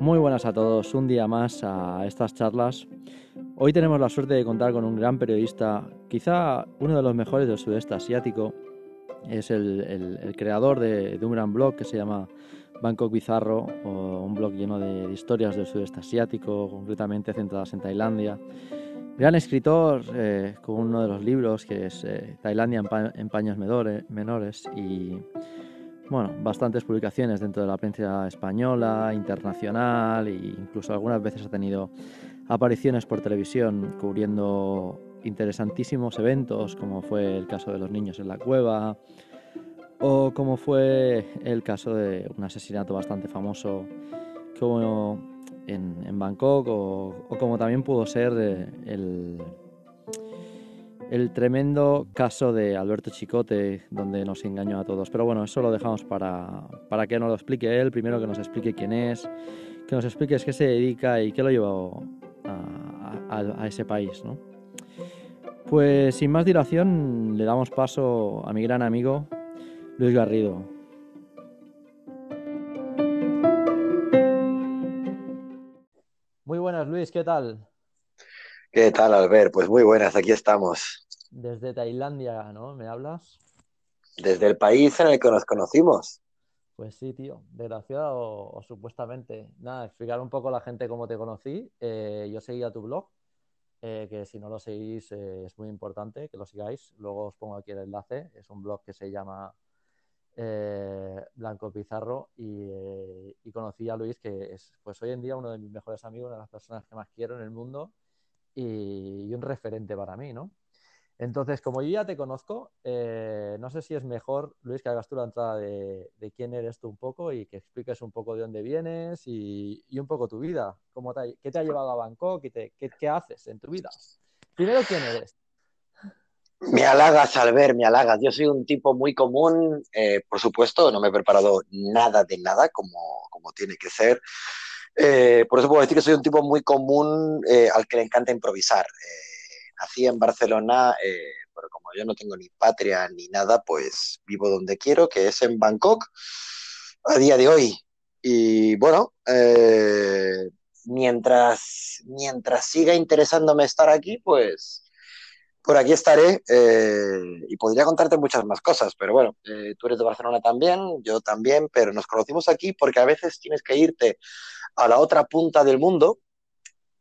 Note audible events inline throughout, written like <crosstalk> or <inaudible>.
Muy buenas a todos, un día más a estas charlas. Hoy tenemos la suerte de contar con un gran periodista, quizá uno de los mejores del sudeste asiático. Es el, creador de, un gran blog que se llama Bangkok Bizarro, un blog lleno de, historias del sudeste asiático, concretamente centradas en Tailandia. Gran escritor eh, con uno de los libros que es eh, Tailandia en, paños menores y bueno, bastantes publicaciones dentro de la prensa española, internacional e incluso algunas veces ha tenido apariciones por televisión cubriendo interesantísimos eventos como fue el caso de los niños en la cueva o como fue el caso de un asesinato bastante famoso en, Bangkok o, como también pudo ser eh, el el tremendo caso de Alberto Chicote, donde nos engañó a todos. Pero bueno, eso lo dejamos para, para que nos lo explique él, primero que nos explique quién es, que nos explique qué se dedica y qué lo llevó a, ese país. ¿no? Pues sin más dilación, le damos paso a mi gran amigo Luis Garrido. Buenas, Luis, ¿qué tal? ¿Qué tal, Albert? Pues muy buenas, aquí estamos. Desde Tailandia, ¿no? ¿Me hablas? Desde el país en el que nos conocimos. Pues sí, tío, desgraciado o, supuestamente. Nada, explicar un poco a la gente cómo te conocí. Eh, yo seguía tu blog, eh, que si no lo seguís eh, es muy importante que lo sigáis. Luego os pongo aquí el enlace. Es un blog que se llama Blanco Pizarro y, conocí a Luis, que es pues hoy en día uno de mis mejores amigos, una de las personas que más quiero en el mundo y, un referente para mí, ¿no? Entonces, como yo ya te conozco, eh, no sé si es mejor, Luis, que hagas tú la entrada de, quién eres tú un poco y que expliques un poco de dónde vienes y, un poco tu vida. Cómo ¿Qué te ha llevado a Bangkok? ¿Qué, te, qué, haces en tu vida? Primero, ¿quién eres? Me halagas, Albert, me halagas. Yo soy un tipo muy común, eh, por supuesto, no me he preparado nada de nada como, como tiene que ser. Eh, por eso puedo decir que soy un tipo muy común eh, al que le encanta improvisar. Nací en Barcelona, pero como yo no tengo ni patria ni nada, pues vivo donde quiero, que es en Bangkok, a día de hoy. Y bueno, mientras, mientras siga interesándome estar aquí, pues por aquí estaré y podría contarte muchas más cosas, pero bueno, tú eres de Barcelona también, yo también, pero nos conocimos aquí porque a veces tienes que irte a la otra punta del mundo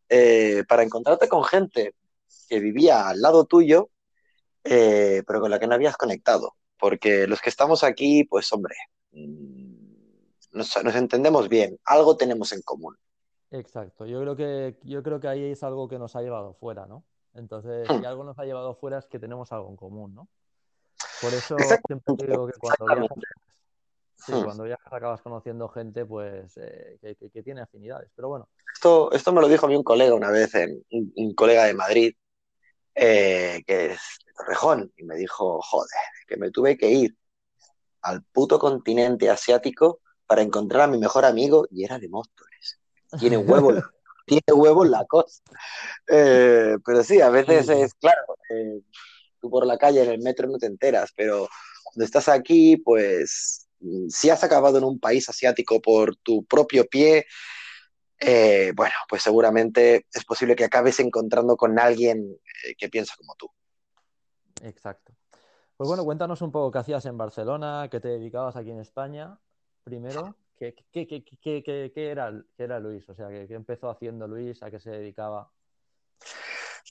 eh, para encontrarte con gente que vivía al lado tuyo, eh, pero con la que no habías conectado. Porque los que estamos aquí, pues hombre, mm, nos, entendemos bien, algo tenemos en común. Exacto, yo creo que, yo creo que ahí es algo que nos ha llevado fuera, ¿no? Entonces, si hmm. algo nos ha llevado fuera es que tenemos algo en común, ¿no? Por eso siempre digo que cuando Sí, hmm. cuando ya acabas conociendo gente pues eh, que, tiene afinidades, pero bueno. Esto, esto me lo dijo a mí un colega una vez, un, colega de Madrid, eh, que es de Torrejón, y me dijo, joder, que me tuve que ir al puto continente asiático para encontrar a mi mejor amigo y era de Móstoles. Tiene huevo, <laughs> tiene huevo en la costa. Eh, pero sí, a veces es claro, tú por la calle en el metro no te enteras, pero cuando estás aquí, pues si has acabado en un país asiático por tu propio pie, eh, bueno, pues seguramente es posible que acabes encontrando con alguien eh, que piensa como tú. Exacto. Pues bueno, cuéntanos un poco qué hacías en Barcelona, qué te dedicabas aquí en España. Primero, ¿qué, era, era, Luis? O sea, ¿qué, empezó haciendo Luis? ¿A qué se dedicaba?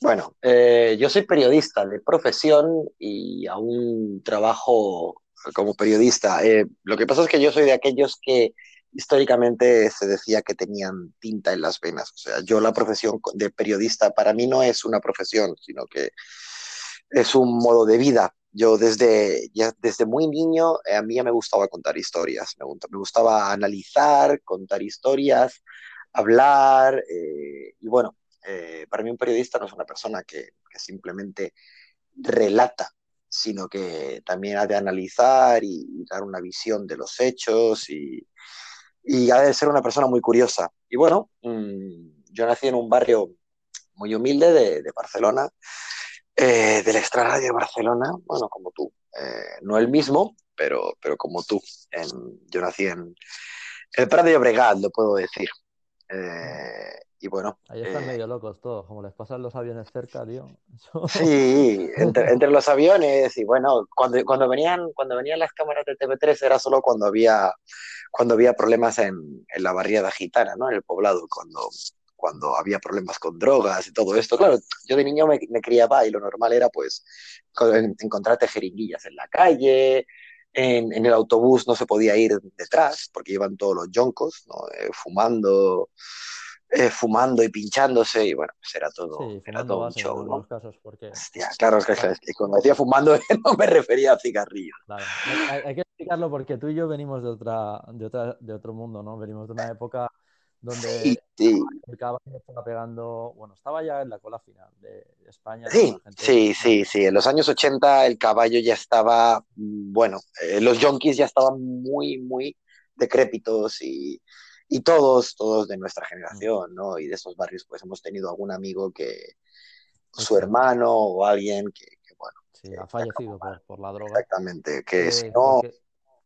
Bueno, eh, yo soy periodista de profesión y aún trabajo como periodista. Eh, lo que pasa es que yo soy de aquellos que históricamente se decía que tenían tinta en las venas. O sea, yo la profesión de periodista para mí no es una profesión, sino que es un modo de vida. Yo desde, desde muy niño eh, a mí ya me gustaba contar historias, me, gustaba analizar, contar historias, hablar. Eh, y bueno, para mí un periodista no es una persona que, simplemente relata sino que también ha de analizar y, dar una visión de los hechos y, ha de ser una persona muy curiosa. Y bueno, mm, yo nací en un barrio muy humilde de, Barcelona, eh, del extrarradio de Barcelona, bueno, como tú, eh, no el mismo, pero, pero como tú. En, yo nací en el Prat de lo puedo decir. Eh, y bueno. Ahí están eh, medio locos todos, como les pasan los aviones cerca, tío. <laughs> Sí, entre, los aviones y bueno, cuando, cuando, venían, cuando venían las cámaras de TV3 era solo cuando había, cuando había problemas en, en la barriada gitana, ¿no? En el poblado, cuando, cuando había problemas con drogas y todo esto. Claro, yo de niño me, me criaba y lo normal era pues encontrarte jeringuillas en la calle, en, en, el autobús no se podía ir detrás porque iban todos los yoncos, ¿no? eh, fumando, eh, fumando y pinchándose y bueno, pues era todo, sí, era todo un show, ¿no? Casos porque... Hostia, claro, es que, cuando decía fumando <laughs> no me refería a cigarrillos. Claro. Hay, hay, que explicarlo porque tú y yo venimos de, otra, de, otra, de otro mundo, ¿no? Venimos de una época donde sí, sí. el caballo estaba pegando, bueno, estaba ya en la cola final de España. Sí, gente... sí, sí, sí. En los años 80 el caballo ya estaba, mm, bueno, eh, los yonkis ya estaban muy, muy decrépitos y, y, todos, todos de nuestra generación, ¿no? Y de esos barrios, pues hemos tenido algún amigo que, su hermano o alguien que, que bueno. Sí, ha fallecido por, por, la droga. Exactamente, que eh, si no... Porque...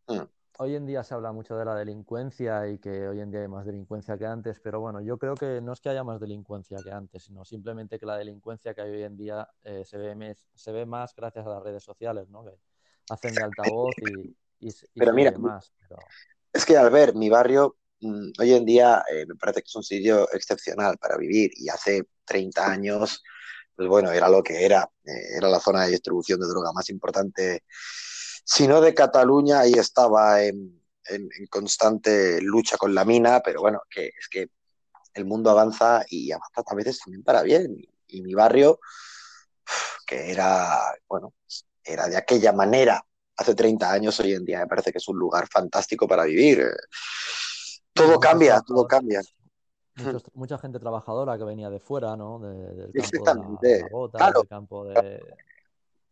Mm hoy en día se habla mucho de la delincuencia y que hoy en día hay más delincuencia que antes, pero bueno, yo creo que no es que haya más delincuencia que antes, sino simplemente que la delincuencia que hay hoy en día eh, se, ve mes, se ve más gracias a las redes sociales, ¿no? Que hacen de altavoz y, y, y pero mira, más. Pero... Es que al ver mi barrio, mmm, hoy en día eh, me parece que es un sitio excepcional para vivir y hace 30 años, pues bueno, era lo que era, eh, era la zona de distribución de droga más importante sino de Cataluña y estaba en, en, en, constante lucha con la mina, pero bueno, que es que el mundo avanza y avanza a veces también para bien. Y, y mi barrio, que era, bueno, era de aquella manera hace 30 años, hoy en día me parece que es un lugar fantástico para vivir. Todo cambia, todo cambia. Muchos, mucha gente trabajadora que venía de fuera, ¿no? De, del campo de, la, de la bota, claro. del campo de...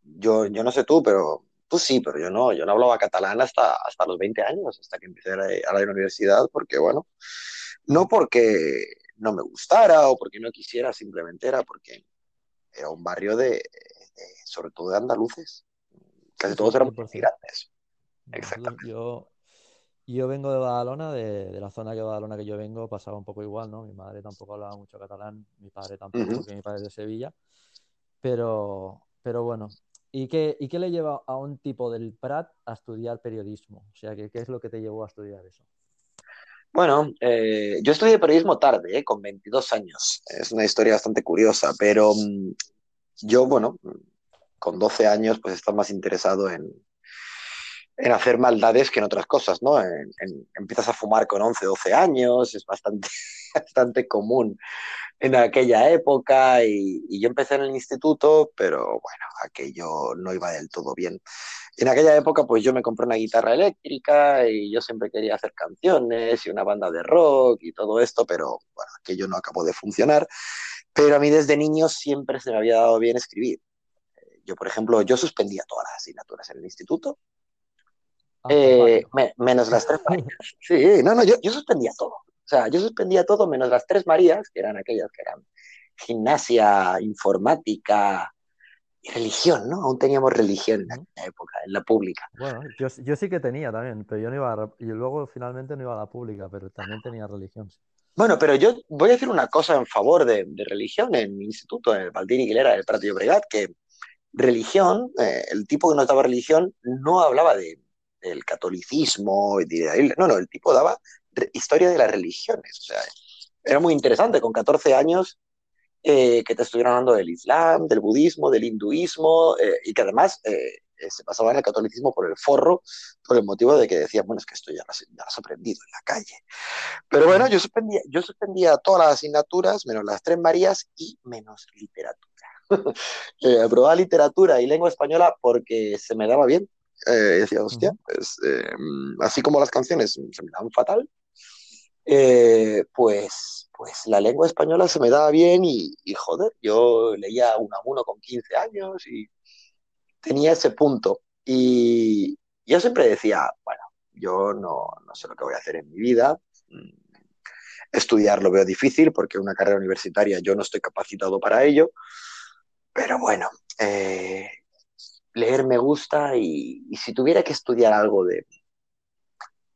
Yo, yo no sé tú, pero Pues sí, pero yo no, yo no hablaba catalán hasta, hasta los 20 años, hasta que empecé a la, a la universidad, porque bueno, no porque no me gustara o porque no quisiera, simplemente era porque era un barrio de, de sobre todo de andaluces. Casi todos eran inmigrantes. Exactamente. Yo, yo vengo de Badalona, de, de, la zona de Badalona que yo vengo, pasaba un poco igual, ¿no? Mi madre tampoco hablaba mucho catalán, mi padre tampoco, uh -huh. porque mi padre es de Sevilla. Pero, pero bueno, ¿Y qué, ¿Y qué le lleva a un tipo del Prat a estudiar periodismo? O sea, ¿qué, es lo que te llevó a estudiar eso? Bueno, eh, yo estudié periodismo tarde, eh, con 22 años. Es una historia bastante curiosa, pero um, yo, bueno, con 12 años, pues estaba más interesado en, en hacer maldades que en otras cosas, ¿no? En, en, empiezas a fumar con 11, 12 años, es bastante, <laughs> bastante común en aquella época y, yo empecé en el instituto, pero bueno, aquello no iba del todo bien. En aquella época pues yo me compré una guitarra eléctrica y yo siempre quería hacer canciones y una banda de rock y todo esto, pero bueno, aquello no acabó de funcionar. Pero a mí desde niño siempre se me había dado bien escribir. Yo, por ejemplo, yo suspendía todas las asignaturas en el instituto, eh, me, menos las tres <laughs> Sí, no, no, yo, yo suspendía todo. O sea, yo suspendía todo menos las tres Marías, que eran aquellas que eran gimnasia, informática y religión, ¿no? Aún teníamos religión en la época, en la pública. Bueno, yo, yo sí que tenía también, pero yo no iba a, y luego finalmente no iba a la pública, pero también tenía religión. Bueno, pero yo voy a decir una cosa en favor de, de religión en mi instituto, en el Baldini Aguilera, del Prato de Obregat, que religión, eh, el tipo que nos daba religión no hablaba de, del catolicismo, no, no, el tipo daba historia de las religiones. O sea, era muy interesante con 14 años eh, que te estuvieran hablando del Islam, del budismo, del hinduismo eh, y que además eh, se pasaba en el catolicismo por el forro, por el motivo de que decían, bueno, es que esto ya lo, has, ya lo has aprendido en la calle. Pero bueno, yo suspendía, yo suspendía todas las asignaturas, menos las tres Marías y menos literatura. <laughs> eh, aprobaba literatura y lengua española porque se me daba bien. Eh, decía, hostia, pues, eh, así como las canciones se me daban fatal, eh, pues, pues la lengua española se me daba bien y, y, joder, yo leía uno a uno con 15 años y tenía ese punto. Y yo siempre decía, bueno, yo no, no sé lo que voy a hacer en mi vida. Estudiar lo veo difícil porque una carrera universitaria yo no estoy capacitado para ello. Pero bueno, eh, leer me gusta y, y, si tuviera que estudiar algo de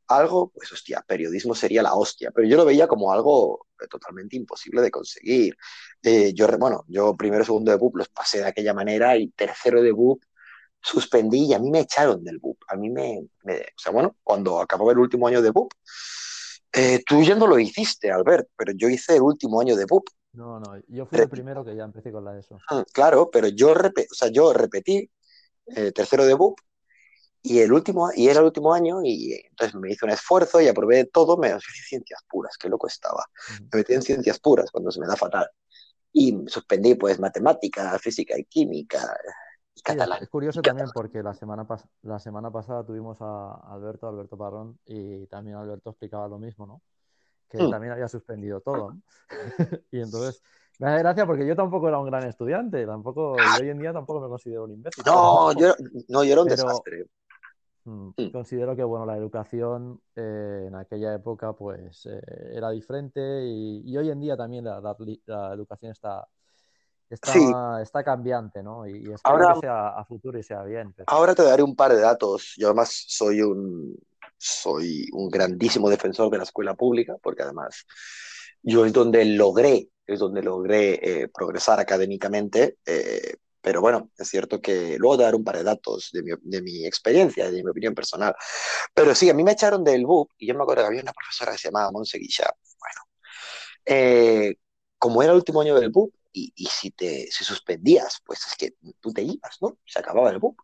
algo, pues hostia, periodismo sería la hostia, pero yo lo veía como algo totalmente imposible de conseguir. Eh, yo, bueno, yo primero segundo de BUP los pasé de aquella manera y tercero de BUP suspendí y a mí me echaron del BUP. A mí me, me o sea, bueno, cuando acabó el último año de BUP, eh, tú ya no lo hiciste, Albert, pero yo hice el último año de BUP. No, no, yo fui el primero que ya empecé con la ESO. Ah, claro, pero yo, o sea, yo repetí eh, tercero de BUP y, el último, y era el último año y entonces me hice un esfuerzo y aprobé todo menos ciencias puras, que loco estaba. Me metí en ciencias puras cuando se me da fatal. Y suspendí pues matemática, física y química y catalán. es curioso también porque la semana, la semana pasada tuvimos a Alberto, Alberto Parrón, y también Alberto explicaba lo mismo, ¿no? Que mm. también había suspendido todo. <laughs> y entonces me da gracia porque yo tampoco era un gran estudiante, tampoco, y hoy en día tampoco me considero un imbécil. No, yo, no, yo era un desastre. Mm, mm. Considero que bueno, la educación eh, en aquella época pues eh, era diferente y, hoy en día también la, la, educación está, está, está, cambiante, ¿no? Y, espero ahora, que sea a futuro y sea bien. Ahora te daré un par de datos. Yo además soy un, soy un grandísimo defensor de la escuela pública porque además yo es donde logré, es donde logré eh, progresar académicamente pero bueno, es cierto que luego te daré un par de datos de mi, de mi, experiencia, de mi opinión personal. Pero sí, a mí me echaron del BUP y yo me acuerdo que había una profesora que se llamaba Monse Bueno, eh, como era el último año del BUP y, y, si te si suspendías, pues es que tú te ibas, ¿no? Se acababa el BUP.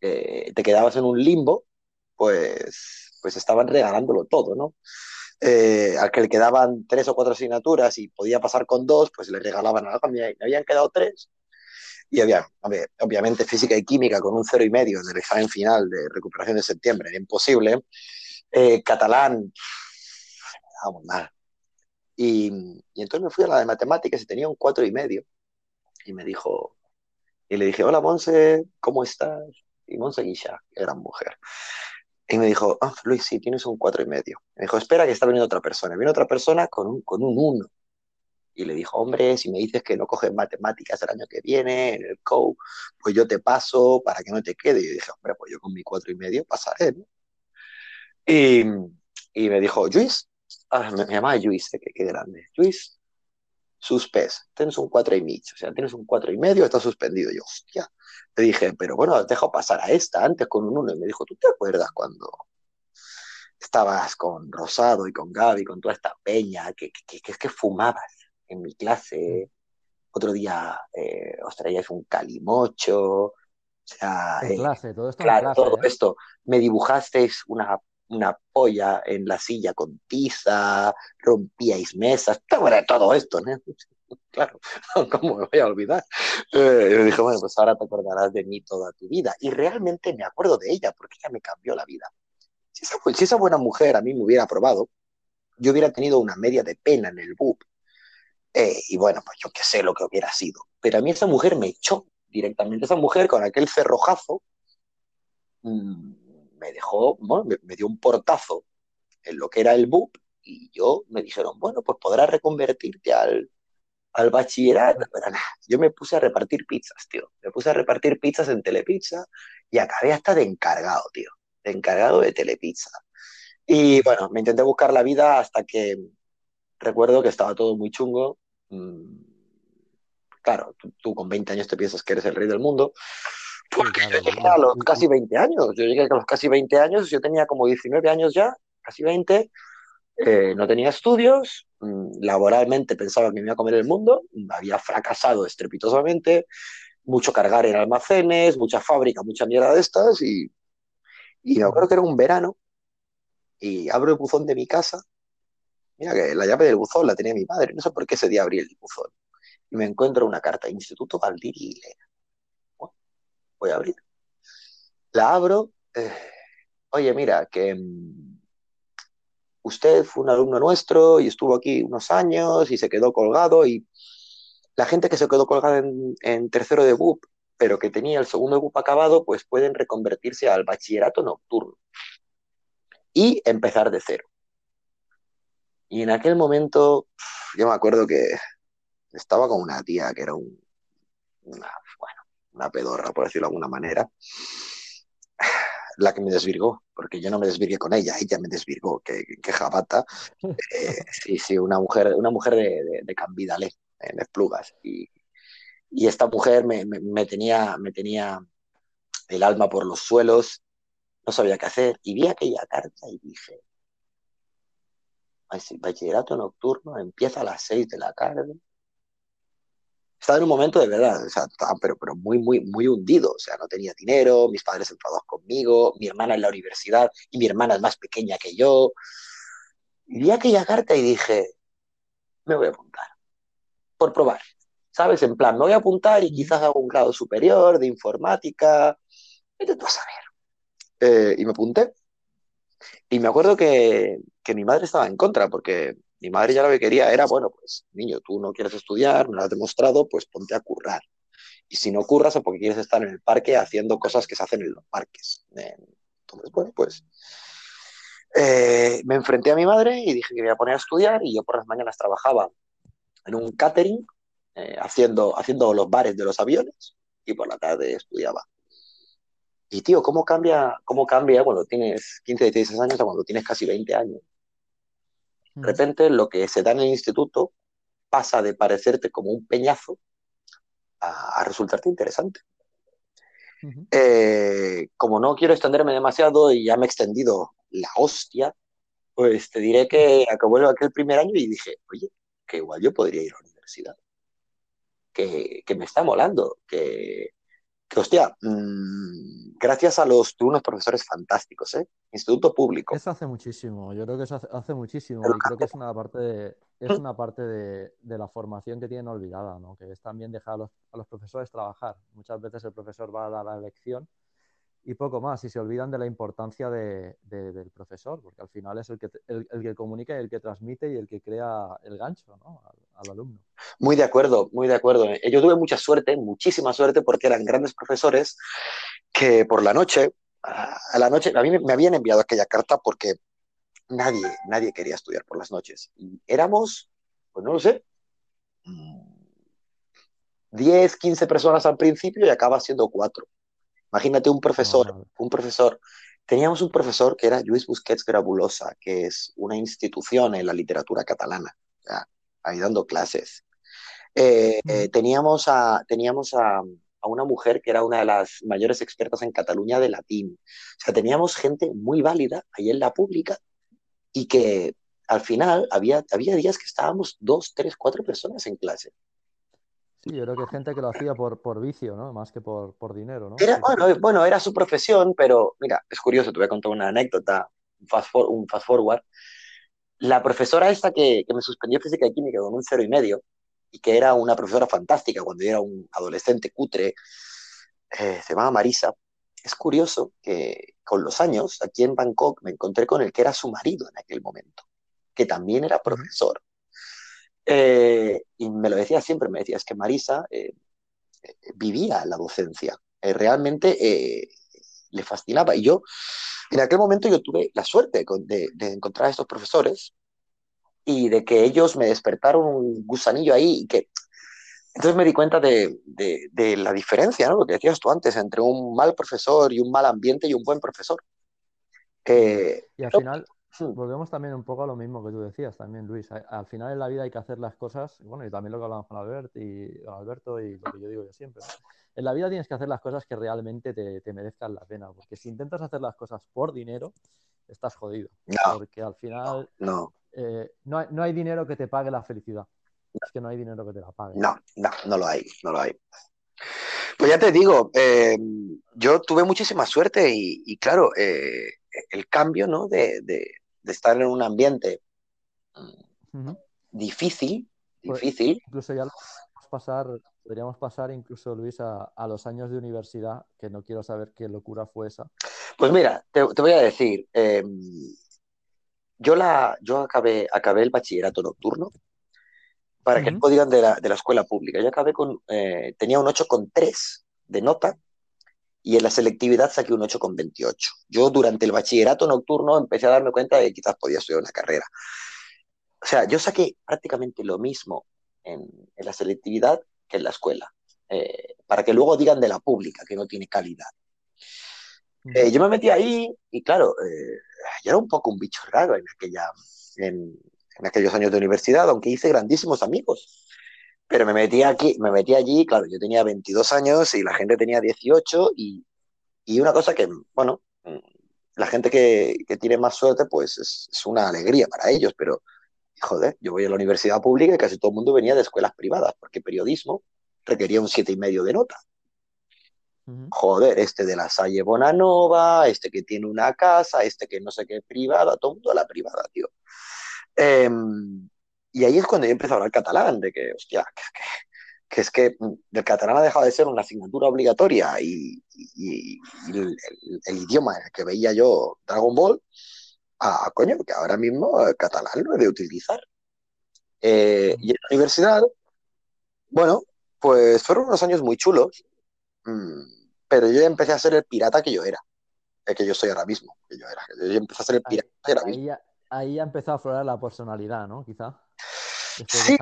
Eh, te quedabas en un limbo, pues, pues estaban regalándolo todo, ¿no? Eh, al que le quedaban tres o cuatro asignaturas y podía pasar con dos, pues le regalaban algo. Me habían quedado tres y había, obviamente, física y química con un cero y medio en el examen final de recuperación de septiembre, era imposible. Eh, catalán, vamos mal. Y, y, entonces me fui a la de matemáticas y tenía un cuatro y medio. Y me dijo, y le dije, hola Monse, ¿cómo estás? Y Monse Guilla, gran mujer. Y me dijo, ah, Luis, sí, tienes un cuatro y medio. Me dijo, espera que está viniendo otra persona. Viene otra persona con un, con un uno y le dijo, hombre, si me dices que no coges matemáticas el año que viene en el COU, pues yo te paso para que no te quede. Y yo dije, hombre, pues yo con mi cuatro y medio pasaré, ¿no? Y, y me dijo, Luis, ah, me, llamaba Luis, que qué grande, Luis, suspes, tienes un cuatro y medio, o sea, tienes un cuatro y medio, está suspendido. yo, hostia, le dije, pero bueno, te dejo pasar a esta antes con un uno. Y me dijo, ¿tú te acuerdas cuando estabas con Rosado y con Gaby, con toda esta peña, que, que, que, que fumabas? en mi clase, otro día eh, os traíais un calimocho, o sea, en eh, clase, todo esto. Claro, todo ¿eh? esto. Me dibujasteis una, una polla en la silla con tiza, rompíais mesas, todo esto, ¿no? <laughs> Claro, <laughs> ¿cómo me voy a olvidar? Eh, yo dije, bueno, pues ahora te acordarás de mí toda tu vida. Y realmente me acuerdo de ella, porque ella me cambió la vida. Si esa, si esa buena mujer a mí me hubiera aprobado, yo hubiera tenido una media de pena en el BUP eh, y bueno, pues yo qué sé lo que hubiera sido. Pero a mí esa mujer me echó directamente. Esa mujer con aquel cerrojazo mm, me dejó, bueno, me, dio un portazo en lo que era el BUP y yo me dijeron, bueno, pues podrás reconvertirte al, al bachillerato. Pero nada, yo me puse a repartir pizzas, tío. Me puse a repartir pizzas en Telepizza y acabé hasta de encargado, tío. De encargado de Telepizza. Y bueno, me intenté buscar la vida hasta que recuerdo que estaba todo muy chungo. Mm, claro, tú, con 20 años te piensas que eres el rey del mundo. Porque yo llegué a los casi 20 años. Yo llegué a los casi 20 años, yo tenía como 19 años ya, casi 20. Eh, no tenía estudios, mm, laboralmente pensaba que me iba a comer el mundo, había fracasado estrepitosamente, mucho cargar en almacenes, mucha fábrica, mucha mierda de estas, y, y me acuerdo que era un verano, y abro el buzón de mi casa Mira que la llave del buzón la tenía mi madre, no sé por qué ese día abrí el buzón. Y me encuentro una carta, Instituto Valdiri voy a abrir. La abro. Eh, oye, mira, que mm, usted fue un alumno nuestro y estuvo aquí unos años y se quedó colgado y la gente que se quedó colgada en, tercero de BUP, pero que tenía el segundo BUP acabado, pues pueden reconvertirse al bachillerato nocturno y empezar de cero. Y en aquel momento, yo me acuerdo que estaba con una tía que era un, una, bueno, una pedorra, por decirlo de alguna manera, la que me desvirgó, porque yo no me desvirgué con ella, ella me desvirgó, que, que jabata. Eh, <laughs> sí, sí, una mujer, una mujer de, de, de Cambidale, en Esplugas. Y, y esta mujer me, me, me, tenía, me tenía el alma por los suelos, no sabía qué hacer, y vi aquella carta y dije, bachillerato nocturno empieza a las seis de la tarde. Estaba en un momento de verdad, o sea, estaba, pero, pero muy, muy, muy hundido. O sea, no tenía dinero, mis padres enfadados conmigo, mi hermana en la universidad y mi hermana es más pequeña que yo. Y vi aquella carta y dije, me voy a apuntar, por probar. ¿Sabes? En plan, me voy a apuntar y quizás hago un grado superior de informática. A saber. Eh, y me apunté. Y me acuerdo que, que mi madre estaba en contra, porque mi madre ya lo que quería era, bueno, pues niño, tú no quieres estudiar, me lo has demostrado, pues ponte a currar. Y si no curras es porque quieres estar en el parque haciendo cosas que se hacen en los parques. Entonces, bueno, pues eh, me enfrenté a mi madre y dije que me iba a poner a estudiar y yo por las mañanas trabajaba en un catering eh, haciendo, haciendo los bares de los aviones y por la tarde estudiaba. Y tío, ¿cómo cambia, cómo cambia cuando tienes 15, 16 años a cuando tienes casi 20 años? De repente lo que se da en el instituto pasa de parecerte como un peñazo a, a resultarte interesante. Uh -huh. eh, como no quiero extenderme demasiado y ya me he extendido la hostia, pues te diré que acabó aquel primer año y dije, oye, que igual yo podría ir a la universidad. Que, que me está molando, que, que hostia, mmm, gracias a los unos profesores fantásticos, ¿eh? Instituto Público. Eso hace muchísimo, yo creo que eso hace, hace muchísimo Pero y creo que es una parte, de, es una parte de, de, la formación que tienen olvidada, ¿no? Que es también dejar a los, a los, profesores trabajar. Muchas veces el profesor va a dar la lección y poco más, y se olvidan de la importancia de, del profesor, porque al final es el que, el, que comunica y el que transmite y el que crea el gancho ¿no? al, al, alumno. Muy de acuerdo, muy de acuerdo. Yo tuve mucha suerte, muchísima suerte, porque eran grandes profesores que por la noche, a la noche, a mí me habían enviado aquella carta porque nadie, nadie quería estudiar por las noches. Y éramos, pues no lo sé, 10, 15 personas al principio y acaba siendo cuatro. Imagínate un profesor, oh, un profesor. Teníamos un profesor que era Lluís Busquets Grabulosa, que es una institución en la literatura catalana, ya, ahí dando clases. Eh, eh, teníamos a, teníamos a, a, una mujer que era una de las mayores expertas en Cataluña de latín. O sea, teníamos gente muy válida ahí en la pública y que al final había, había días que estábamos dos, tres, cuatro personas en clase. Sí, yo creo que gente que lo hacía por, por vicio, ¿no? Más que por, por dinero, ¿no? Era, bueno, bueno, era su profesión, pero mira, es curioso, te voy a contar una anécdota, un fast, for, un fast forward. La profesora esta que, que, me suspendió física y química con un cero y medio, y que era una profesora fantástica cuando yo era un adolescente cutre, eh, se llamaba Marisa. Es curioso que con los años, aquí en Bangkok, me encontré con el que era su marido en aquel momento, que también era profesor. Eh, y me lo decía siempre, me decía, es que Marisa eh, vivía la docencia, eh, realmente eh, le fascinaba. Y yo, en aquel momento yo tuve la suerte de, de, encontrar a estos profesores y de que ellos me despertaron un gusanillo ahí y que... Entonces me di cuenta de, de, de la diferencia, ¿no? Lo que decías tú antes, entre un mal profesor y un mal ambiente y un buen profesor. y al final, volvemos también un poco a lo mismo que tú decías también, Luis. Al final en la vida hay que hacer las cosas, bueno, y también lo que hablamos con, Albert y, con Alberto y lo que yo digo yo siempre. ¿no? En la vida tienes que hacer las cosas que realmente te, te, merezcan la pena, porque si intentas hacer las cosas por dinero, estás jodido. No, porque al final no, eh, no, hay, no hay dinero que te pague la felicidad. Es que no hay dinero que te la pague. No, no, no lo hay, no lo hay. Pues ya te digo, eh, yo tuve muchísima suerte y, y claro, eh, el cambio, ¿no? De, de, de, estar en un ambiente uh -huh. difícil, difícil. Pues incluso ya lo podríamos pasar, podríamos pasar incluso, Luis, a, a, los años de universidad, que no quiero saber qué locura fue esa. Pues mira, te, te voy a decir, eh, yo, la, yo acabé, acabé el bachillerato nocturno, para uh -huh. que no digan de la, de la escuela pública. Yo acabé con, eh, tenía un 8,3 de nota y en la selectividad saqué un 8,28. Yo durante el bachillerato nocturno empecé a darme cuenta de que quizás podía estudiar una carrera. O sea, yo saqué prácticamente lo mismo en, en la selectividad que en la escuela. eh, para que luego digan de la pública que no tiene calidad. Eh, yo me metí ahí y claro, eh, yo era un poco un bicho raro en, aquella, en, aquellos años de universidad, aunque hice grandísimos amigos. Pero me metí aquí, me metí allí, claro, yo tenía 22 años y la gente tenía 18 y, y una cosa que, bueno, la gente que, que tiene más suerte, pues es, es, una alegría para ellos, pero joder, yo voy a la universidad pública y casi todo el mundo venía de escuelas privadas, porque periodismo requería un siete y medio de nota. Joder, este de la Salle Bonanova, este que tiene una casa, este que no sé qué privada, todo el mundo a la privada, tío. Em, y ahí es cuando yo empecé a hablar catalán, de que, hostia, que, es que el catalán ha dejado de ser una asignatura obligatoria y, el, idioma en el que veía yo Dragon Ball, a coño, que ahora mismo el catalán lo he de utilizar. Eh, y en la universidad, bueno, pues fueron unos años muy chulos, mm, pero yo empecé a ser el pirata que yo era, el que yo soy ahora mismo, que yo era. Yo empecé a ser el pirata ahí, que era ahí, ya, ahí empezó a aflorar la personalidad, ¿no? Quizá. Sí,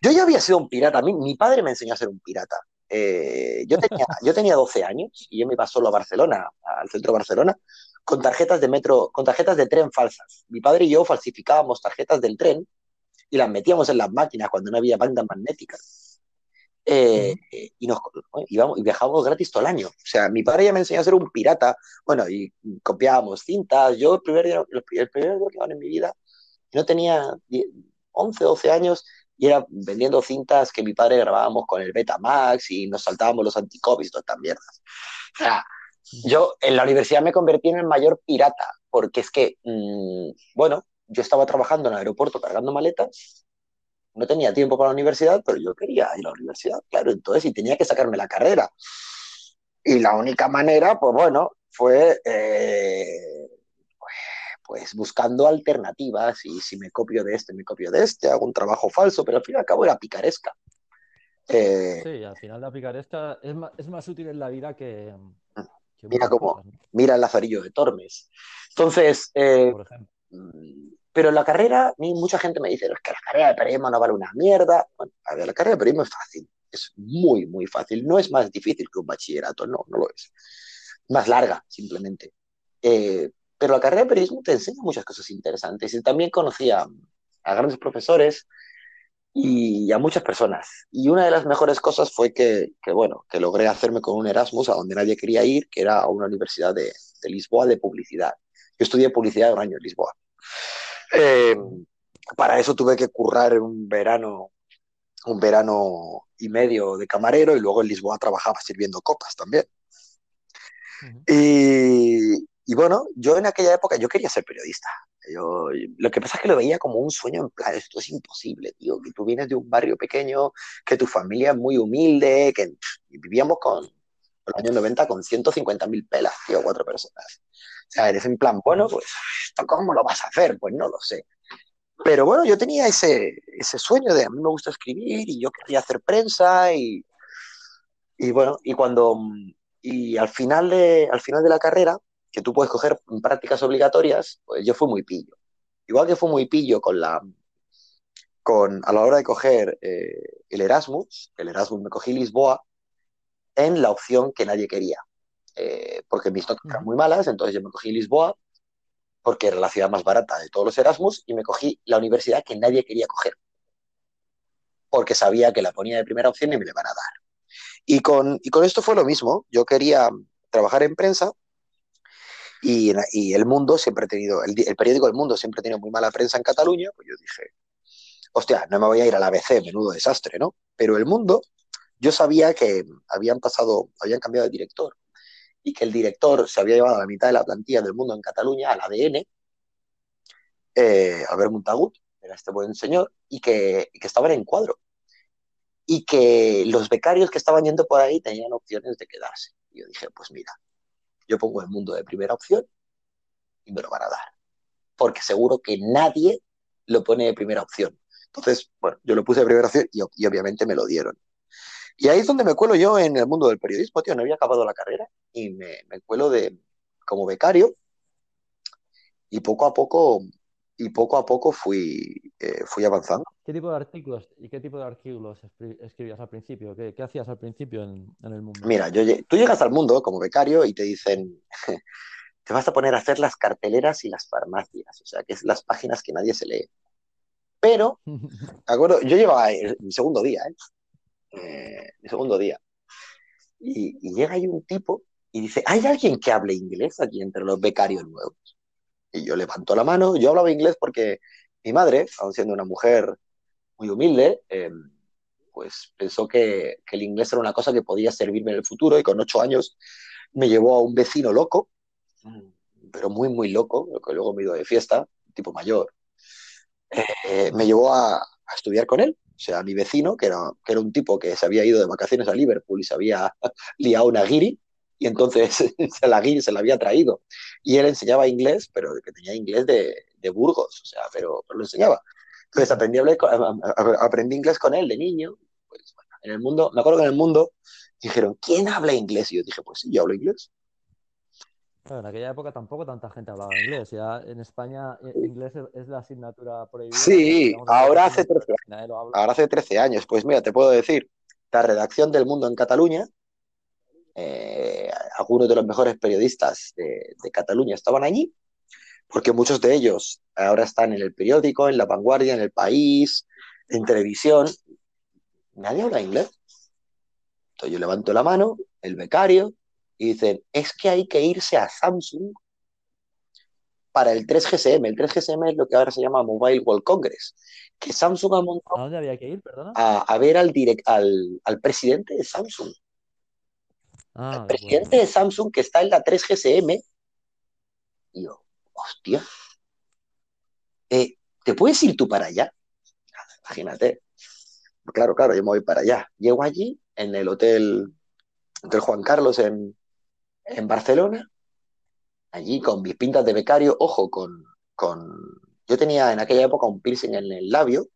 yo ya había sido un pirata. A mí, mi padre me enseñó a ser un pirata. Eh, yo, tenía, <laughs> yo tenía 12 años y yo me iba solo a Barcelona, al centro de Barcelona, con tarjetas de metro, con tarjetas de tren falsas. Mi padre y yo falsificábamos tarjetas del tren y las metíamos en las máquinas cuando no había bandas magnéticas eh, y nos íbamos y viajábamos gratis todo el año. O sea, mi padre ya me enseñó a ser un pirata. Bueno, y copiábamos cintas. Yo el primer día, el primer día en mi vida, no tenía 11, 12 años y era vendiendo cintas que mi padre grabábamos con el Betamax y nos saltábamos los anticopies todas estas mierdas. O sea, yo en la universidad me convertí en el mayor pirata, porque es que, mmm, bueno, yo estaba trabajando en el aeropuerto cargando maletas no tenía tiempo para la universidad, pero yo quería ir a la universidad, claro, entonces, y tenía que sacarme la carrera. Y la única manera, pues bueno, fue eh, pues buscando alternativas y si me copio de este, me copio de este, hago un trabajo falso, pero al fin y al cabo era picaresca. Eh, sí, al final la picaresca es más, es más útil en la vida que... mira cómo, mira el lazarillo de Tormes. Entonces, eh, Por ejemplo mm, pero la carrera, mucha gente me dice, es que la carrera de periodismo no vale una mierda. Bueno, a ver, la carrera de periodismo es fácil, es muy, muy fácil. No es más difícil que un bachillerato, no, no lo es. Más larga, simplemente. Eh, pero la carrera de periodismo te enseña muchas cosas interesantes. Y también conocí a, grandes profesores y a muchas personas. Y una de las mejores cosas fue que, que, bueno, que logré hacerme con un Erasmus a donde nadie quería ir, que era a una universidad de, de Lisboa de publicidad. Yo estudié publicidad un año en Lisboa. Eh, para eso tuve que currar un verano, un verano y medio de camarero y luego en Lisboa trabajaba sirviendo copas también. y, y, bueno, yo en aquella época yo quería ser periodista. Yo, lo que pasa es que lo veía como un sueño en plan, esto es imposible, tío, que tú vienes de un barrio pequeño, que tu familia es muy humilde, que vivíamos con, en los años 90 con 150 mil pelas, tío, cuatro personas. O sea, eres en plan, bueno, pues, ¿cómo lo vas a hacer? Pues no lo sé. Pero bueno, yo tenía ese, ese sueño de a mí me gusta escribir y yo quería hacer prensa y, y bueno, y cuando, y al final, de, al final de la carrera, que tú puedes coger prácticas obligatorias, pues yo fui muy pillo. Igual que fui muy pillo con la, con, a la hora de coger eh, el Erasmus, el Erasmus me cogí Lisboa, en la opción que nadie quería. Eh, porque mis notas eran muy malas, entonces yo me cogí Lisboa, porque era la ciudad más barata de todos los Erasmus, y me cogí la universidad que nadie quería coger, porque sabía que la ponía de primera opción y me le van a dar. Y con, y con esto fue lo mismo, yo quería trabajar en prensa, y, y el mundo siempre ha tenido, el, el, periódico El Mundo siempre ha tenido muy mala prensa en Cataluña, pues yo dije, hostia, no me voy a ir a la ABC, menudo desastre, ¿no? Pero El Mundo, yo sabía que habían pasado, habían cambiado de director y que el director se había llevado a la mitad de la plantilla del mundo en Cataluña, al ADN, eh, Albert Montagut, era este buen señor, y que, y que estaban en cuadro. Y que los becarios que estaban yendo por ahí tenían opciones de quedarse. Y yo dije, pues mira, yo pongo el mundo de primera opción y me lo van a dar. Porque seguro que nadie lo pone de primera opción. Entonces, bueno, yo lo puse de primera opción y, y obviamente me lo dieron. Y ahí es donde me cuelo yo en el mundo del periodismo, tío. No había acabado la carrera y me, me cuelo de, como becario. Y poco a poco, y poco a poco fui, eh, fui avanzando. ¿Qué tipo de artículos y qué tipo de artículos escribías al principio? ¿Qué, qué hacías al principio en, en, el mundo? Mira, yo, tú llegas al mundo como becario y te dicen, <laughs> te vas a poner a hacer las carteleras y las farmacias, o sea, que es las páginas que nadie se lee. Pero, <laughs> acuerdo, yo llevaba mi segundo día, ¿eh? eh mi segundo día, y, y llega ahí un tipo y dice, ¿hay alguien que hable inglés aquí entre los becarios nuevos? Y yo levanto la mano, yo hablaba inglés porque mi madre, aun siendo una mujer muy humilde, eh, pues pensó que, el inglés era una cosa que podía servirme en el futuro y con ocho años me llevó a un vecino loco, pero muy, muy loco, que luego me ido de fiesta, tipo mayor, eh, me llevó a, a, estudiar con él. O sea, mi vecino, que era, que era un tipo que se había ido de vacaciones a Liverpool y se había <laughs> liado una guiri, y entonces <laughs> se la, se la había traído. Y él enseñaba inglés, pero que tenía inglés de, de Burgos, o sea, pero, pero, lo enseñaba. Entonces aprendí, aprendí inglés con él de niño. Pues, bueno, en el mundo, me acuerdo que en el mundo dijeron, ¿quién habla inglés? Y yo dije, pues sí, yo hablo inglés. en aquella época tampoco tanta gente hablaba inglés. Ya en España eh, inglés es la asignatura prohibida. Sí, ahora hace, 13, ahora hace 13 años. Pues mira, te puedo decir, la redacción del Mundo en Cataluña eh, algunos de los mejores periodistas de, de, Cataluña estaban allí, porque muchos de ellos ahora están en el periódico, en La Vanguardia, en El País, en televisión. Nadie habla inglés. Entonces yo levanto la mano, el becario, y dicen, es que hay que irse a Samsung para el 3GSM. El 3GSM es lo que ahora se llama Mobile World Congress, que Samsung ha montado... ¿A dónde había que ir, perdona? A, a ver al, direct, al, al presidente de Samsung. Ah, el presidente bueno. de Samsung que está en la 3GSM. Y yo, hostia, eh, ¿te puedes ir tú para allá? Imagínate. Claro, claro, yo me voy para allá. Llego allí, en el hotel, hotel Juan Carlos en, en Barcelona, allí con mis pintas de becario, ojo, con, con... Yo tenía en aquella época un piercing en el labio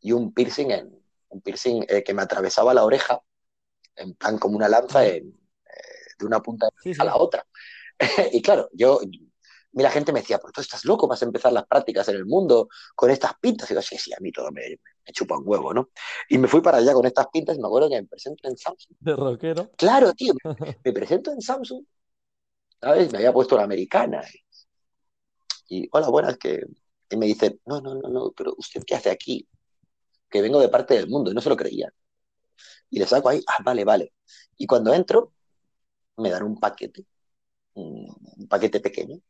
y un piercing, en, un piercing eh, que me atravesaba la oreja en plan como una lanza en, eh, de una punta sí, sí. a la otra. <laughs> y claro, yo, la gente me decía, pues tú estás loco, vas a empezar las prácticas en el mundo con estas pintas. Y yo, sí, sí, a mí todo me, me chupa un huevo, ¿no? Y me fui para allá con estas pintas y me acuerdo que me presento en Samsung. De rockero. Claro, tío, me, <laughs> me presento en Samsung, ¿sabes? Me había puesto la americana. Y, y hola, buenas, que y me dicen, no, no, no, no, pero ¿usted qué hace aquí? Que vengo de parte del mundo, y no se lo creían y le saco ahí, ah, vale, vale. Y cuando entro, me dan un paquete, un paquete pequeño.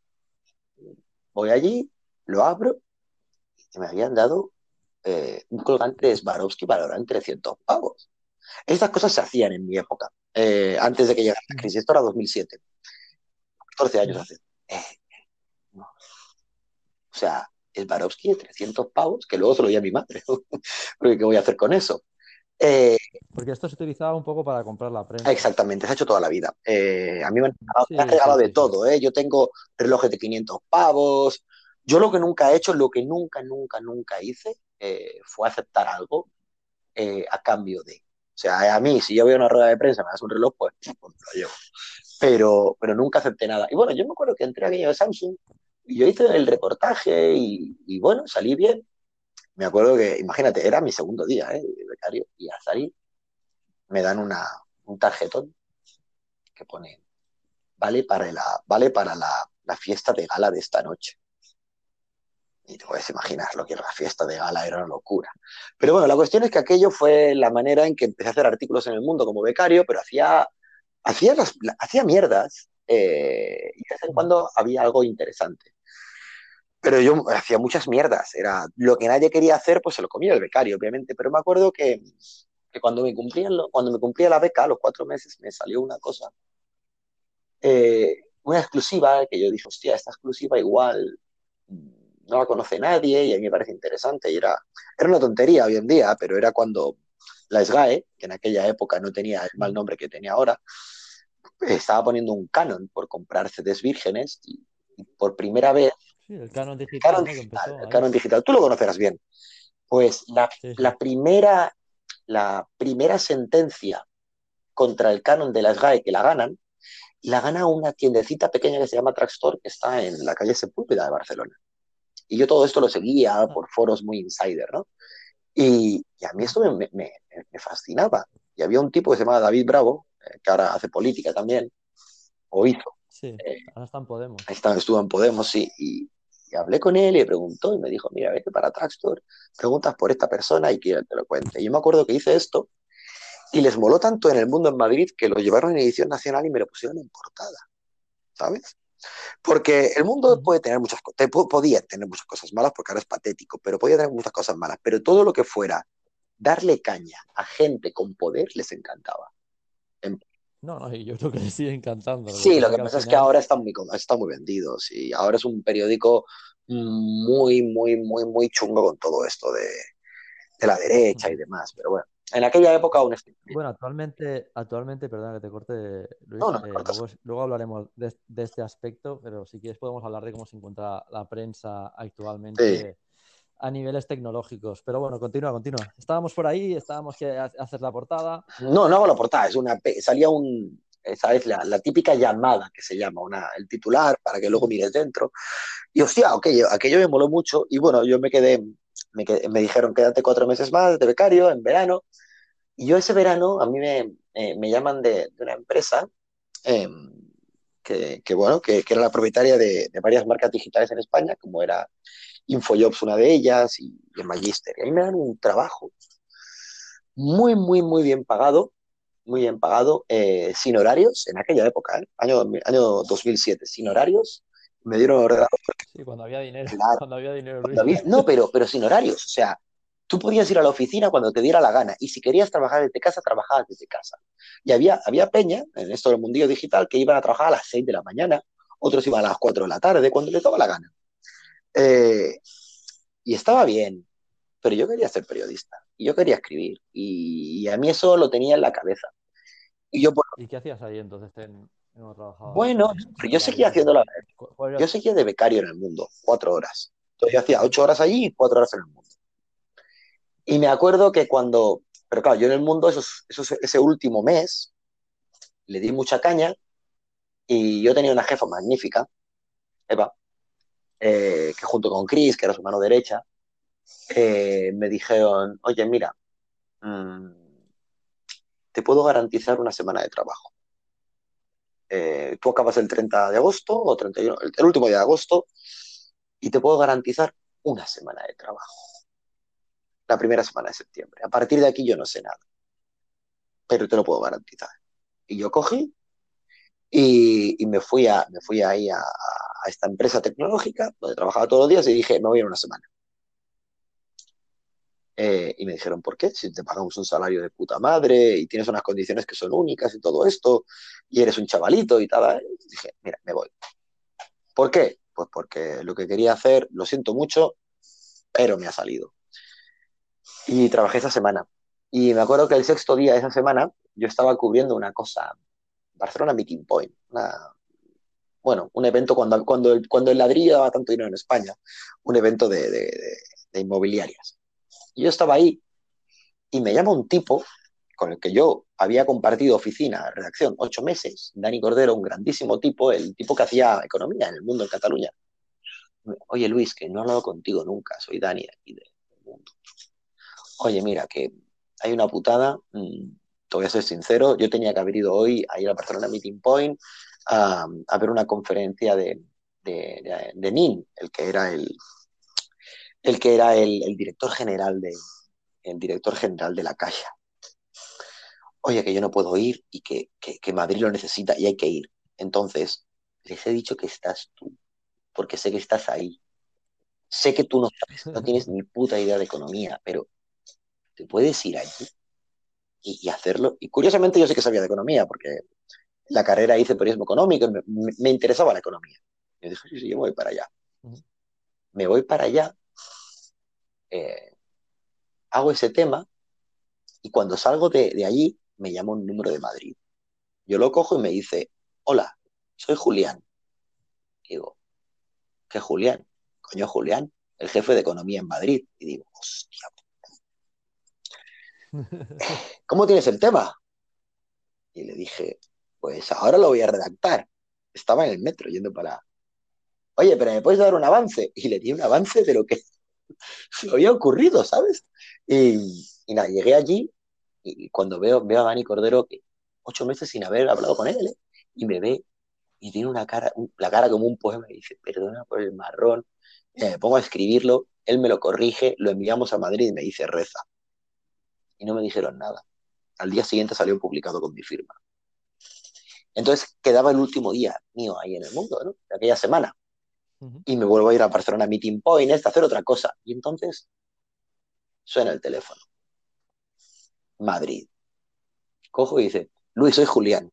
Voy allí, lo abro y me habían dado eh, un colgante de Swarovski valorado en 300 pavos. Estas cosas se hacían en mi época, eh, antes de que llegara la crisis. Esto era 2007, 14 años hace. Eh, no. O sea, Swarovski de 300 pavos, que luego se lo di a mi madre. <laughs> Porque, ¿qué voy a hacer con eso? Eh, Porque esto se utilizaba un poco para comprar la prensa. Exactamente, se ha hecho toda la vida. Eh, a mí me han regalado, sí, me han regalado sí, de sí, todo. ¿eh? Yo tengo relojes de 500 pavos. Yo lo que nunca he hecho, lo que nunca, nunca, nunca hice, eh, fue aceptar algo eh, a cambio de. O sea, a mí, si yo a una rueda de prensa, me das un reloj, pues, pues lo llevo. Pero, pero nunca acepté nada. Y bueno, yo me acuerdo que entré a aquello de Samsung y yo hice el reportaje y, y bueno, salí bien me acuerdo que, imagínate, era mi segundo día ¿eh? Becario y salir me dan una, un tarjetón que pone, vale para, la, vale para la, la, fiesta de gala de esta noche. Y te puedes imaginar lo que era la fiesta de gala, era una locura. Pero bueno, la cuestión es que aquello fue la manera en que empecé a hacer artículos en el mundo como becario, pero hacía, hacía, las, hacía mierdas eh, y de vez en cuando había algo interesante pero yo hacía muchas mierdas. Era lo que nadie quería hacer, pues se lo comía el becario, obviamente. Pero me acuerdo que, que cuando, me cumplía, cuando me cumplía la beca, a los cuatro meses, me salió una cosa, eh, una exclusiva, que yo dije, hostia, esta exclusiva igual no la conoce nadie y a mí me parece interesante. Y era, era una tontería hoy en día, pero era cuando la SGAE, que en aquella época no tenía el mal nombre que tenía ahora, estaba poniendo un canon por comprar CDs vírgenes y por primera vez Sí, el canon digital. Canon, ¿no? digital, empezó, el canon digital. Tú lo conocerás bien. Pues la, sí, sí. la, primera, la primera sentencia contra el canon de las GAE que la ganan, la gana una tiendecita pequeña que se llama Trackstore, que está en la calle Sepúlveda de Barcelona. Y yo todo esto lo seguía Ah. por foros muy insider, ¿no? Y, a mí esto me, me, me, fascinaba. Y había un tipo que se llamaba David Bravo, eh, que ahora hace política también, o hizo. Sí, eh, ahora está en Podemos. Ahí está, estuvo en Podemos, sí. Y, hablé con él y le preguntó y me dijo, mira, vete para Traxtor, preguntas por esta persona y quiero que te lo cuente. Y yo me acuerdo que hice esto y les moló tanto en el mundo en Madrid que lo llevaron en edición nacional y me lo pusieron en portada, ¿sabes? Porque el mundo puede tener muchas cosas, podía tener muchas cosas malas porque ahora es patético, pero podía tener muchas cosas malas, pero todo lo que fuera darle caña a gente con poder les encantaba. No, no, yo creo que les sigue encantando. Sí, lo que pasa es que ahora está muy, está muy vendido, sí. Ahora es un periódico muy, muy, muy, muy chungo con todo esto de, de la derecha y demás, pero bueno. En aquella época aún Bueno, actualmente, actualmente, perdón que te corte, Luis, eh, luego, hablaremos de, este aspecto, pero si quieres podemos hablar de cómo se encuentra la prensa actualmente a niveles tecnológicos. Pero bueno, continúa, continúa. Estábamos por ahí, estábamos que hacer la portada. No, no hago la portada, es una salía un, ¿sabes? La, la, típica llamada que se llama, una, el titular, para que luego mires dentro. Y hostia, aquello, aquello me moló mucho y bueno, yo me quedé, me, me dijeron, quédate cuatro meses más de becario en verano y yo ese verano, a mí me, me llaman de, de, una empresa em, que, que, bueno, que, que, era la propietaria de, de, varias marcas digitales en España, como era Infojobs una de ellas y, el Magister. Y a mí me dan un trabajo muy, muy, muy bien pagado, muy bien pagado, eh, sin horarios, en aquella época, ¿eh? año, año 2007, sin horarios. Me dieron ordenador. Sí, cuando había dinero. Cuando había dinero. no, pero, pero sin horarios. O sea, Tú podías ir a la oficina cuando te diera la gana y si querías trabajar desde casa, trabajabas desde casa. Y había, había peña en esto del mundillo digital que iban a trabajar a las 6 de la mañana, otros iban a las 4 de la tarde, cuando les daba la gana. Eh, y estaba bien, pero yo quería ser periodista y yo quería escribir y, a mí eso lo tenía en la cabeza. Y, yo, ¿Y qué hacías ahí entonces? bueno, yo seguía haciendo la... Yo seguía de becario en el mundo, cuatro horas. Entonces yo hacía ocho horas allí y cuatro horas en el mundo. Y me acuerdo que cuando, pero claro, yo en el mundo ese último mes le di mucha caña y yo tenía una jefa magnífica, Eva, eh, que junto con Chris, que era su mano derecha, eh, me dijeron, oye, mira, mm, te puedo garantizar una semana de trabajo. Eh, tú acabas el 30 de agosto o 31, el último día de agosto y te puedo garantizar una semana de trabajo la primera semana de septiembre. A partir de aquí yo no sé nada, pero te lo puedo garantizar. Y yo cogí y, me, fui a, me fui ahí a, esta empresa tecnológica donde trabajaba todos los días y dije, me voy en una semana. Eh, y me dijeron, ¿por qué? Si te pagamos un salario de puta madre y tienes unas condiciones que son únicas y todo esto, y eres un chavalito y tal, dije, mira, me voy. ¿Por qué? Pues porque lo que quería hacer, lo siento mucho, pero me ha salido. Y trabajé esa semana. Y me acuerdo que el sexto día de esa semana yo estaba cubriendo una cosa, Barcelona Meeting Point, bueno, un evento cuando, cuando, el, cuando el ladrillo daba tanto dinero en España, un evento de, de, de, inmobiliarias. Y yo estaba ahí y me llama un tipo con el que yo había compartido oficina, redacción, ocho meses, Dani Cordero, un grandísimo tipo, el tipo que hacía economía en el mundo en Cataluña. Oye Luis, que no he hablado contigo nunca, soy Dani aquí del mundo oye, mira, que hay una putada, mm, te voy ser sincero, yo tenía que haber ido hoy a ir a Barcelona Meeting Point a, ver una conferencia de, de, de, NIN, el que era el, el que era el, director general de el director general de la Caixa. Oye, que yo no puedo ir y que, que Madrid lo necesita y hay que ir. Entonces, les he dicho que estás tú, porque sé que estás ahí. Sé que tú no sabes, no tienes ni puta idea de economía, pero te puedes ir allí y, hacerlo. Y curiosamente yo sé que sabía de economía, porque la carrera hice periodismo económico me, interesaba la economía. Yo dije, sí, sí, yo me voy para allá. Me voy para allá, eh, hago ese tema y cuando salgo de, de allí me llama un número de Madrid. Yo lo cojo y me dice, hola, soy Julián. Y digo, ¿qué Julián? Coño, Julián, el jefe de economía en Madrid. Y digo, hostia, <laughs> ¿cómo tienes el tema? Y le dije, pues ahora lo voy a redactar. Estaba en el metro yendo para... Oye, pero ¿me puedes dar un avance? Y le di un avance de lo que, <laughs> se había ocurrido, ¿sabes? Y, y nada, llegué allí y cuando veo, veo a Dani Cordero, que ocho meses sin haber hablado con él, ¿eh? y me ve y tiene una cara, la cara como un poema, y dice, perdona por el marrón, eh, me pongo a escribirlo, él me lo corrige, lo enviamos a Madrid y me dice, reza. Y no me dijeron nada. Al día siguiente salió publicado con mi firma. Entonces quedaba el último día mío ahí en el mundo, ¿no? De aquella semana. Y me vuelvo a ir a Barcelona a Meeting Point, a hacer otra cosa. Y entonces suena el teléfono. Madrid. Cojo y dice, Luis, soy Julián.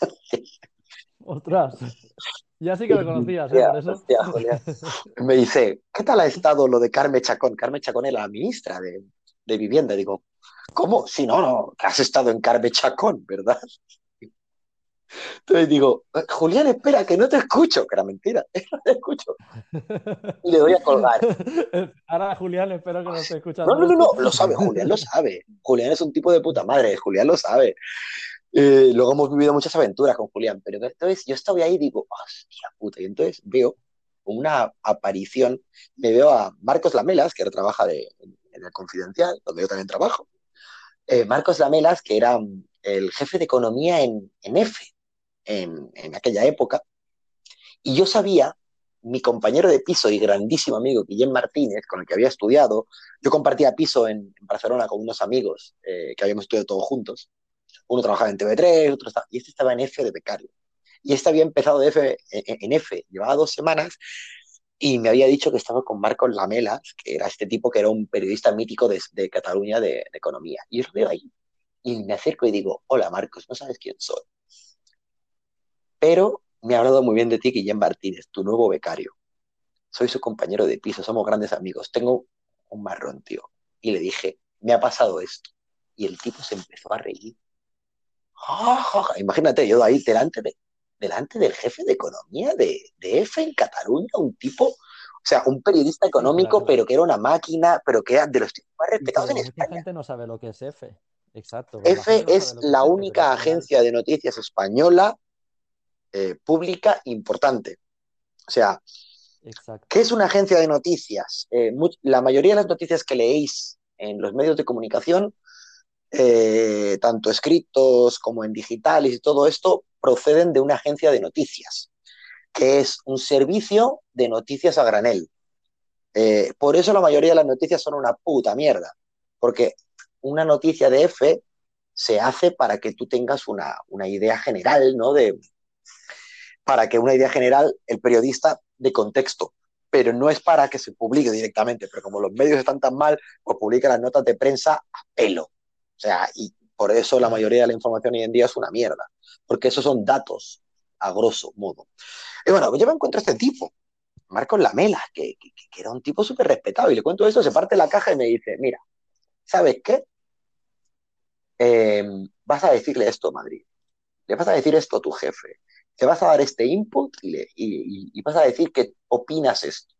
<laughs> Ostras. Ya sí que me conocías, ¿eh? Por eso. <laughs> Me dice, ¿qué tal ha estado lo de Carmen Chacón? Carmen Chacón es la ministra de, de Vivienda. Digo, ¿cómo? Si no, no, has estado en Carmen Chacón, ¿verdad? Entonces digo, Julián, espera, que no te escucho, que era mentira, <laughs> no te escucho. Y le doy a colgar. Ahora, Julián, espero que no te escuchas. No, no, no, no, lo sabe, Julián lo sabe. Julián es un tipo de puta madre, Julián lo sabe. Eh, luego hemos vivido muchas aventuras con Julián, pero entonces yo estaba ahí y digo, hostia puta, y entonces veo una aparición, me veo a Marcos Lamelas, que ahora trabaja de, en el Confidencial, donde yo también trabajo. Eh, Marcos Lamelas, que era el jefe de economía en, en F, en, aquella época. Y yo sabía, mi compañero de piso y grandísimo amigo, Guillem Martínez, con el que había estudiado, yo compartía piso en, Barcelona con unos amigos eh, que habíamos estudiado todos juntos. Uno trabajaba en TV3, otro estaba, y este estaba en F de becario. Y este había empezado de F, en, F, llevaba dos semanas, y me había dicho que estaba con Marcos Lamelas, que era este tipo que era un periodista mítico de, de Cataluña de, de, economía. Y yo lo veo ahí. Y me acerco y digo, hola Marcos, no sabes quién soy pero me ha hablado muy bien de ti Guillén Martínez, tu nuevo becario. Soy su compañero de piso, somos grandes amigos. Tengo un marrón, tío. Y le dije, me ha pasado esto. Y el tipo se empezó a reír. Imagínate, yo ahí delante, de, delante del jefe de economía de, de F en Cataluña, un tipo, o sea, un periodista económico, claro. pero que era una máquina, pero que era de los tipos más respetados en España. Mucha gente no sabe lo que es F. Exacto. F es no la única agencia de noticias española eh, pública importante. O sea, Exacto. ¿qué es una agencia de noticias? Eh, la mayoría de las noticias que leéis en los medios de comunicación, eh, tanto escritos como en digitales y todo esto, proceden de una agencia de noticias, que es un servicio de noticias a granel. Por eso la mayoría de las noticias son una puta mierda, porque una noticia de F se hace para que tú tengas una, una idea general, ¿no? De, para que una idea general, el periodista de contexto, pero no es para que se publique directamente, pero como los medios están tan mal, pues publica las notas de prensa a pelo. O sea, y por eso la mayoría de la información hoy en día es una mierda, porque esos son datos, a grosso modo. Y bueno, yo me encuentro a este tipo, Marcos Lamela, que, era un tipo súper respetado, y le cuento eso, se parte la caja y me dice, mira, ¿sabes qué? Eh, vas a decirle esto a Madrid, le vas a decir esto a tu jefe, te vas a dar este input y, le, y, y, vas a decir que opinas esto.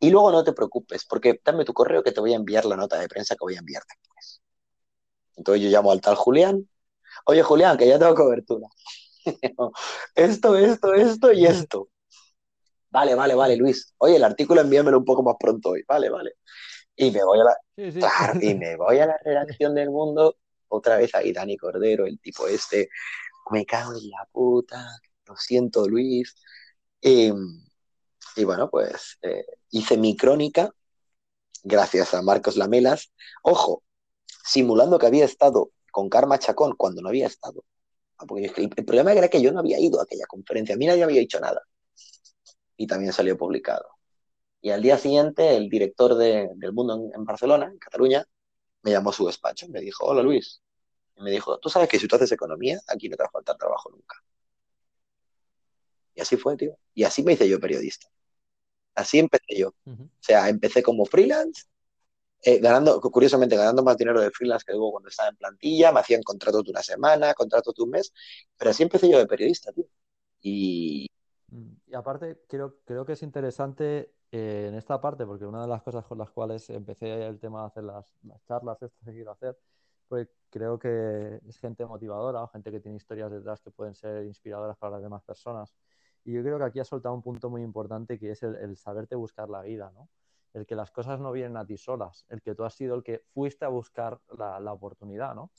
Y luego no te preocupes, porque dame tu correo que te voy a enviar la nota de prensa que voy a enviarte después. Entonces yo llamo al tal Julián. Oye, Julián, que ya tengo cobertura. <laughs> esto, esto, esto y esto. Vale, vale, vale, Luis. Oye, el artículo envíamelo un poco más pronto hoy. Vale, vale. Y me voy a la, sí, sí. Claro, y me voy a la redacción del mundo. Otra vez ahí Dani Cordero, el tipo este. Me cago en la puta lo siento Luis. Eh, y bueno, pues eh, hice mi crónica gracias a Marcos Lamelas. Ojo, simulando que había estado con Karma Chacón cuando no había estado. Ah, el, problema era que yo no había ido a aquella conferencia, a mí nadie había dicho nada. Y también salió publicado. Y al día siguiente, el director de, del Mundo en, en, Barcelona, en Cataluña, me llamó a su despacho. Me dijo, hola Luis. Y me dijo, tú sabes que si tú haces economía, aquí no te va a faltar trabajo nunca. Y así fue, tío. Y así me hice yo periodista. Así empecé yo. Uh -huh. O sea, empecé como freelance, eh, ganando, curiosamente, ganando más dinero de freelance que luego cuando estaba en plantilla, me hacían contratos de una semana, contratos de un mes, pero así empecé yo de periodista, tío. Y, mm, y aparte, creo, creo que es interesante eh, en esta parte, porque una de las cosas con las cuales empecé el tema de hacer las, las charlas, esto que quiero hacer, pues creo que es gente motivadora o gente que tiene historias detrás que pueden ser inspiradoras para las demás personas. Y yo creo que aquí has soltado un punto muy importante que es el, saberte buscar la vida, ¿no? el que las cosas no vienen a ti solas, el que tú has sido el que fuiste a buscar la, la oportunidad, ¿no?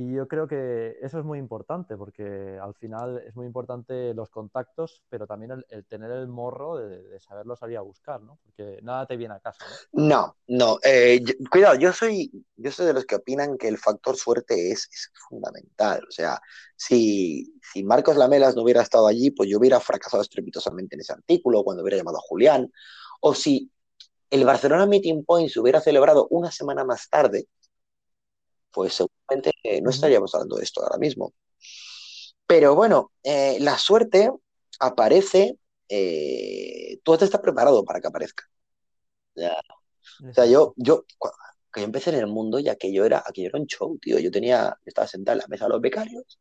Y yo creo que eso es muy importante, porque al final es muy importante los contactos, pero también el, tener el morro de, saberlo salir a buscar, ¿no? Porque nada te viene a casa. No, no, no eh, cuidado, yo soy, yo soy de los que opinan que el factor suerte es, es fundamental. O sea, si, si, Marcos Lamelas no hubiera estado allí, pues yo hubiera fracasado estrepitosamente en ese artículo, cuando hubiera llamado a Julián, o si el Barcelona Meeting Point se hubiera celebrado una semana más tarde, pues seguramente no estaríamos hablando de esto ahora mismo. Pero bueno, eh, la suerte aparece, eh, tú te estás preparado para que aparezca. O sea, yo, yo, cuando yo empecé en el mundo, ya que yo era, aquello era un show, tío. Yo tenía, estaba sentado en la mesa de los becarios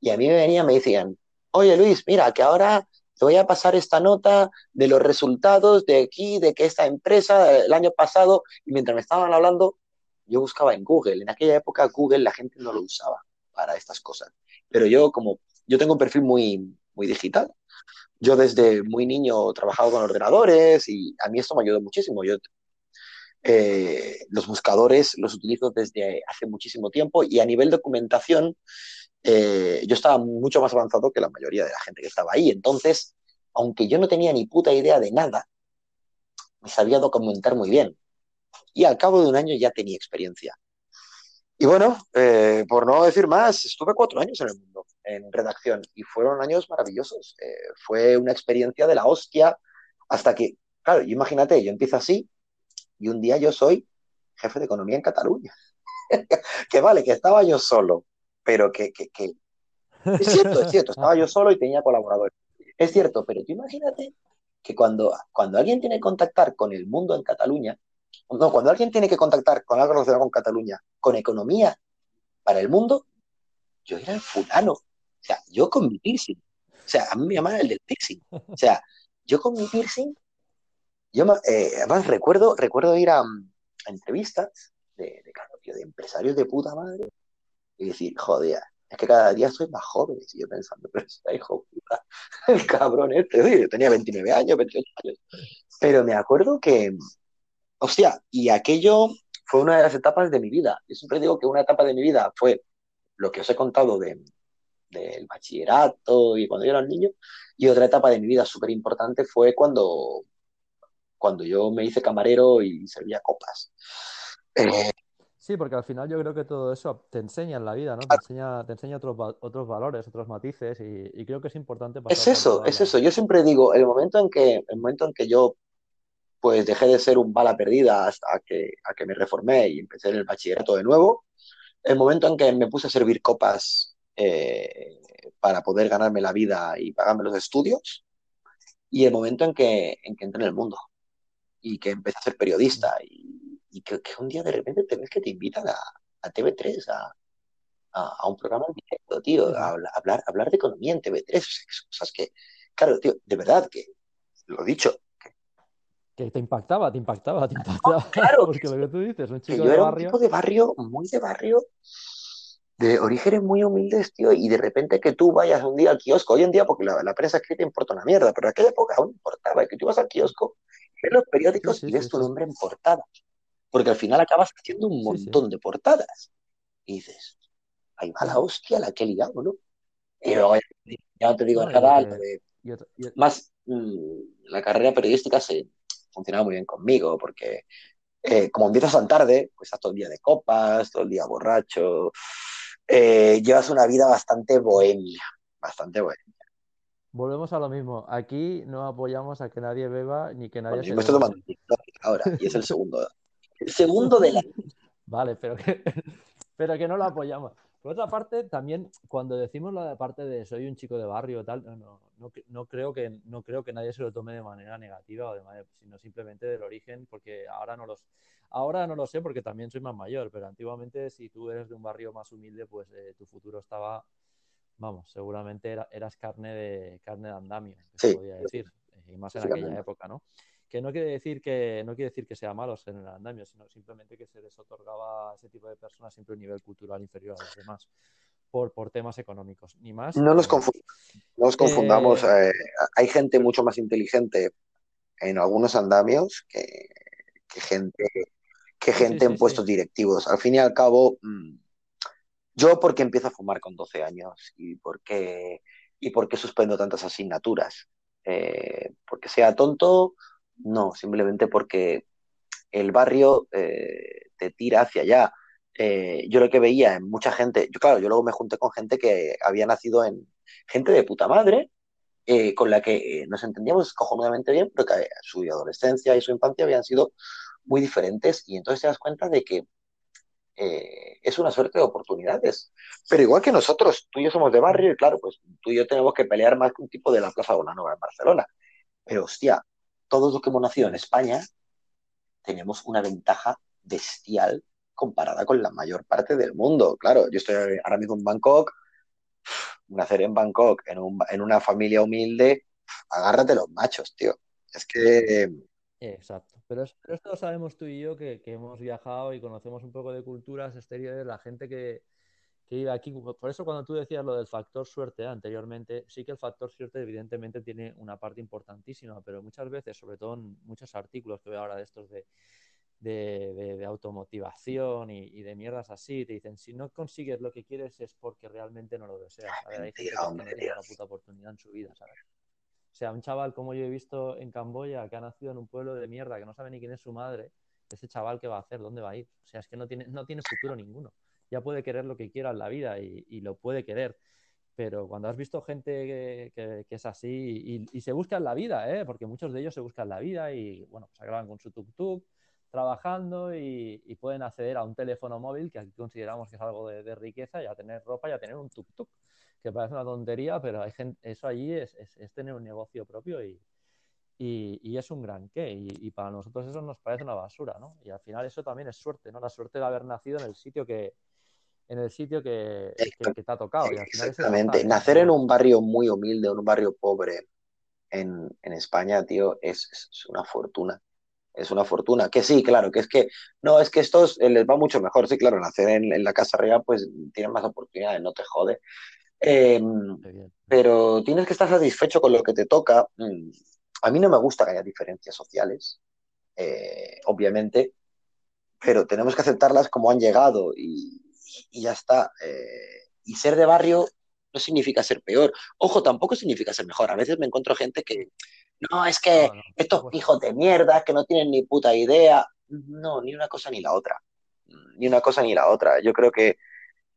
y a mí me venían, me decían, oye Luis, mira, que ahora te voy a pasar esta nota de los resultados de aquí, de que esta empresa el año pasado, y mientras me estaban hablando, yo buscaba en Google. En aquella época Google la gente no lo usaba para estas cosas. Pero yo como, yo tengo un perfil muy, muy digital. Yo desde muy niño he trabajado con ordenadores y a mí esto me ayudó muchísimo. Yo eh, los buscadores los utilizo desde hace muchísimo tiempo y a nivel documentación eh, yo estaba mucho más avanzado que la mayoría de la gente que estaba ahí. Entonces, aunque yo no tenía ni puta idea de nada, me sabía documentar muy bien y al cabo de un año ya tenía experiencia. Y bueno, eh, por no decir más, estuve cuatro años en el mundo, en redacción, y fueron años maravillosos. Eh, fue una experiencia de la hostia hasta que, claro, imagínate, yo empiezo así y un día yo soy jefe de economía en Cataluña. <laughs> que vale, que estaba yo solo, pero que, que, que... Es cierto, es cierto, estaba yo solo y tenía colaboradores. Es cierto, pero tú imagínate que cuando, cuando alguien tiene que contactar con el mundo en Cataluña, no, cuando alguien tiene que contactar con algo relacionado con Cataluña, con economía para el mundo, yo era el fulano. O sea, yo con mi piercing. O sea, a mí me llamaban el del piercing. O sea, yo con mi piercing, yo eh, además recuerdo, recuerdo ir a, entrevistas de, de, empresarios de puta madre y decir, joder, es que cada día soy más joven. Y yo pensando, pero hijo puta, <laughs> el cabrón este, yo tenía 29 años, 28 años. Pero me acuerdo que, Hostia, y aquello fue una de las etapas de mi vida. Yo siempre digo que una etapa de mi vida fue lo que os he contado de, del bachillerato y cuando yo era un niño, y otra etapa de mi vida súper importante fue cuando, cuando yo me hice camarero y servía copas. Eh, sí, porque al final yo creo que todo eso te enseña en la vida, ¿no? Te enseña, te enseña otros, otros valores, otros matices y, creo que es importante. Es eso, es eso. Yo siempre digo, el momento en que, el momento en que yo pues dejé de ser un bala perdida hasta que, a que me reformé y empecé en el bachillerato de nuevo. El momento en que me puse a servir copas eh, para poder ganarme la vida y pagarme los estudios. Y el momento en que, en que entré en el mundo y que empecé a ser periodista y, que, un día de repente te ves que te invitan a, a TV3, a, a, un programa en directo, tío, a, hablar, hablar de economía en TV3, cosas que, claro, tío, de verdad que, lo dicho, que te impactaba, te impactaba, te <laughs> impactaba. claro. <laughs> Porque lo que tú dices, un chico yo de era barrio. Un tipo de barrio, muy de barrio, de orígenes muy humildes, tío, y de repente que tú vayas un día al kiosco, hoy en día, porque la, la prensa escrita importa una mierda, pero en aquella época aún importaba, que tú vas al kiosco, ves los periódicos y ves tu nombre en portada. Porque al final acabas haciendo un montón de portadas. Y dices, ahí va la hostia la que he ligado, ¿no? Y luego ya no te digo nada, de, más mm, la carrera periodística se, funcionaba muy bien conmigo, porque eh, como empiezas tan tarde, pues estás todo el día de copas, todo el día borracho, eh, llevas una vida bastante bohemia, bastante bohemia. Volvemos a lo mismo. Aquí no apoyamos a que nadie beba ni que nadie se. Yo me estoy tomando ahora y es el <laughs> segundo. el segundo de la. Vale, pero que, <laughs> pero que no lo apoyamos. Por otra parte, también cuando decimos la parte de soy un chico de barrio tal, no, no, no, creo que, no creo que nadie se lo tome de manera negativa, o de manera, sino simplemente del origen, porque ahora no, los, ahora no lo sé porque también soy más mayor, pero antiguamente si tú eres de un barrio más humilde, pues eh, tu futuro estaba, vamos, seguramente era, eras carne de, carne de andamio, se podría decir, eh, y más en aquella época, ¿no? Que no quiere decir que no quiere decir que sea malo ser en el andamio, sino simplemente que se les otorgaba a ese tipo de personas siempre un nivel cultural inferior a los demás. Por, por temas económicos, ni más. No nos, confundamos. Eh, hay gente mucho más inteligente en algunos andamios que, que gente, que gente en puestos directivos. Al fin y al cabo, mm, yo porque empiezo a fumar con 12 años y porque, y porque suspendo tantas asignaturas. Eh, porque sea tonto, no, simplemente porque el barrio eh, te tira hacia allá. Eh, yo lo que veía en mucha gente, yo claro, yo luego me junté con gente que había nacido en gente de puta madre, con la que nos entendíamos cojonudamente bien, pero que su adolescencia y su infancia habían sido muy diferentes y entonces te das cuenta de que eh, es una suerte de oportunidades. Pero igual que nosotros, tú y yo somos de barrio y claro, pues tú y yo tenemos que pelear más que un tipo de la Plaza Bonanova en Barcelona. Pero hostia, todos los que hemos nacido en España tenemos una ventaja bestial comparada con la mayor parte del mundo. Claro, yo estoy ahora mismo en Bangkok, nacer en Bangkok, en, un, en una familia humilde, agárrate los machos, tío. Es que... Exacto. Pero, esto lo sabemos tú y yo que, hemos viajado y conocemos un poco de culturas exteriores, la gente que, que vive aquí. Por eso cuando tú decías lo del factor suerte anteriormente, sí que el factor suerte evidentemente tiene una parte importantísima, pero muchas veces, sobre todo en muchos artículos que veo ahora de estos de, de, automotivación y, de mierdas así, te dicen, si no consigues lo que quieres es porque realmente no lo deseas. Hay gente que no tiene una puta oportunidad en su vida, ¿sabes? O sea, un chaval como yo he visto en Camboya, que ha nacido en un pueblo de mierda, que no sabe ni quién es su madre, ese chaval qué va a hacer, dónde va a ir. O sea, es que no tiene, no tiene futuro ninguno. Ya puede querer lo que quiera en la vida y, lo puede querer. Pero cuando has visto gente que, es así y, se buscan la vida, ¿eh? porque muchos de ellos se buscan la vida y, bueno, se acaban con su tuk-tuk, trabajando y, pueden acceder a un teléfono móvil, que aquí consideramos que es algo de, de riqueza, y a tener ropa y a tener un tuk-tuk que parece una tontería, pero hay gente, eso allí es, tener un negocio propio y, y, es un gran qué. Y, para nosotros eso nos parece una basura, ¿no? Y al final eso también es suerte, ¿no? La suerte de haber nacido en el sitio que, en el sitio que, te ha tocado. Exactamente. Nacer en un barrio muy humilde, en un barrio pobre en, España, tío, es, una fortuna. Es una fortuna. Que sí, claro, que es que, no, es que estos eh, les va mucho mejor. Sí, claro, nacer en, en la Casa Real, pues tienen más oportunidades, no te jode. Em, pero tienes que estar satisfecho con lo que te toca. Mm, a mí no me gusta que haya diferencias sociales, eh, obviamente, pero tenemos que aceptarlas como han llegado y, ya está. Eh, y ser de barrio no significa ser peor. Ojo, tampoco significa ser mejor. A veces me encuentro gente que, no, es que estos hijos de mierda que no tienen ni puta idea. No, ni una cosa ni la otra. Ni una cosa ni la otra. Yo creo que,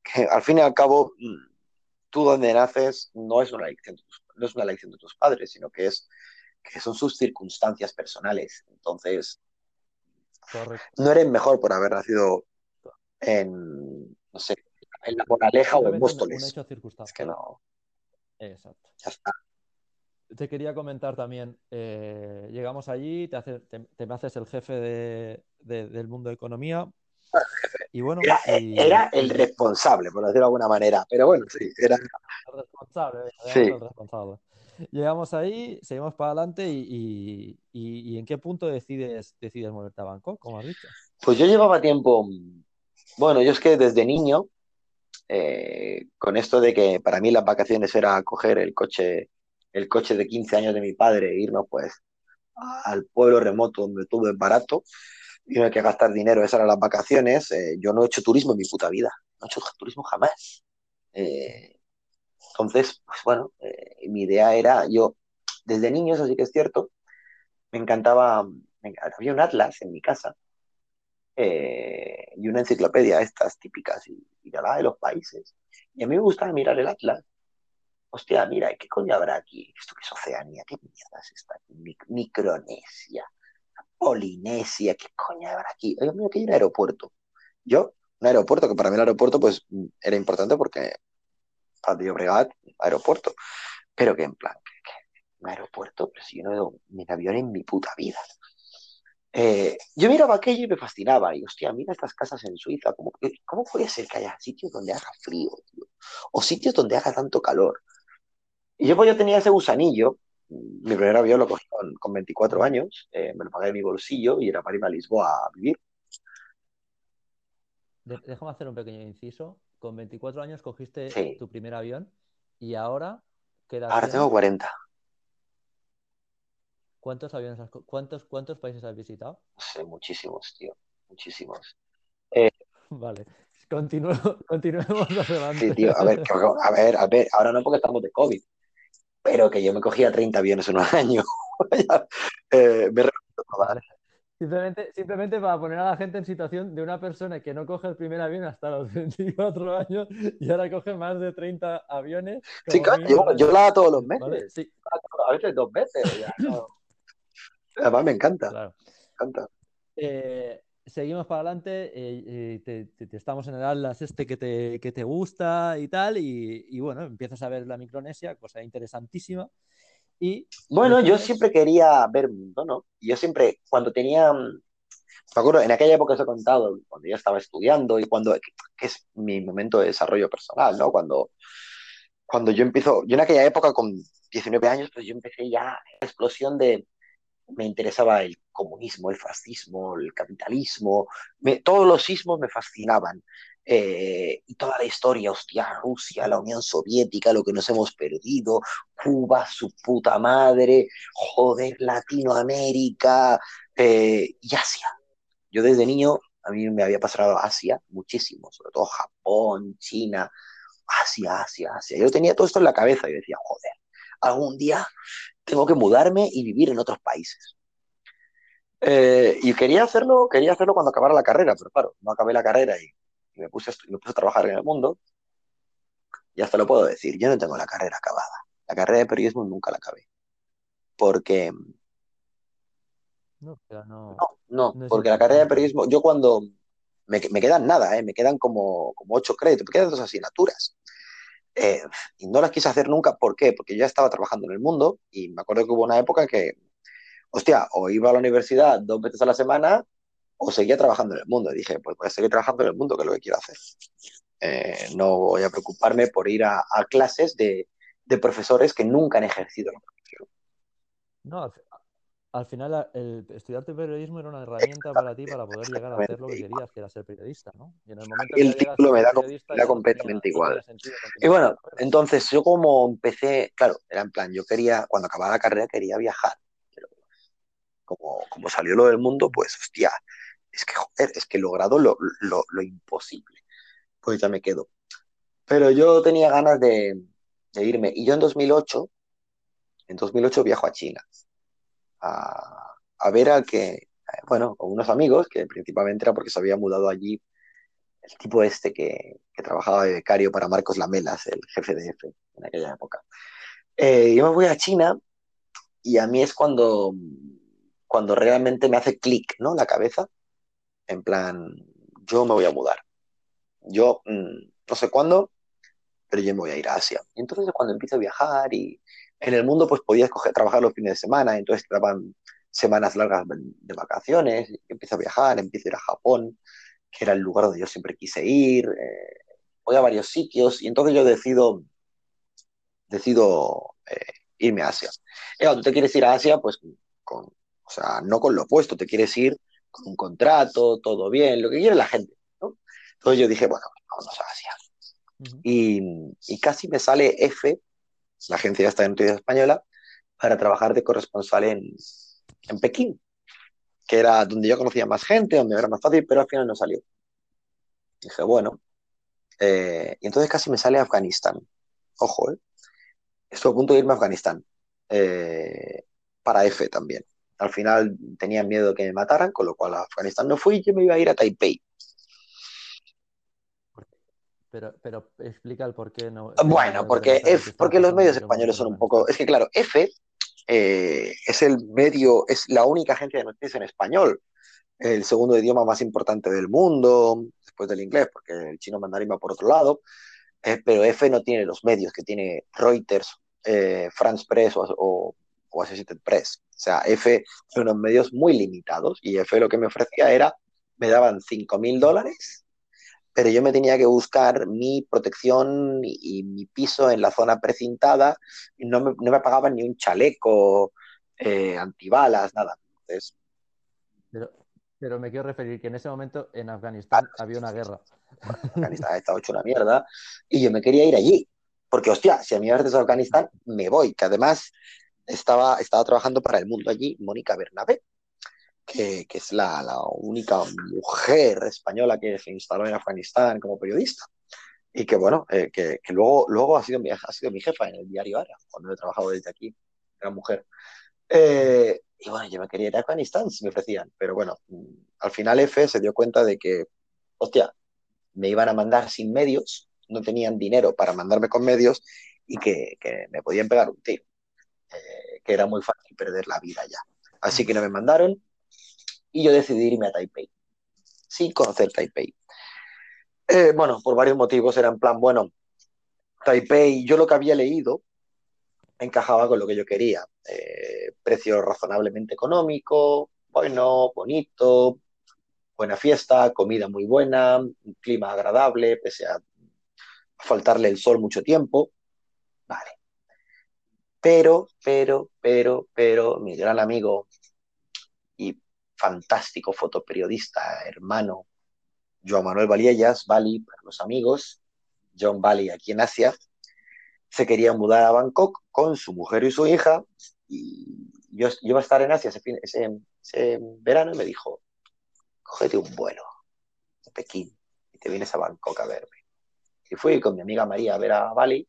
que al fin y al cabo mm, tú donde naces no es una elección, no es una elección de tus padres, sino que es que son sus circunstancias personales. Entonces, no eres mejor por haber nacido en, no sé, en la Moraleja o en Móstoles. Es que no. Exacto. Ya está. Te quería comentar también, eh, llegamos allí, te, hace, te, me haces el jefe de, del mundo de economía, y bueno, era, el responsable, por decirlo de alguna manera. Pero bueno, sí, era. El responsable, el responsable. Llegamos ahí, seguimos para adelante y, y, ¿en qué punto decides, decides moverte a Bangkok, como has dicho? Pues yo llevaba tiempo, bueno, yo es que desde niño, eh, con esto de que para mí las vacaciones era coger el coche, el coche de 15 años de mi padre e irnos pues al pueblo remoto donde tuve barato, y no hay que gastar dinero, esas eran las vacaciones. Eh, yo no he hecho turismo en mi puta vida, no he hecho turismo jamás. Eh, entonces, pues bueno, mi idea era, yo desde niño, eso sí que es cierto, me encantaba, había un atlas en mi casa y una enciclopedia, estas típicas, y, y hablaba de los países. Y a mí me gustaba mirar el atlas. Hostia, mira, ¿qué coño habrá aquí? ¿Esto qué es Oceanía? ¿Qué mierda es esta? Micronesia Polinesia, ¿qué coño habrá aquí? Oye, mío, que hay un aeropuerto. Yo, un aeropuerto, que para mí el aeropuerto pues era importante porque para Bregat, aeropuerto. Pero que en plan, un aeropuerto, pero si yo no veo mi avión en mi puta vida. Eh, yo miraba aquello y me fascinaba. Y hostia, mira estas casas en Suiza. ¿Cómo, cómo puede ser que haya sitios donde haga frío, O sitios donde haga tanto calor. Y yo, pues, yo tenía ese gusanillo mi primer avión lo cogí con, 24 años, eh, me lo pagué de mi bolsillo y era para ir a Lisboa a vivir. Déjame hacer un pequeño inciso. Con 24 años cogiste tu primer avión y ahora qué Ahora tengo 40. ¿Cuántos aviones cuántos, cuántos países has visitado? Sé, muchísimos, tío. Muchísimos. <laughs> Eh, vale. <laughs> continuemos <laughs> adelante. Sí, tío, a ver, a ver, a ver, ahora no porque estamos de COVID, pero que yo me cogía 30 aviones en un año. eh, me vale. Simplemente, simplemente para poner a la gente en situación de una persona que no coge el primer avión hasta los 24 años y ahora coge más de 30 aviones. Sí, claro, yo, yo, la hago todos los meses. Sí. A veces dos veces. Ya, Además me encanta. Claro. Me encanta. Eh, seguimos para adelante. Eh, eh, te, estamos en el Atlas este que te, que te gusta y tal. Y, y, bueno, empiezas a ver la Micronesia, cosa interesantísima. Y bueno, yo siempre quería ver mundo, ¿no? Yo siempre, cuando tenía, mm, me acuerdo, en aquella época os he contado, cuando yo estaba estudiando y cuando, que es mi momento de desarrollo personal, ¿no? Cuando, cuando yo empiezo, yo en aquella época con 19 años, pues yo empecé ya la explosión de, me interesaba el comunismo, el fascismo, el capitalismo, todos los sismos me fascinaban. Eh, y toda la historia, hostia, Rusia, la Unión Soviética, lo que nos hemos perdido, Cuba, su puta madre, joder, Latinoamérica eh, y Asia. Yo desde niño, a mí me había pasado Asia muchísimo, sobre todo Japón, China, Asia, Asia, Asia. Yo tenía todo esto en la cabeza y decía, joder, algún día tengo que mudarme y vivir en otros países. Eh, y quería hacerlo, quería hacerlo cuando acabara la carrera, pero claro, no acabé la carrera y y me puse, me puse a trabajar en el mundo, y hasta lo puedo decir, yo no tengo la carrera acabada. La carrera de periodismo nunca la acabé. Porque... No, no, no, porque la carrera de periodismo, yo cuando... Me, me quedan nada, ¿eh? me quedan como, como ocho créditos, me quedan dos asignaturas. Eh, y no las quise hacer nunca, ¿por qué? Porque yo ya estaba trabajando en el mundo y me acuerdo que hubo una época que, hostia, o iba a la universidad dos veces a la semana o seguía trabajando en el mundo. Y dije, pues voy a seguir trabajando en el mundo, que es lo que quiero hacer. Eh, no voy a preocuparme por ir a, clases de, profesores que nunca han ejercido la profesión. No, al, final el estudiarte periodismo era una herramienta para ti para poder llegar a hacer lo que querías, que era ser periodista, ¿no? Y en el momento el título me da, completamente igual. Y bueno, entonces yo como empecé, claro, era en plan, yo quería, cuando acababa la carrera quería viajar. Pero como, como salió lo del mundo, pues hostia, es que, joder, es que he logrado lo, imposible. Pues ya me quedo. Pero yo tenía ganas de, irme. Y yo en 2008, en 2008 viajo a China a, ver a que, bueno, con unos amigos, que principalmente era porque se había mudado allí el tipo este que, trabajaba de becario para Marcos Lamelas, el jefe de F en aquella época. Eh, yo me voy a China y a mí es cuando, cuando realmente me hace clic, ¿no? La cabeza en plan, yo me voy a mudar. Yo mm, no sé cuándo, pero yo me voy a ir a Asia. Y entonces cuando empiezo a viajar y en el mundo pues podía escoger trabajar los fines de semana, entonces daban semanas largas de vacaciones, empiezo a viajar, empiezo a ir a Japón, que era el lugar donde yo siempre quise ir, eh, voy a varios sitios y entonces yo decido, decido eh, irme a Asia. Y cuando tú te quieres ir a Asia, pues con, o sea, no con lo opuesto, te quieres ir un contrato, todo bien, lo que quiere la gente. ¿no? Entonces yo dije, bueno, vamos a Asia. y, casi me sale F, la agencia de esta entidad española, para trabajar de corresponsal en, en Pekín, que era donde yo conocía más gente, donde era más fácil, pero al final no salió. Dije, bueno. Eh, y entonces casi me sale Afganistán. Ojo, ¿eh? Estuve a punto de irme a Afganistán. Eh, para F también. Al final tenían miedo de que me mataran, con lo cual a Afganistán no fui yo me iba a ir a Taipei. Pero, pero explica el por qué no. Bueno, porque, porque los medios españoles son un poco. Es que, claro, F eh, es el medio, es la única agencia de noticias en español, el segundo idioma más importante del mundo, después del inglés, porque el chino mandarín va por otro lado. Eh, pero F no tiene los medios que tiene Reuters, eh, France Press o o Associated Press. O sea, F son unos medios muy limitados y F lo que me ofrecía era, me daban 5 mil dólares, pero yo me tenía que buscar mi protección y, mi piso en la zona precintada y no me, no me pagaban ni un chaleco eh, antibalas, nada. pero, pero, me quiero referir que en ese momento en Afganistán había una guerra. Afganistán estaba hecho una mierda y yo me quería ir allí. Porque, hostia, si a mí me a Afganistán, me voy. Que además estaba, estaba trabajando para el mundo allí Mónica Bernabé, que, que es la, la, única mujer española que se instaló en Afganistán como periodista. Y que bueno, eh, que, que, luego, luego ha, sido, ha sido mi jefa en el diario Ara, cuando he trabajado desde aquí, era mujer. Eh, y bueno, yo me quería ir a Afganistán si me ofrecían, pero bueno, al final F se dio cuenta de que, hostia, me iban a mandar sin medios, no tenían dinero para mandarme con medios y que, que me podían pegar un tiro, eh, que era muy fácil perder la vida ya. Así que no me mandaron y yo decidí irme a Taipei, sin conocer Taipei. Eh, bueno, por varios motivos, era en plan, bueno, Taipei, yo lo que había leído encajaba con lo que yo quería. Eh, precio razonablemente económico, bueno, bonito, buena fiesta, comida muy buena, clima agradable, pese a faltarle el sol mucho tiempo. Vale. Pero, pero, pero, pero, mi gran amigo fantástico fotoperiodista, hermano, Joan Manuel Valiellas, Bali para los amigos, John Bali aquí en Asia, se quería mudar a Bangkok con su mujer y su hija y yo, iba a estar en Asia ese, verano y me dijo, cógete un vuelo de Pekín y te vienes a Bangkok a verme. Y fui con mi amiga María a ver a Bali.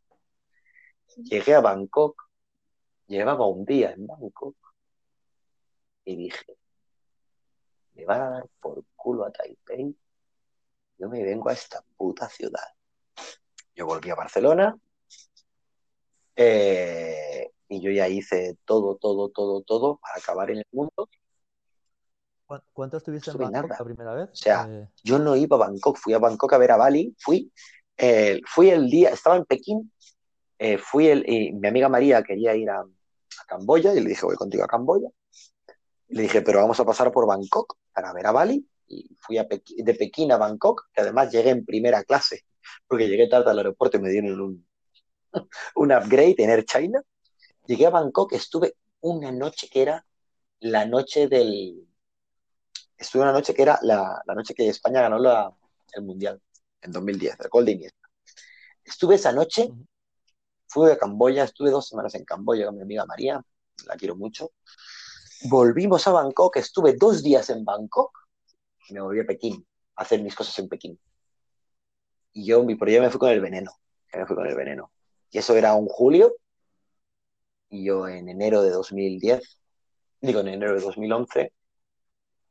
Llegué a Bangkok, llevaba un día en Bangkok y dije, me van a dar por culo a Taipei, yo me vengo a esta puta ciudad. Yo volví a Barcelona, eh, y yo ya hice todo, todo, todo, todo para acabar en el mundo. ¿Cuánto estuviste en Bangkok la primera vez? O sea, eh... yo no iba a Bangkok, fui a Bangkok a ver a Bali, fui, eh, fui el día, estaba en Pekín, fui el, mi amiga María quería ir a, a, Camboya y le dije, voy contigo a Camboya. Le dije, pero vamos a pasar por Bangkok para ver a Bali. Y fui a de Pekín a Bangkok, que además llegué en primera clase, porque llegué tarde al aeropuerto y me dieron un, <laughs> un upgrade en Air China. Llegué a Bangkok, estuve una noche que era la noche del... Estuve una noche que era la, la noche que España ganó la, el Mundial, en 2010, el gol de Iniesta. Estuve esa noche, fui a Camboya, estuve dos semanas en Camboya con mi amiga María, la quiero mucho. Volvimos a Bangkok, estuve dos días en Bangkok me volví a Pekín, a hacer mis cosas en Pekín. Y yo, mi yo me fui con el veneno, me fui con el veneno. Y eso era un julio. Y yo en enero de 2010, digo en enero de 2011,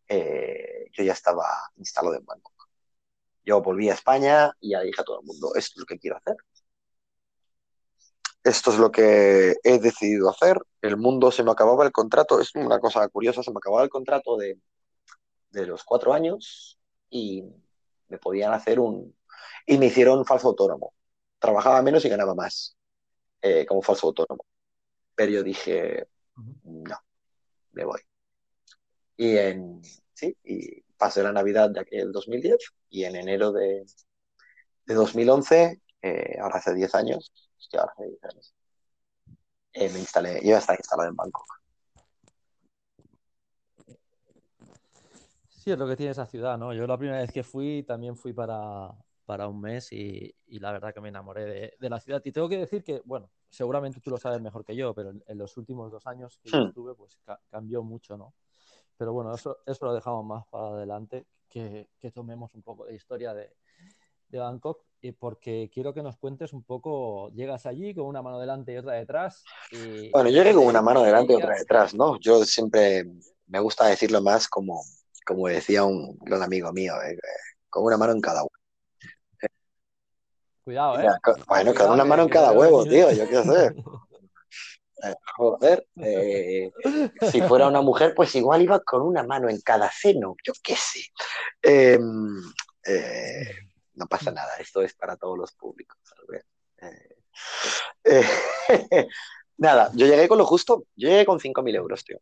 eh, yo ya estaba instalado en Bangkok. Yo volví a España y ya dije a todo el mundo, esto es lo que quiero hacer. Esto es lo que he decidido hacer. El mundo se me acababa el contrato. Es una cosa curiosa, se me acababa el contrato de, de los cuatro años y me podían hacer un... Y me hicieron falso autónomo trabajaba menos y ganaba más eh, como falso autónomo. Pero yo dije, no, me voy. Y en, sí, y pasé la Navidad de aquel 2010 y en enero de, de 2011, eh, ahora hace 10 años, hostia, ahora hace 10 años, eh, me instalé, yo estaba instalado en Bangkok. Sí, es lo que tiene esa ciudad, ¿no? Yo la primera vez que fui también fui para, para un mes y, y, la verdad que me enamoré de, de, la ciudad. Y tengo que decir que, bueno, seguramente tú lo sabes mejor que yo, pero en, en los últimos dos años que yo Hmm. estuve, pues ca cambió mucho, ¿no? Pero bueno, eso, eso lo dejamos más para adelante, que, que tomemos un poco de historia de, de Bangkok, y porque quiero que nos cuentes un poco, llegas allí con una mano delante y otra detrás. Y, Bueno, yo llegué con una mano delante y otra detrás, ¿no? Yo siempre me gusta decirlo más como, como decía un gran amigo mío, eh, con una mano en cada uno. Cuidado, ¿eh? Con, bueno, con una mano en cada huevo, tío, yo qué sé. <laughs> Eh, joder, eh, si fuera una mujer, pues igual iba con una mano en cada seno, yo qué sé. Eh, no pasa nada, esto es para todos los públicos. Eh, <laughs> nada, yo llegué con lo justo, yo llegué con 5.000 euros, tío.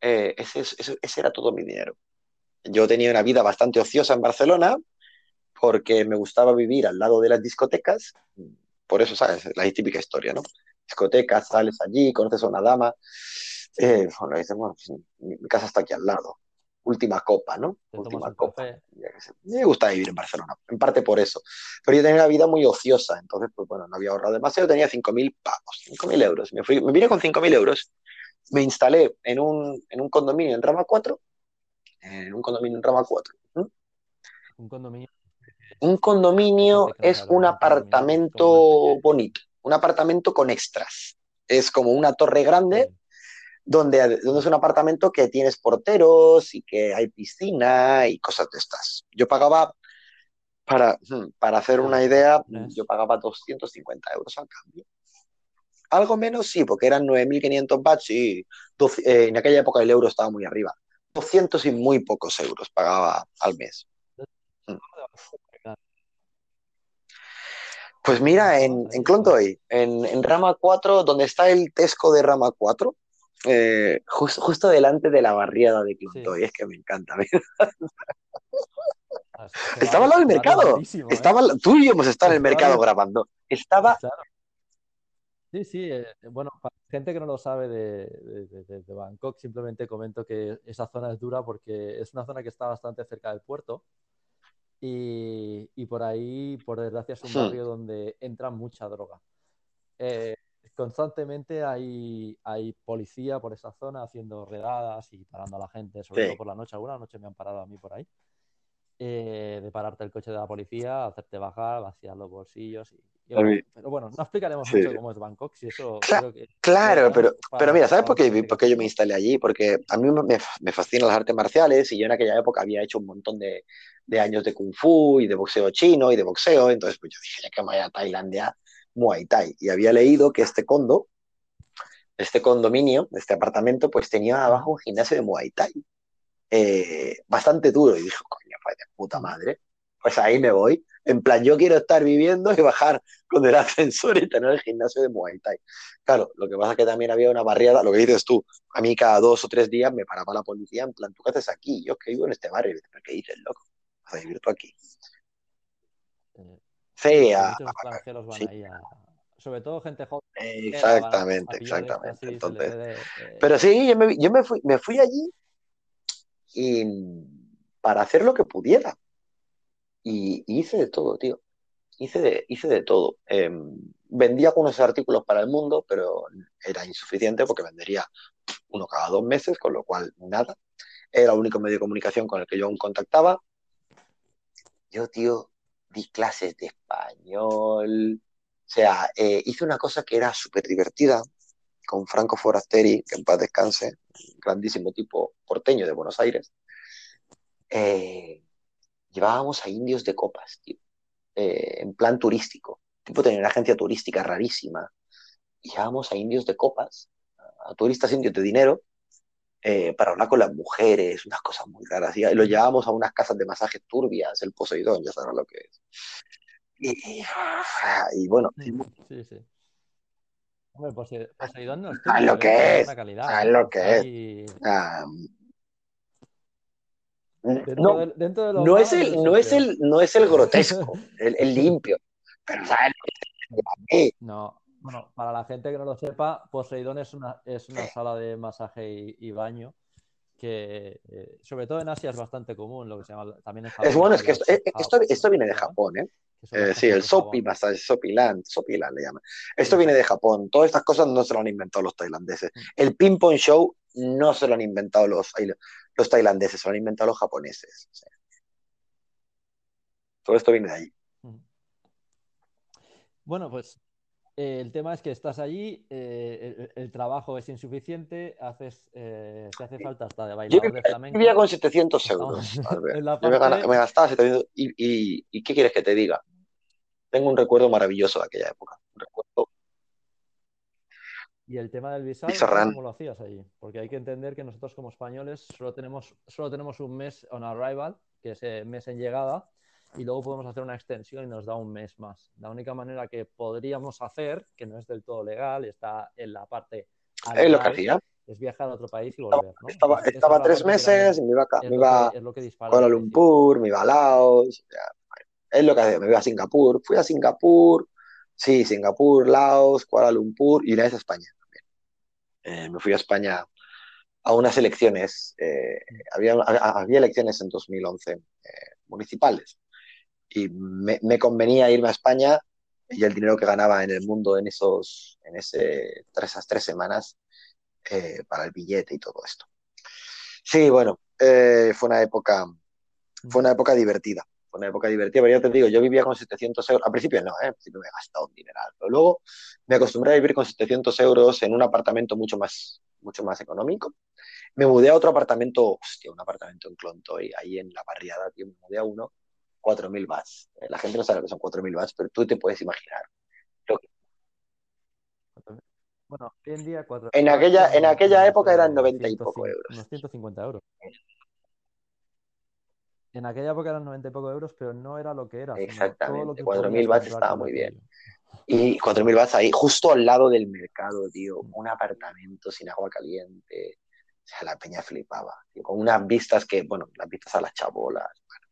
Ese, ese, ese era todo mi dinero. Yo tenía una vida bastante ociosa en Barcelona, porque me gustaba vivir al lado de las discotecas, por eso, ¿sabes? La típica historia, ¿no? Discotecas, sales allí, conoces a una dama, eh, bueno, dices, bueno, pues, mi casa está aquí al lado, última copa, ¿no? Te última copa. Me gusta vivir en Barcelona, en parte por eso. Pero yo tenía una vida muy ociosa, entonces, pues bueno, no había ahorrado demasiado, tenía 5.000 pavos, 5.000 euros. Me, fui, me vine con 5.000 euros, me instalé en un, en un condominio en Rama 4, en un condominio en Rama 4. Un condominio. Un condominio es un apartamento bonito, un apartamento con extras. Es como una torre grande donde, donde es un apartamento que tienes porteros y que hay piscina y cosas de estas. Yo pagaba, para, hmm, para hacer una idea, yo pagaba 250 euros al cambio. Algo menos, sí, porque eran 9.500 bats y eh, en aquella época el euro estaba muy arriba. 200 y muy pocos euros pagaba al mes. Hmm. Pues mira, en, en Clontoy, en, en Rama 4, donde está el Tesco de Rama 4, eh, justo delante de la barriada de Clontoy, es que me encanta. <laughs> Ah, Estaba al lado del mercado. ¿eh? Estaba, tú y yo hemos estado en el mercado grabando. Estaba. Sí, sí. Eh, bueno, para gente que no lo sabe de, de, Bangkok, simplemente comento que esa zona es dura porque es una zona que está bastante cerca del puerto. Y, y por ahí, por desgracia, es un hmm. barrio donde entra mucha droga. Eh, constantemente hay, hay policía por esa zona haciendo redadas y parando a la gente, sobre todo por la noche. Alguna noche me han parado a mí por ahí. Eh, de pararte el coche de la policía, hacerte bajar, vaciar los bolsillos. Y, pero bueno, no explicaremos mucho cómo es Bangkok. Si eso claro, pero, pero mira, ¿sabes por qué, por qué, yo me instalé allí? Porque a mí me, me, fascinan las artes marciales y yo en aquella época había hecho un montón de, de, años de kung fu y de boxeo chino y de boxeo. Entonces, pues yo dije, que me vaya a Tailandia Muay Thai. Y había leído que este condo, este condominio, este apartamento, pues tenía abajo un gimnasio de Muay Thai. Eh, bastante duro. Y dije, coño, pues de puta madre. Pues ahí me voy. En plan, yo quiero estar viviendo y bajar con el <laughs> ascensor y tener el gimnasio de Muay Thai. Claro, lo que pasa es que también había una barriada, lo que dices tú, a mí cada dos o tres días me paraba la policía, en plan, ¿tú qué haces aquí? Yo que vivo en este barrio. ¿Qué dices, loco? Vas a vivir tú aquí. Eh, Sí, Sobre todo gente joven. Exactamente, exactamente. Entonces, pero sí, yo, me, yo me, fui, me fui allí y, para hacer lo que pudiera. Y, hice de todo, tío. Hice de, hice de todo. Em, vendía algunos artículos para el mundo, pero era insuficiente porque vendería uno cada dos meses, con lo cual nada. Era el único medio de comunicación con el que yo aún contactaba. Yo, tío, di clases de español, o sea, eh, hice una cosa que era súper divertida con Franco Forasteri, que en paz descanse, grandísimo tipo porteño de Buenos Aires. Eh, llevábamos a indios de copas, tío, eh, en plan turístico. Tipo tenía una agencia turística rarísima. Llevábamos a indios de copas, a turistas indios de dinero, eh, para hablar con las mujeres, unas cosas muy raras. Y lo llevábamos a unas casas de masajes turbias, el Poseidón, ya sabes lo que es. Y, bueno. Sí, sí. Hombre, Poseidón no es ¿Sabes lo que es? ¿Sabes lo que es? no, no, es el, no, es el, no es el grotesco, <laughs> el, el limpio. Pero ¿sabes lo que es? No, bueno, para la gente que no lo sepa, Poseidón es una, es una sala de masaje y, baño que, eh, sobre todo en Asia, es bastante común, lo que se llama también en Es bueno, es que eh, esto, esto, viene de Japón, ¿eh? eh sí, el Sopi Massage, Sopiland, Sopiland le llaman. Esto viene de Japón. Todas estas cosas no se lo han inventado los tailandeses. Mm. El ping pong show no se lo han inventado los, los tailandeses, se lo han inventado los japoneses. Todo esto viene de ahí. Mm. Bueno, pues eh, el tema es que estás allí, eh, el, trabajo es insuficiente, haces, eh, te hace falta hasta de bailar de flamenco. Yo vivía con 700 euros. <laughs> me, gastaba 700 y, y, ¿qué quieres que te diga? Tengo un recuerdo maravilloso de aquella época. recuerdo. Y el tema del visado, ¿cómo lo hacías allí? Porque hay que entender que nosotros como españoles solo tenemos, solo tenemos un mes on arrival, que es el mes en llegada, y luego podemos hacer una extensión y nos da un mes más. La única manera que podríamos hacer, que no es del todo legal, está en la parte... Es lo que hacía. Es viajar a otro país y volver. ¿no? Estaba, estaba tres meses, me iba, me iba a Kuala Lumpur, me iba a Laos, es lo que hacía, me iba a Singapur, fui a Singapur, sí, Singapur, Laos, Kuala Lumpur y una vez a España también. Eh, me fui a España a unas elecciones, eh, había, había elecciones en 2011, municipales. Y me, me, convenía irme a España y el dinero que ganaba en el mundo en, esos, en ese, esas tres semanas eh, para el billete y todo esto. Sí, bueno, eh, fue una época, fue una época divertida. Fue una época divertida, pero ya te digo, yo vivía con 700 euros. Al principio no, ¿eh? al principio me he gastado un dineral. Pero luego me acostumbré a vivir con 700 euros en un apartamento mucho más, mucho más económico. Me mudé a otro apartamento, hostia, un apartamento en Clontoy, ahí en la barriada, tío, me mudé a uno, 4.000 watts. Eh, la gente no sabe lo que son 4.000 watts, pero tú te puedes imaginar. Lo que... Bueno, hoy en día... 4, en aquella, en aquella época eran 90 y poco euros. Unos 150 euros. En aquella época eran 90 y poco euros, pero no era lo que era. Exactamente, 4.000 watts estaba muy bien. Y 4.000 watts ahí, justo al lado del mercado, tío. Un apartamento sin agua caliente. O sea, la peña flipaba. Tío, con unas vistas que, bueno, las vistas a las chabolas. Bueno.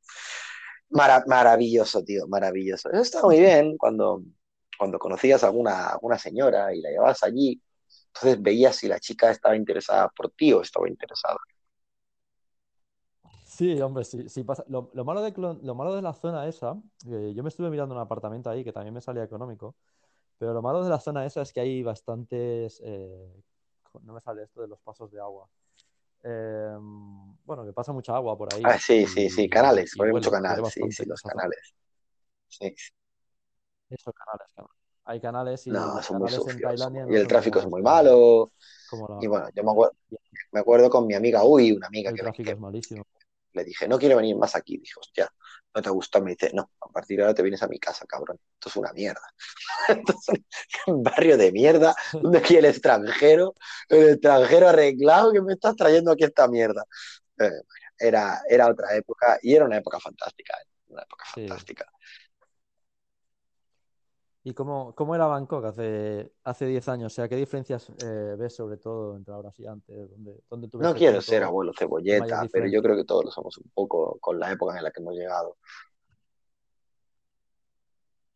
Maravilloso, tío, maravilloso. Eso está muy bien cuando, cuando conocías a alguna, señora y la llevabas allí. Entonces veías si la chica estaba interesada por ti o estaba interesada Sí, hombre, sí, sí pasa. Lo, malo de, lo malo de la zona esa, yo me estuve mirando un apartamento ahí que también me salía económico, pero lo malo de la zona esa es que hay bastantes, eh, no me sale esto de los pasos de agua. Em, bueno, que pasa mucha agua por ahí. Ah, sí, sí, sí, canales, hay mucho canal, sí, sí, los canales. Sí. Eso, canales, Hay canales y, no, son muy y el tráfico es muy malo. Y bueno, yo me acuerdo, me acuerdo con mi amiga Uy, una amiga el que, tráfico es malísimo le dije, no quiero venir más aquí. Dijo, hostia, ¿no te gusta? Me dice, no, a partir de ahora te vienes a mi casa, cabrón. Esto es una mierda. <laughs> Entonces, un barrio de mierda, donde aquí el extranjero, el extranjero arreglado que me estás trayendo aquí esta mierda. Eh, era, era otra época y era una época fantástica, ¿eh? una época fantástica. ¿Y cómo, cómo, era Bangkok hace, hace 10 años? O sea, ¿qué diferencias eh, ves sobre todo entre ahora y antes? ¿Dónde, dónde no quiero ser abuelo cebolleta, pero yo creo que todos lo somos un poco con la época en la que hemos llegado.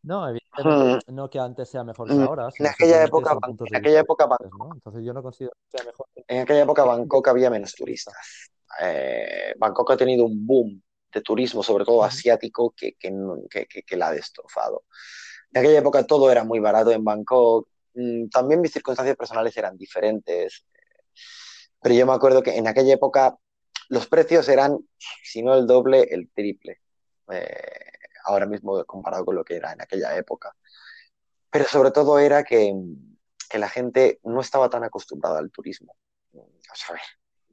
No, evidentemente, no que antes sea mejor que ahora. En aquella época, en aquella época ¿no? Entonces yo no considero que sea mejor. En aquella época Bangkok había menos turistas. Eh, Bangkok ha tenido un boom de turismo, sobre todo asiático, que, que, que, que la ha destrozado. En aquella época todo era muy barato en Bangkok. Mm, también mis circunstancias personales eran diferentes. Pero yo me acuerdo que en aquella época los precios eran, si no el doble, el triple. Eh, ahora mismo comparado con lo que era en aquella época. Pero sobre todo era que, que la gente no estaba tan acostumbrada al turismo.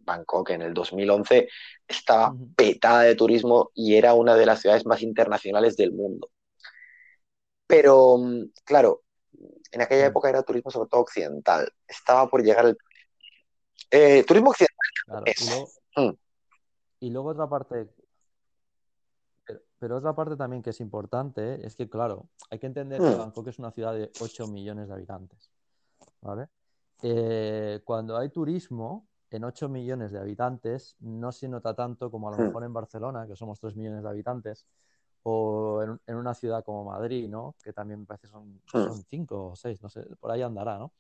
Bangkok en el 2011 estaba petada de turismo y era una de las ciudades más internacionales del mundo. Pero, mm, claro, en aquella mm. época era turismo sobre todo occidental. Estaba por llegar el eh, turismo occidental. Mm. y, luego, otra parte, pero, otra parte también que es importante es que, claro, hay que entender que Bangkok es una ciudad de 8 millones de habitantes. ¿Vale? Eh, cuando hay turismo en 8 millones de habitantes, no se nota tanto como a lo mejor en Barcelona, que somos 3 millones de habitantes, o en, una ciudad como Madrid, ¿no? Que también me parece son, hmm. son cinco o seis, no sé, por ahí andará, ¿no?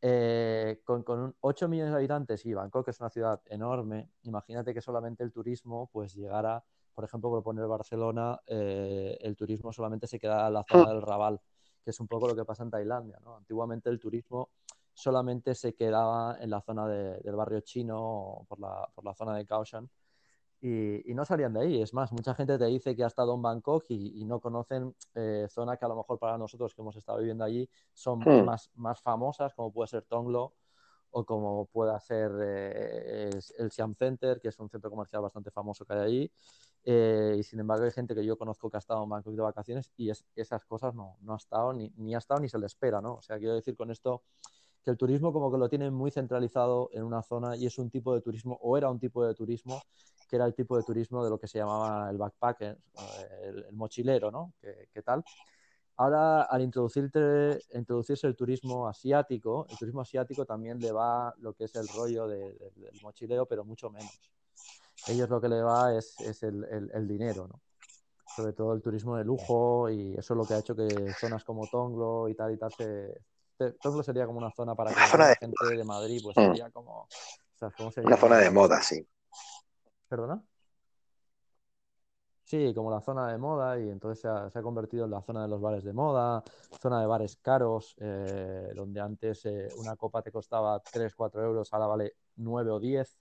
Eh, con, con 8 millones de habitantes y Bangkok es una ciudad enorme, imagínate que solamente el turismo pues llegara, por ejemplo, por poner Barcelona, eh, el turismo solamente se queda en la zona hmm. del Raval, que es un poco lo que pasa en Tailandia, ¿no? Antiguamente el turismo solamente se quedaba en la zona del barrio chino por la, por la zona de Kaohsiung y, no salían de ahí. Es más, mucha gente te dice que ha estado en Bangkok y, no conocen eh, zonas que a lo mejor para nosotros que hemos estado viviendo allí son hmm. más, más famosas, como puede ser Tonglo o como pueda ser eh, el Siam Center, que es un centro comercial bastante famoso que hay allí. Eh, y sin embargo, hay gente que yo conozco que ha estado en Bangkok de vacaciones y esas cosas no, no ha estado ni, ni ha estado ni se le espera, ¿no? O sea, quiero decir con esto que el turismo como que lo tienen muy centralizado en una zona y es un tipo de turismo, o era un tipo de turismo, que era el tipo de turismo de lo que se llamaba el backpacker, el, mochilero, ¿no? ¿Qué, tal? Ahora, al introducirse el turismo asiático, el turismo asiático también le va lo que es el rollo del mochileo, pero mucho menos. Ellos lo que le va es, el, el, dinero, ¿no? Sobre todo el turismo de lujo y eso es lo que ha hecho que zonas como Tonglo y tal y tal se, todo sería como una zona para que la gente de Madrid, pues mm. sería como. Una zona de moda, sí. ¿Perdona? Sí, como la zona de moda y entonces se ha, convertido en la zona de los bares de moda, zona de bares caros, eh, donde antes eh, una copa te costaba 3, 4 euros, ahora vale 9 o 10.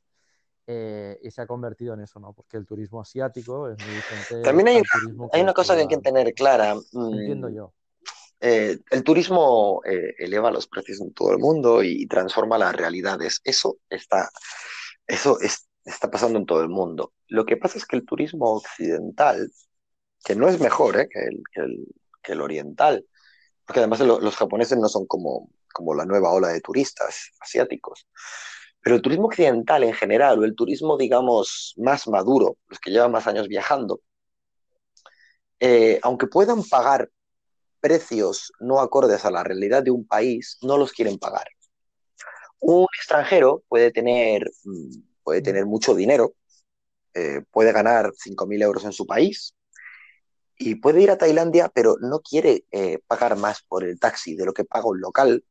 Eh, y se ha convertido en eso, ¿no? Porque el turismo asiático es muy diferente. También hay, hay una cosa que hay que tener clara. Entiendo mm, yo. el turismo eleva los precios en todo el mundo y transforma las realidades. Eso está, eso es, está pasando en todo el mundo. Lo que pasa es que el turismo occidental, que no es mejor ¿eh? que, el, que, el, que, el, oriental, porque además los japoneses no son como, como la nueva ola de turistas asiáticos, pero el turismo occidental en general, o el turismo, digamos, más maduro, los que llevan más años viajando, eh, aunque puedan pagar precios no acordes a la realidad de un país, no los quieren pagar. Un extranjero puede tener mm, puede tener mucho dinero, eh, puede ganar 5.000 euros en su país y puede ir a Tailandia, pero no quiere eh, pagar más por el taxi de lo que paga un local,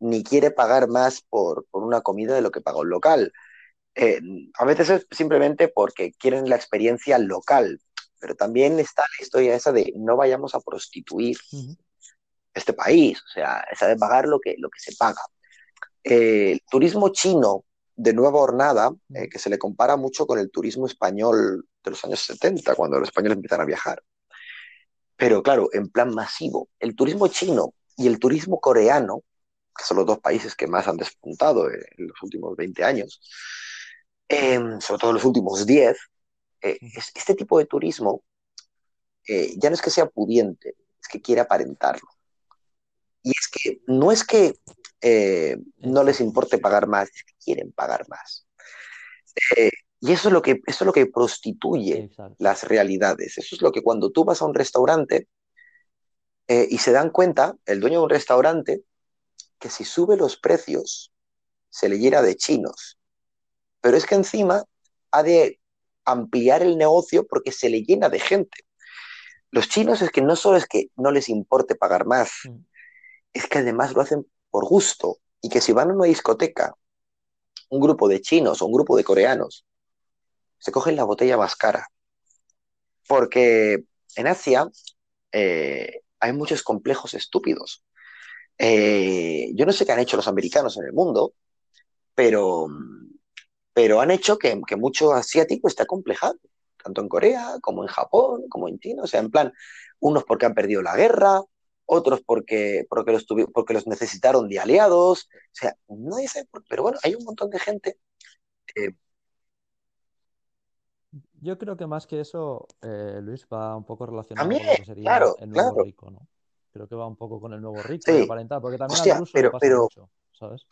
ni quiere pagar más por, una comida de lo que paga un local. Eh, a veces es simplemente porque quieren la experiencia local, pero también está la historia esa de no vayamos a prostituir este país, o sea, esa de pagar lo que, lo que se paga. el turismo chino de nueva hornada, eh, que se le compara mucho con el turismo español de los años 70, cuando los españoles empiezan a viajar. Pero claro, en plan masivo, el turismo chino y el turismo coreano, que son los dos países que más han despuntado en los últimos 20 años, em, sobre todo en los últimos 10, eh, este tipo de turismo eh, ya no es que sea pudiente, es que quiere aparentarlo. Y es que no es que eh, no les importe pagar más, es que quieren pagar más. Eh, y eso es lo que, eso es lo que prostituye las realidades. Eso es lo que cuando tú vas a un restaurante y se dan cuenta, el dueño de un restaurante, que si sube los precios, se le llena de chinos. Pero es que encima ha de ampliar el negocio porque se le llena de gente. Los chinos es que no solo es que no les importe pagar más, mm. es que además lo hacen por gusto y que si van a una discoteca, un grupo de chinos o un grupo de coreanos, se cogen la botella más cara. Porque en Asia eh, hay muchos complejos estúpidos. Eh, yo no sé qué han hecho los americanos en el mundo, pero, pero han hecho que, que mucho asiático está complejado, tanto en Corea como en Japón, como en China. O sea, en plan, unos porque han perdido la guerra, otros porque, porque, los porque los necesitaron de aliados, o sea, no dice, pero bueno, hay un montón de gente. Yo creo que más que eso, eh, Luis, va un poco relacionado con lo que sería el nuevo rico, ¿no? Creo que va un poco con el nuevo rico, sí. porque también Hostia, ruso pero, pasa mucho, ¿sabes?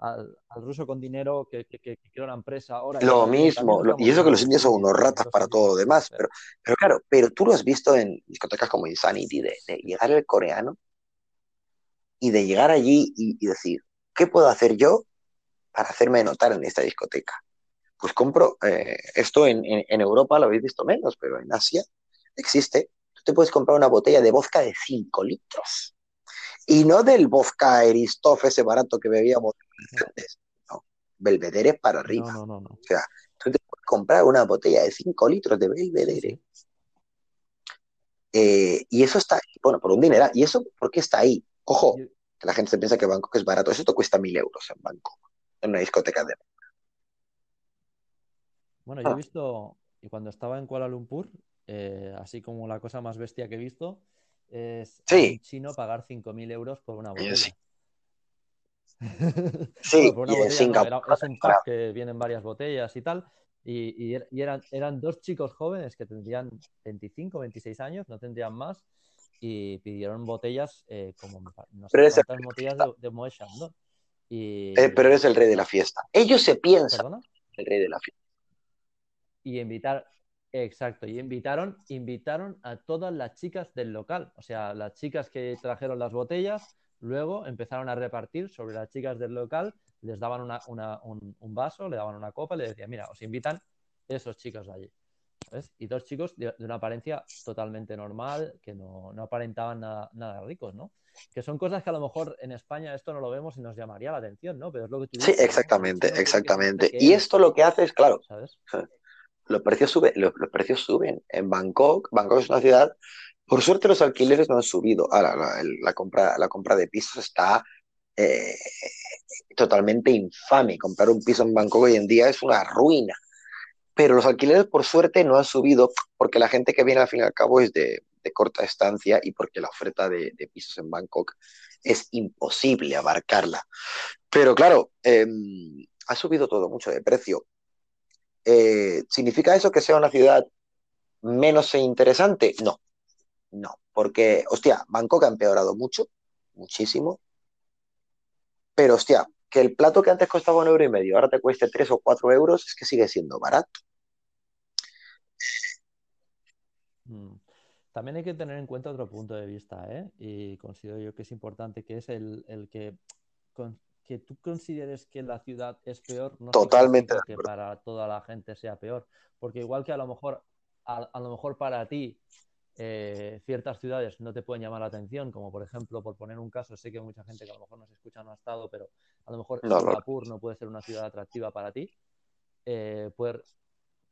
Al, ruso con dinero que, que, quiere una empresa ahora. Lo mismo, y eso que los indios son unos ratas para todo lo demás, pero, pero claro, pero tú lo has visto en discotecas como Insanity, de, de llegar el coreano y de llegar allí y, decir, ¿qué puedo hacer yo para hacerme notar en esta discoteca? Pues compro, eh, esto en, en, Europa lo habéis visto menos, pero en Asia existe. Tú te puedes comprar una botella de vodka de 5 litros. Y no del vodka Eristoff, ese barato que bebíamos no, Belvedere para arriba. No, no, no, O sea, tú te puedes comprar una botella de 5 litros de Belvedere. Eh, y eso está, bueno, por un dineral. ¿Y eso por qué está ahí? Ojo, que la gente se piensa que Bangkok es barato. Eso te cuesta mil euros en Bangkok, en una discoteca de. Bueno, yo he ah. visto, y cuando estaba en Kuala Lumpur, eh, así como la cosa más bestia que he visto, es sí. chino pagar 5.000 euros por una botella. Sí. <laughs> Sí, y en Singapur. es un pack que vienen varias botellas y tal. Y, er, y, eran, eran dos chicos jóvenes que tendrían 25, 26 años, no tendrían más, y pidieron botellas eh, como no sé cuántas botellas de, de Chandon. Y... Eh, pero eres el rey de la fiesta. Ellos se piensan el rey de la fiesta. Y invitar, exacto, y invitaron, invitaron a todas las chicas del local, o sea, las chicas que trajeron las botellas Luego empezaron a repartir sobre las chicas del local, les daban un, vaso, le daban una copa le decían, mira, os invitan esos chicos de allí. Y dos chicos de, una apariencia totalmente normal, que no, aparentaban nada, ricos, ¿no? Que son cosas que a lo mejor en España esto no lo vemos y nos llamaría la atención, ¿no? Pero es lo que tú dices, Sí, exactamente, exactamente. Y esto lo que hace es, claro, los precios, suben, los, precios suben. En Bangkok, Bangkok es una ciudad, por suerte los alquileres no han subido. Ahora, la, compra, la compra de pisos está eh, totalmente infame. Comprar un piso en Bangkok hoy en día es una ruina. Pero los alquileres, por suerte, no han subido porque la gente que viene al fin y al cabo es de, corta estancia y porque la oferta de, pisos en Bangkok es imposible abarcarla. Pero claro, em, ha subido todo mucho de precio. Eh, ¿Significa eso que sea una ciudad menos interesante? No, no, porque, hostia, Bangkok ha empeorado mucho, muchísimo, pero, hostia, que el plato que antes costaba un euro y medio ahora te cueste tres o cuatro euros, es que sigue siendo barato. Mm. También hay que tener en cuenta otro punto de vista, ¿eh? y considero yo que es importante, que es el, que, que tú consideres que la ciudad es peor, no Totalmente que para toda la gente sea peor, porque igual que a lo mejor, a, lo mejor para ti eh, ciertas ciudades no te pueden llamar la atención, como por ejemplo, por poner un caso, sé que mucha gente que a lo mejor no se escucha no ha estado, pero a lo mejor Singapur no. puede ser una ciudad atractiva para ti, eh, puede,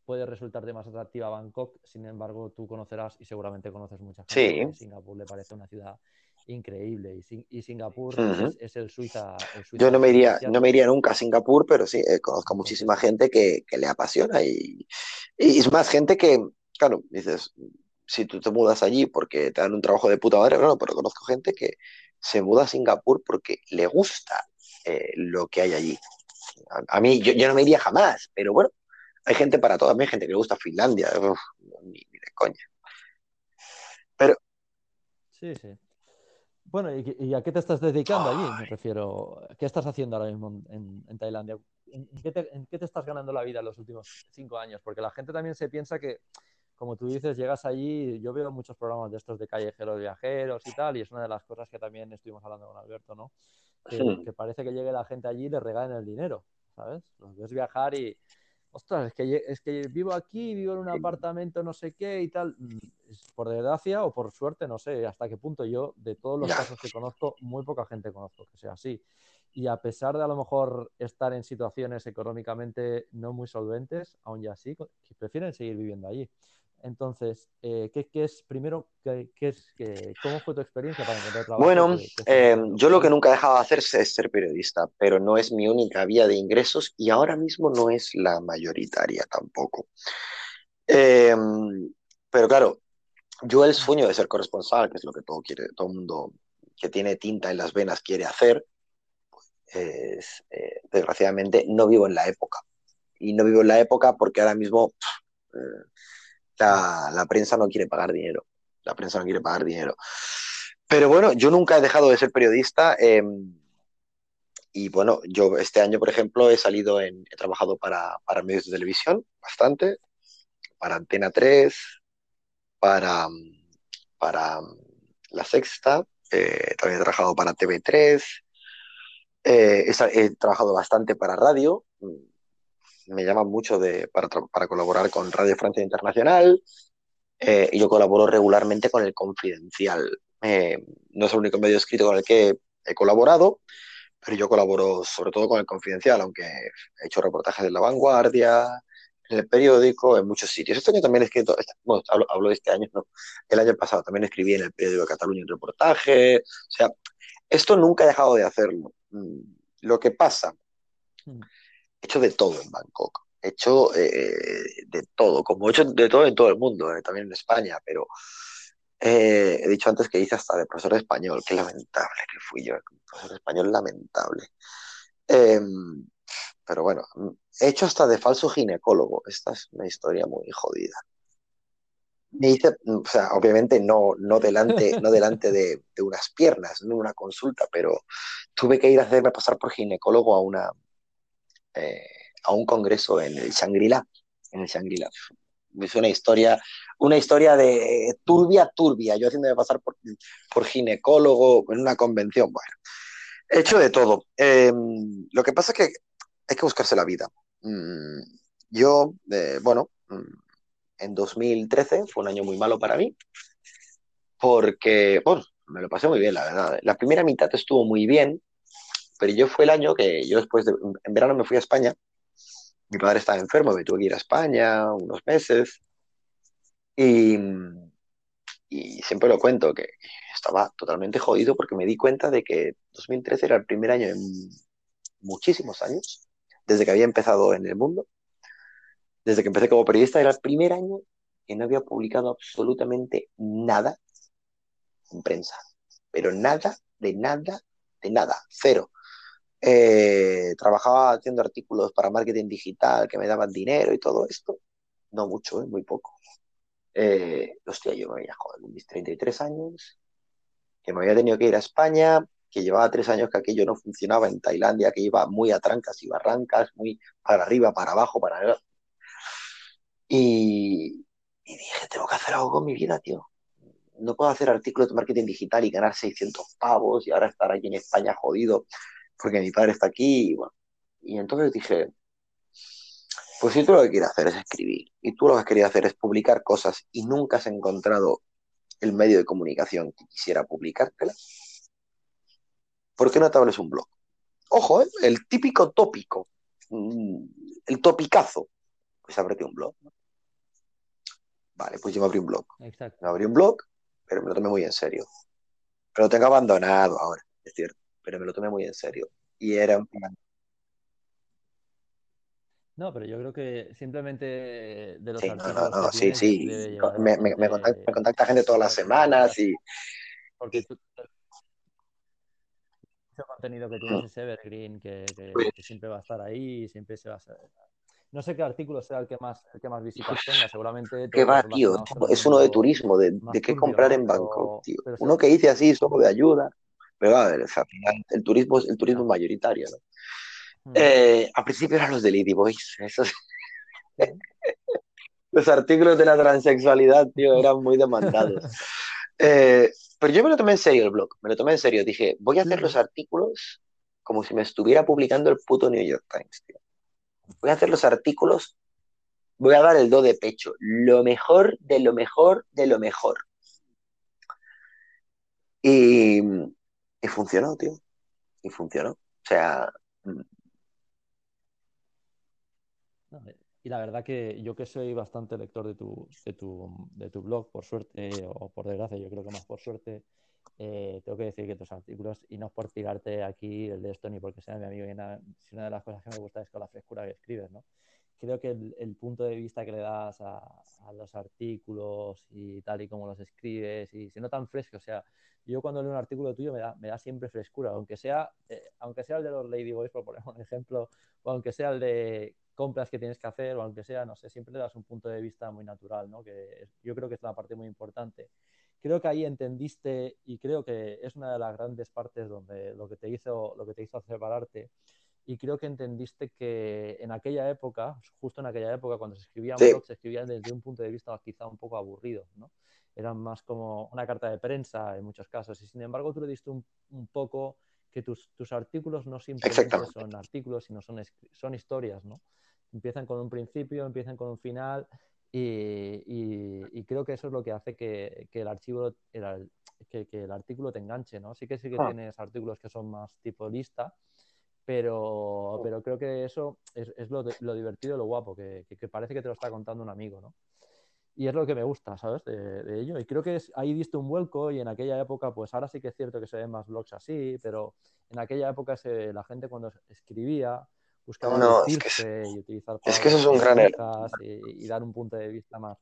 puede resultarte más atractiva Bangkok, sin embargo tú conocerás y seguramente conoces mucha gente sí. Singapur le parece una ciudad increíble. Y, Singapur es, el, Suiza, Yo no me, iría, no me iría nunca a Singapur, pero sí, eh, conozco muchísima gente que, le apasiona y, es más gente que, claro, dices, si tú te mudas allí porque te dan un trabajo de puta madre, bueno, pero conozco gente que se muda a Singapur porque le gusta eh, lo que hay allí. A, mí, yo, no me iría jamás, pero bueno, hay gente para todo. A mí hay gente que le gusta Finlandia, ni, ni de coña. Pero... Sí, sí. Bueno, ¿y, a qué te estás dedicando allí? Me refiero, ¿qué estás haciendo ahora mismo en, Tailandia? ¿En qué, te, estás ganando la vida en los últimos cinco años? Porque la gente también se piensa que, como tú dices, llegas allí, yo veo muchos programas de estos de callejeros viajeros y tal, y es una de las cosas que también estuvimos hablando con Alberto, ¿no? Que, parece que llegue la gente allí y le regalen el dinero, ¿sabes? Los ves viajar y, ostras, es que, es que vivo aquí, vivo en un apartamento no sé qué y tal. Mm, por desgracia o por suerte, no sé hasta qué punto yo, de todos los casos que conozco, muy poca gente conozco que sea así. Y a pesar de a lo mejor estar en situaciones económicamente no muy solventes, aún ya así, prefieren seguir viviendo allí. Entonces, eh, ¿qué, es, primero, qué, es, cómo fue tu experiencia para encontrar trabajo? Bueno, eh, yo lo que nunca he dejado de hacer es ser periodista, pero no es mi única vía de ingresos y ahora mismo no es la mayoritaria tampoco. Em, pero claro, yo el sueño de ser corresponsal, que es lo que todo quiere, todo mundo que tiene tinta en las venas quiere hacer, pues, desgraciadamente no vivo en la época. Y no vivo en la época porque ahora mismo la, prensa no quiere pagar dinero. La prensa no quiere pagar dinero. Pero bueno, yo nunca he dejado de ser periodista. Em, y bueno, yo este año, por ejemplo, he salido en, he trabajado para, para medios de televisión, bastante, para Antena 3, para, para La Sexta, eh, también he trabajado para TV3, eh, he, trabajado bastante para radio, me llaman mucho de, para, para colaborar con Radio Francia Internacional eh, y yo colaboro regularmente con El Confidencial. Eh, no es el único medio escrito con el que he colaborado, pero yo colaboro sobre todo con El Confidencial, aunque he hecho reportajes en La Vanguardia, en el periódico, en muchos sitios. Este año también he escrito, este, bueno, hablo, de este año, no, el año pasado también escribí en el periódico de Cataluña un reportaje, o sea, esto nunca he dejado de hacerlo. Mm, lo que pasa mm hecho de todo en Bangkok, hecho eh, de todo, como he hecho de todo en todo el mundo, eh, también en España, pero eh, he dicho antes que hice hasta de profesor de español, qué lamentable que fui yo, profesor de español lamentable. Em, pero bueno, he hecho hasta de falso ginecólogo, esta es una historia muy jodida. Me hice, o sea, obviamente no, no delante, no delante de, de unas piernas, no una consulta, pero tuve que ir a hacerme pasar por ginecólogo a una, eh, a un congreso en el Shangri-La, en el Shangri-La. Es una historia, una historia de turbia, turbia, yo haciéndome pasar por, ginecólogo en una convención, bueno, he hecho de todo. Em, lo que pasa es que hay que buscarse la vida. Mm, yo, eh, bueno, mm, en 2013 fue un año muy malo para mí, porque, bueno, me lo pasé muy bien, la verdad. La primera mitad estuvo muy bien, pero yo fue el año que yo después de, en verano me fui a España. Mi padre estaba enfermo, me tuve que ir a España unos meses. Y, siempre lo cuento que estaba totalmente jodido porque me di cuenta de que 2013 era el primer año en muchísimos años, desde que había empezado en el mundo, desde que empecé como periodista, era el primer año que no había publicado absolutamente nada en prensa, pero nada, de nada, de nada, cero. Eh, trabajaba haciendo artículos para marketing digital que me daban dinero y todo esto, no mucho, ¿eh? muy poco. Eh, hostia, yo me había jodido mis 33 años, que me había tenido que ir a España, que llevaba tres años que aquello no funcionaba en Tailandia, que iba muy a trancas y barrancas, muy para arriba, para abajo, para arriba. Y, y dije, tengo que hacer algo con mi vida, tío. No puedo hacer artículos de marketing digital y ganar 600 pavos y ahora estar aquí en España jodido porque mi padre está aquí. Y, bueno. y entonces dije, pues si tú lo que quieres hacer es escribir y tú lo que has querido hacer es publicar cosas y nunca has encontrado el medio de comunicación que quisiera publicártela, ¿por qué no te abres un blog? Ojo, ¿eh? el típico tópico, mm, el topicazo, pues ábrete un blog. Vale, pues yo me abrí un blog. Exacto. Me abrí un blog, pero me lo tomé muy en serio. Pero lo tengo abandonado ahora, es cierto, pero me lo tomé muy en serio. Y era un plan. No, pero yo creo que simplemente de los Sí, no, no, no, sí, sí. Me, me, me contacta, me bastante, contacta gente todas las semanas y, porque tú- mucho contenido que tienes es evergreen, que, que- que siempre va a estar ahí, siempre se va a... No sé qué artículo sea el que más, el que más visitas tenga, seguramente ¿Qué va, tío? Es uno de turismo, de, de qué comprar en Bangkok, tío. Uno que hice así, solo de ayuda, pero a ver, o sea, al final el turismo es el turismo mayoritario, ¿no? Mm. Eh, al principio eran los de Lady Boys, esos, <laughs> los artículos de la transexualidad, tío, eran muy demandados. <laughs> Eh, pero yo me lo tomé en serio el blog, me lo tomé en serio. Dije, voy a hacer los artículos como si me estuviera publicando el puto New York Times, tío. Voy a hacer los artículos, voy a dar el do de pecho, lo mejor de lo mejor de lo mejor. Y, y funcionó, tío. Y funcionó. O sea, mm, Y la verdad que yo que soy bastante lector de tu, de tu, de tu blog, por suerte o por desgracia, yo creo que más por suerte, eh, tengo que decir que tus artículos, y no es por tirarte aquí el de esto ni porque sea mi amigo, y nada, si una de las cosas que me gusta es con la frescura que escribes, ¿no? Creo que el, el punto de vista que le das a, a los artículos y tal y como los escribes, y si no tan fresco, o sea, yo cuando leo un artículo tuyo me da, me da siempre frescura, aunque sea, eh, aunque sea el de los Ladyboys, por poner un ejemplo, o aunque sea el de compras que tienes que hacer, o aunque sea, no sé, siempre le das un punto de vista muy natural, ¿no? Que es- yo creo que es una parte muy importante. Creo que ahí entendiste, y creo que es una de las grandes partes donde lo que te hizo, lo que te hizo separarte, y creo que entendiste que en aquella época, justo en aquella época, cuando se escribían sí, blogs, se escribían desde un punto de vista quizá un poco aburrido, ¿no? Eran más como una carta de prensa en muchos casos, y sin embargo tú le diste un, un poco que tus, tus artículos no simplemente son artículos, sino son, son historias, ¿no? Empiezan con un principio, empiezan con un final, y, y- y creo que eso es lo que hace que, que el archivo, el- que, que el artículo te enganche, ¿no? Sí que sí que Ah, tienes artículos que son más tipo lista, pero, pero creo que eso es, es lo, lo divertido, lo guapo, que, que- parece que te lo está contando un amigo, ¿no? Y es lo que me gusta, ¿sabes? De, de ello. Y creo que es- ahí diste un vuelco y en aquella época, pues ahora sí que es cierto que se ven más blogs así, pero en aquella época se- la gente cuando escribía buscaba No, es que, y utilizar es que eso es un gran error. y, y dar un punto de vista más.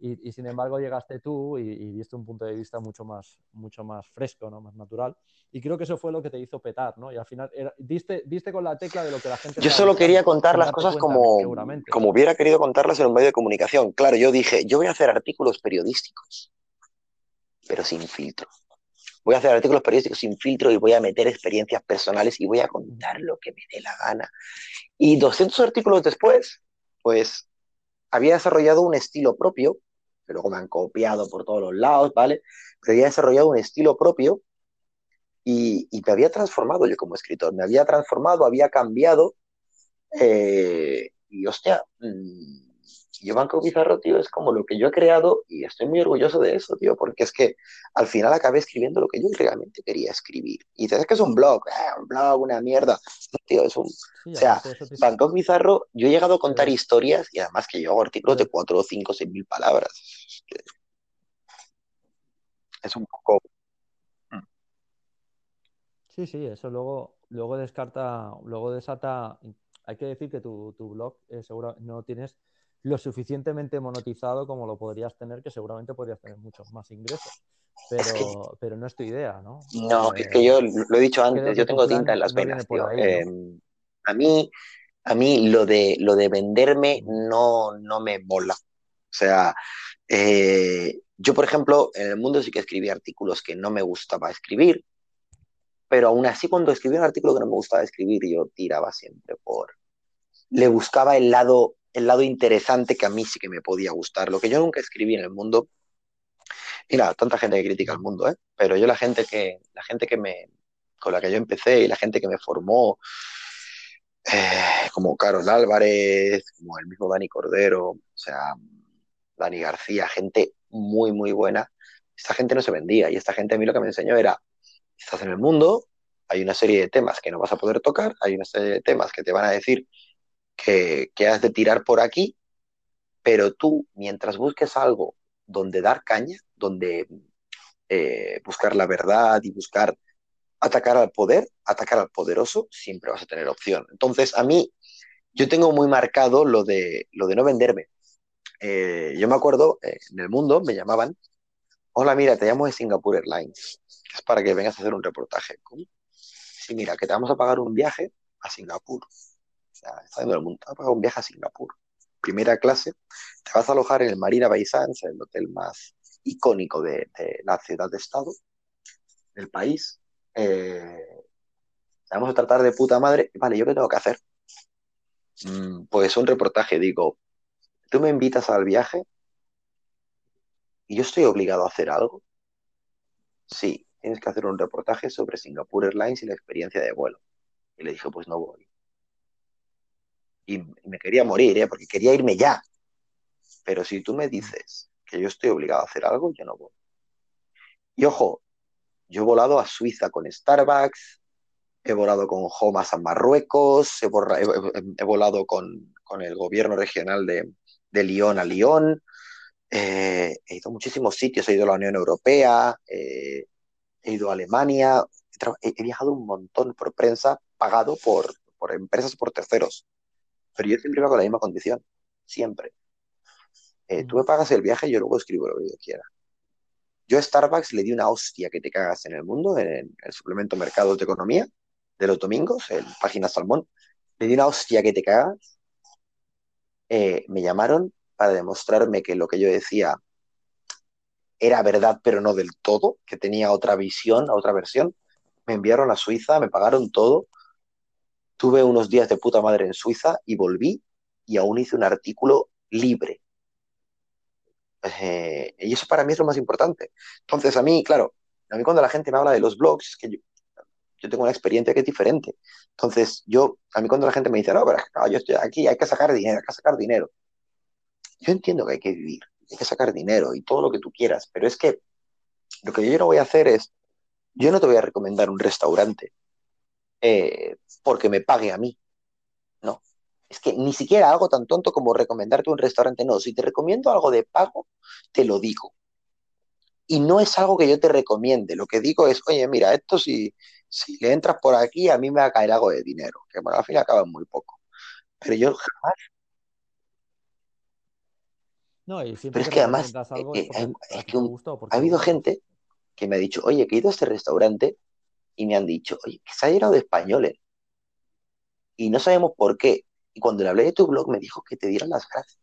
Y, y sin embargo llegaste tú y, y diste un punto de vista mucho más, mucho más fresco, ¿no? Más natural. Y creo que eso fue lo que te hizo petar, ¿no? Y al final era- diste, diste con la tecla de lo que la gente Yo solo quería contar las cosas como, como hubiera querido contarlas en un medio de comunicación. Claro, yo dije, yo voy a hacer artículos periodísticos, pero sin filtro. Voy a hacer artículos periodísticos sin filtro y voy a meter experiencias personales y voy a contar lo que me dé la gana. Y 200 artículos después, pues había desarrollado un estilo propio, que luego me han copiado por todos los lados, ¿vale? Pero había desarrollado un estilo propio y, y me había transformado yo como escritor, me había transformado, había cambiado eh, y hostia, mm, yo Banco Bizarro, tío, es como lo que yo he creado y estoy muy orgulloso de eso, tío, porque es que al final acabé escribiendo lo que yo realmente quería escribir. Y dices, que es un blog, eh, un blog, una mierda. tío, es un... o sea, Banco Bizarro, yo he llegado a contar historias y además que yo hago artículos de 4 o 5 6 mil palabras. Es un poco... Sí, sí, eso luego, luego descarta, luego desata hay que decir que tu, blog eh, seguro no tienes lo suficientemente monetizado como lo podrías tener, que seguramente podrías tener muchos más ingresos. Pero, pero no es tu idea, ¿no? No, es que yo lo he dicho antes, yo tengo tinta en las venas. Em, a mí, a mí lo de lo de venderme no, no me mola. O sea, eh, yo, por ejemplo, en el mundo sí que escribí artículos que no me gustaba escribir, pero aún así cuando escribí un artículo que no me gustaba escribir, yo tiraba siempre por... Le buscaba el lado, el lado interesante que a mí sí que me podía gustar. Lo que yo nunca escribí en el mundo, mira, tanta gente que critica el mundo, ¿eh? pero yo la gente que, la gente que me, con la que yo empecé y la gente que me formó, eh, como Carol Álvarez, como el mismo Dani Cordero, o sea, Dani García, gente muy, muy buena, esta gente no se vendía y esta gente a mí lo que me enseñó era estás en el mundo, hay una serie de temas que no vas a poder tocar, hay una serie de temas que te van a decir que, has de tirar por aquí, pero tú, mientras busques algo donde dar caña, donde eh, buscar la verdad y buscar atacar al poder, atacar al poderoso, siempre vas a tener opción. Entonces, a mí, yo tengo muy marcado lo de, lo de no venderme. Eh, yo me acuerdo, eh, en el mundo me llamaban, hola, mira, te llamo de Singapore Airlines es para que vengas a hacer un reportaje. Sí, mira, que te vamos a pagar un viaje a Singapur. Sea, está viendo el mundo, te vamos a pagar un viaje a Singapur. Primera clase, te vas a alojar en el Marina Bay Sands, el hotel más icónico de, la ciudad de estado del país. Eh, vamos a tratar de puta madre. Vale, ¿yo qué tengo que hacer? Mm, pues un reportaje, digo, tú me invitas al viaje y yo estoy obligado a hacer algo. Sí, tienes que hacer un reportaje sobre Singapore Airlines y la experiencia de vuelo. Y le dije, pues no voy. Y, me quería morir, ¿eh? porque quería irme ya. Pero si tú me dices que yo estoy obligado a hacer algo, yo no voy. Y ojo, yo he volado a Suiza con Starbucks, he volado con Homas a Marruecos, he, volado con, el gobierno regional de, de Lyon a Lyon, eh, he ido a muchísimos sitios, he ido a la Unión Europea, eh, he ido a Alemania, he, viajado un montón por prensa, pagado por, por empresas, por terceros. Pero yo siempre iba con la misma condición, siempre. Eh, tú me pagas el viaje y yo luego escribo lo que yo quiera. Yo a Starbucks le di una hostia que te cagas en el mundo, en, el suplemento Mercados de Economía de los domingos, en Página Salmón. Le di una hostia que te cagas. Eh, me llamaron para demostrarme que lo que yo decía era verdad, pero no del todo, que tenía otra visión, otra versión. Me enviaron a Suiza, me pagaron todo. Tuve unos días de puta madre en Suiza y volví y aún hice un artículo libre. Eh, y eso para mí es lo más importante. Entonces, a mí, claro, a mí cuando la gente me habla de los blogs, es que yo, tengo una experiencia que es diferente. Entonces, yo, a mí cuando la gente me dice, no, pero yo estoy aquí, hay que sacar dinero, hay que sacar dinero. Yo entiendo que hay que vivir, hay que sacar dinero y todo lo que tú quieras, pero es que lo que yo no voy a hacer es, yo no te voy a recomendar un restaurante eh, porque me pague a mí. No, es que ni siquiera algo tan tonto como recomendarte un restaurante, no, si te recomiendo algo de pago, te lo digo. Y no es algo que yo te recomiende, lo que digo es, oye, mira, esto si, si le entras por aquí, a mí me va a caer algo de dinero, que bueno, al fin acaba muy poco. Pero yo jamás no, y Pero es que además, eh, eh, ha habido gente que me ha dicho, oye, que he ido a este restaurante y me han dicho, oye, que se ha llenado de españoles. Y no sabemos por qué. Y cuando le hablé de tu blog me dijo que te dieran las gracias.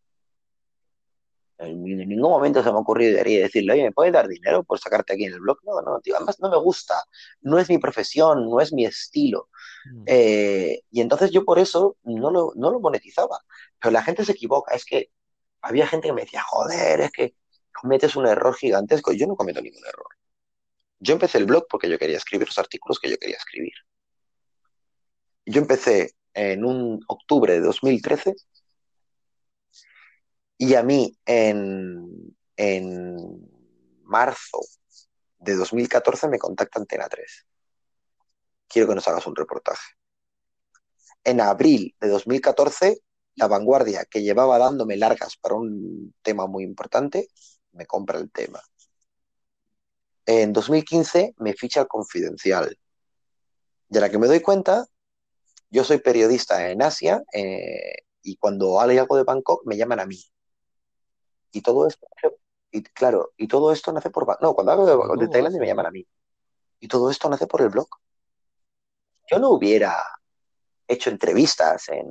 En, ningún momento se me ha ocurrido decirle, oye, ¿me puedes dar dinero por sacarte aquí en el blog? No, no, tío, además no me gusta, no es mi profesión, no es mi estilo. Mm. Eh, y entonces yo por eso no lo, no lo monetizaba. Pero la gente se equivoca, es que había gente que me decía, joder, es que cometes un error gigantesco. Yo no cometo ningún error. Yo empecé el blog porque yo quería escribir los artículos que yo quería escribir. Yo empecé en un octubre de 2013 Y a mí en, en marzo de 2014 me contacta Antena 3. Quiero que nos hagas un reportaje. En abril de 2014, La Vanguardia, que llevaba dándome largas para un tema muy importante, me compra el tema. En 2015 me ficha el Confidencial. A la que me doy cuenta, yo soy periodista en Asia eh, y cuando hay algo de Bangkok me llaman a mí. Y todo esto, y claro, y todo esto nace por... No, cuando hablo de, Tailandia me llaman a mí. Y todo esto nace por el blog. Yo no hubiera hecho entrevistas en,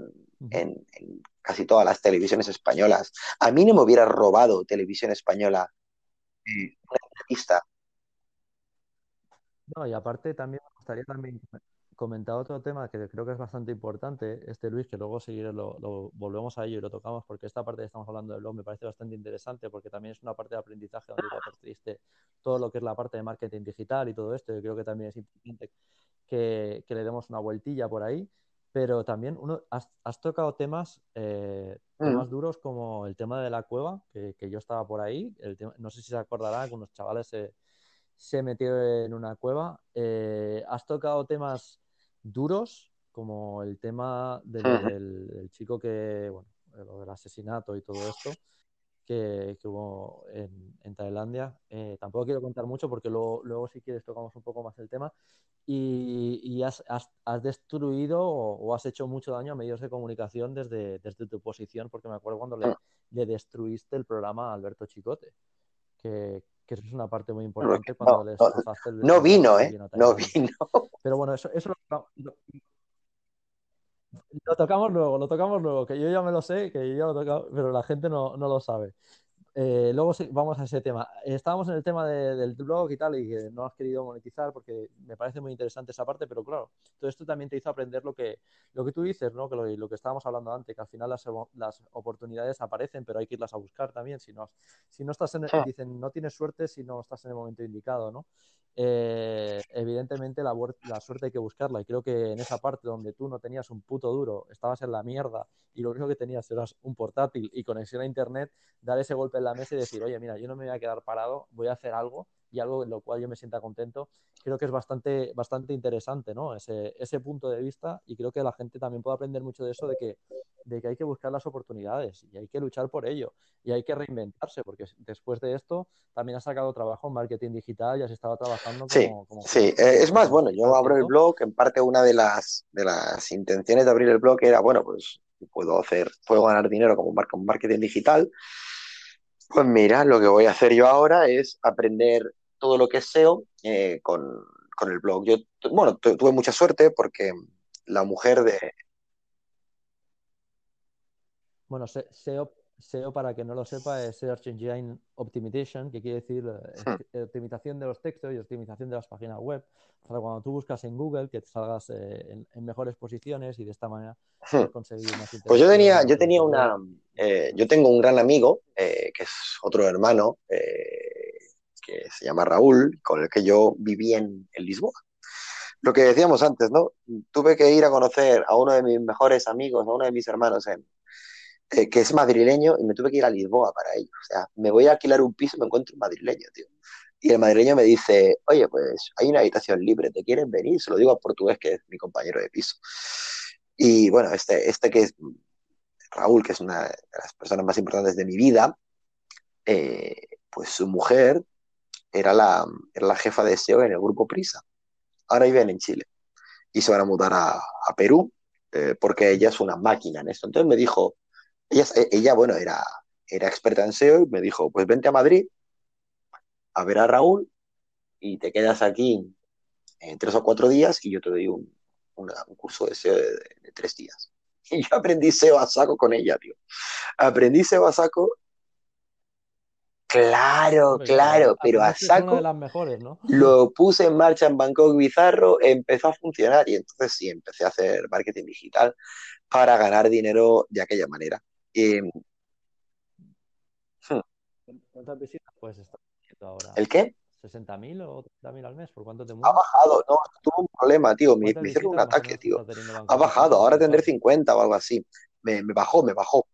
en, casi todas las televisiones españolas. A mí no me hubiera robado televisión española eh, una entrevista. No, y aparte también me gustaría también comentar otro tema que creo que es bastante importante, este Luis, que luego seguiré, lo, volvemos a ello y lo tocamos, porque esta parte que estamos hablando del blog me parece bastante interesante, porque también es una parte de aprendizaje donde ya todo lo que es la parte de marketing digital y todo esto, y creo que también es importante que, que le demos una vueltilla por ahí pero también uno, has, tocado temas, eh, mm. duros como el tema de la cueva, que, yo estaba por ahí, no sé si se acordará, algunos chavales se, se metieron en una cueva. Eh, has tocado temas duros, como el tema del, chico que, bueno, lo del asesinato y todo esto que, hubo en, Tailandia. Eh, tampoco quiero contar mucho porque luego, luego, si quieres tocamos un poco más el tema. Y, has, destruido o, has hecho mucho daño a medios de comunicación desde, desde tu posición, porque me acuerdo cuando le, destruiste el programa a Alberto Chicote, que, eso es una parte muy importante cuando no, el... No vino, ¿eh? No vino. Pero bueno, eso, eso lo tocamos luego, lo tocamos luego, que yo ya me lo sé, que yo ya lo he tocado, pero la gente no, no lo sabe. Eh, luego vamos a ese tema. Estábamos en el tema del blog y tal, y que no has querido monetizar porque me parece muy interesante esa parte, pero claro, todo esto también te hizo aprender lo que, lo que tú dices, ¿no? que lo, que estábamos hablando antes, que al final las, las, oportunidades aparecen, pero hay que irlas a buscar también. Si no, si no estás en, ah. dicen, no tienes suerte si no estás en el momento indicado, ¿no? Eh, evidentemente la, la, suerte hay que buscarla y creo que en esa parte donde tú no tenías un puto duro, estabas en la mierda y lo único que tenías era un portátil y conexión a internet, dar ese golpe en la mesa y decir, oye, mira, yo no me voy a quedar parado, voy a hacer algo y algo en lo cual yo me sienta contento, creo que es bastante, bastante interesante, ¿no? Ese, ese punto de vista y creo que la gente también puede aprender mucho de eso, de que, de que hay que buscar las oportunidades y hay que luchar por ello y hay que reinventarse, porque después de esto también has sacado trabajo en marketing digital y has estado trabajando como... Sí, sí. Eh, es más, bueno, yo abro el blog, en parte una de las, de las intenciones de abrir el blog era, bueno, pues puedo hacer, puedo ganar dinero como marketing digital, pues mira, lo que voy a hacer yo ahora es aprender todo lo que es SEO eh, con, el blog. Yo, bueno, tuve mucha suerte porque la mujer de... Bueno, SEO SEO, para que no lo sepa, es Search Engine Optimization, que quiere decir eh, hmm. optimización de los textos y optimización de las páginas web. Para cuando tú buscas en Google, que te salgas eh, en, mejores posiciones y de esta manera hmm. conseguir más Pues yo tenía, yo tenía una, eh, yo tengo un gran amigo, que es otro hermano, que se llama Raúl, con el que yo viví en, en Lisboa lo que decíamos antes, ¿no? Tuve que ir a conocer a uno de mis mejores amigos, a uno de mis hermanos en, eh, que es madrileño y me tuve que ir a Lisboa para ello. O sea, me voy a alquilar un piso y me encuentro un madrileño, tío. Y el madrileño me dice, oye, pues hay una habitación libre, ¿te quieren venir? Se lo digo a portugués, que es mi compañero de piso. Y bueno, este, este que es Raúl, que es una de las personas más importantes de mi vida, eh, pues su mujer era la, era la jefa de SEO en el grupo Prisa. Ahora viven en Chile y se van a mudar a, a Perú eh, porque ella es una máquina en esto. Entonces me dijo, ella, bueno, era, era experta en SEO y me dijo, pues vente a Madrid a ver a Raúl y te quedas aquí en tres o cuatro días y yo te doy un, curso de SEO de, tres días. <laughs> Y yo aprendí SEO a saco con ella, tío. Aprendí SEO a saco. Claro, claro, pero a saco. <laughs> Lo puse en marcha en Bangkok Bizarro, empezó a funcionar y entonces sí, empecé a hacer marketing digital para ganar dinero de aquella manera. Hmm. ¿Cuántas visitas puedes estar ahora? ¿El qué? ¿60.000 o 30.000 al mes? ¿Por cuánto te Ha bajado, no, tuve un problema, tío. Me, hicieron un ataque, tío. Ha bajado, ahora tendré 50 o algo así. Me, me bajó, me bajó.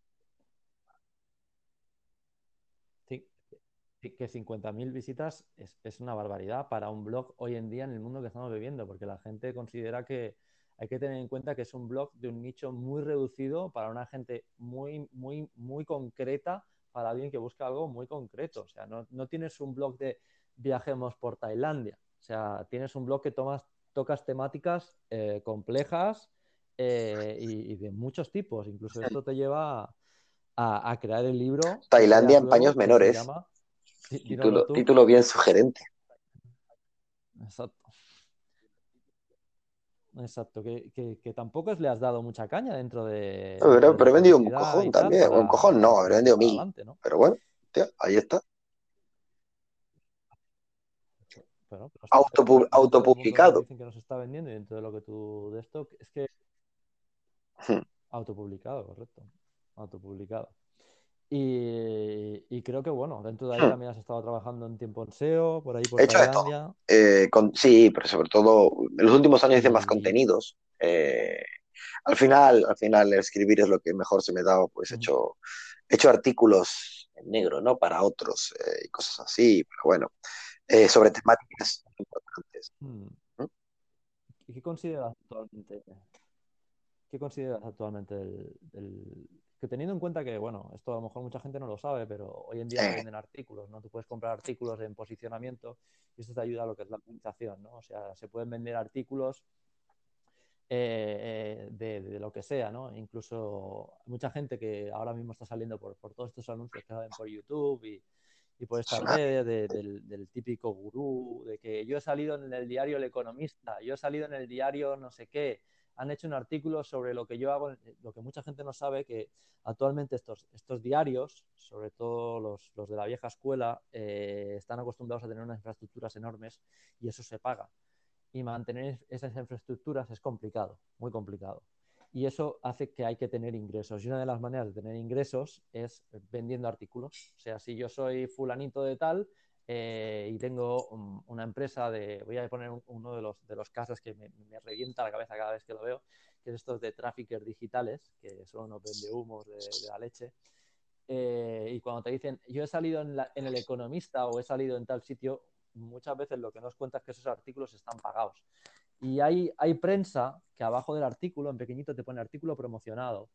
que 50.000 visitas es, es, una barbaridad para un blog hoy en día en el mundo que estamos viviendo, porque la gente considera que hay que tener en cuenta que es un blog de un nicho muy reducido para una gente muy, muy, muy concreta, para alguien que busca algo muy concreto. O sea, no, no tienes un blog de viajemos por Tailandia. O sea, tienes un blog que tomas, tocas temáticas eh, complejas eh, y, y, de muchos tipos. Incluso esto te lleva a, a crear el libro. Tailandia en paños menores. Llama, título, título, bien sugerente. Exacto. Exacto, que, que, que, tampoco le has dado mucha caña dentro de. Pero, pero he vendido un cojón también. Para, un cojón no, he vendido mil. Adelante, ¿no? Pero bueno, tío, ahí está. Pero, pero Autopub autopublicado. Dicen que nos está vendiendo y dentro de lo que tú de esto es que hmm. autopublicado, correcto. Autopublicado. Y, y, creo que bueno, dentro de ahí hmm. también has estado trabajando en tiempo en SEO, por ahí por He hecho esto. Eh, con, sí, pero sobre todo en los últimos años hice más contenidos. Eh, al final, al final escribir es lo que mejor se me da, pues he hecho, he hecho artículos en negro, ¿no? Para otros eh, y cosas así, pero bueno, sobre temáticas importantes. Hmm. ¿Mm? ¿Y qué consideras actualmente? ¿Qué consideras actualmente el, el, que teniendo en cuenta que, bueno, esto a lo mejor mucha gente no lo sabe, pero hoy en día se venden artículos, ¿no? Tú puedes comprar artículos en posicionamiento y eso te ayuda a lo que es la optimización, ¿no? O sea, se pueden vender artículos eh, de, de, lo que sea, ¿no? Incluso mucha gente que ahora mismo está saliendo por, por todos estos anuncios que salen por YouTube y, y por estas redes de, del, del, típico gurú, de que yo he salido en el diario El Economista, yo he salido en el diario no sé qué, han hecho un artículo sobre lo que yo hago, lo que mucha gente no sabe, que actualmente estos, estos diarios, sobre todo los, los de la vieja escuela, eh, están acostumbrados a tener unas infraestructuras enormes y eso se paga. Y mantener esas infraestructuras es complicado, muy complicado. Y eso hace que hay que tener ingresos. Y una de las maneras de tener ingresos es vendiendo artículos. O sea, si yo soy fulanito de tal, eh, y tengo um, una empresa de, voy a poner un, uno de los, de los casos que me, me, revienta la cabeza cada vez que lo veo, que es estos de traffickers digitales, que son unos vendehumos de, de la leche. Eh, y cuando te dicen, yo he salido en, la, en, el economista o he salido en tal sitio, muchas veces lo que nos cuenta es que esos artículos están pagados. Y hay, hay prensa que abajo del artículo, en pequeñito, te pone artículo promocionado.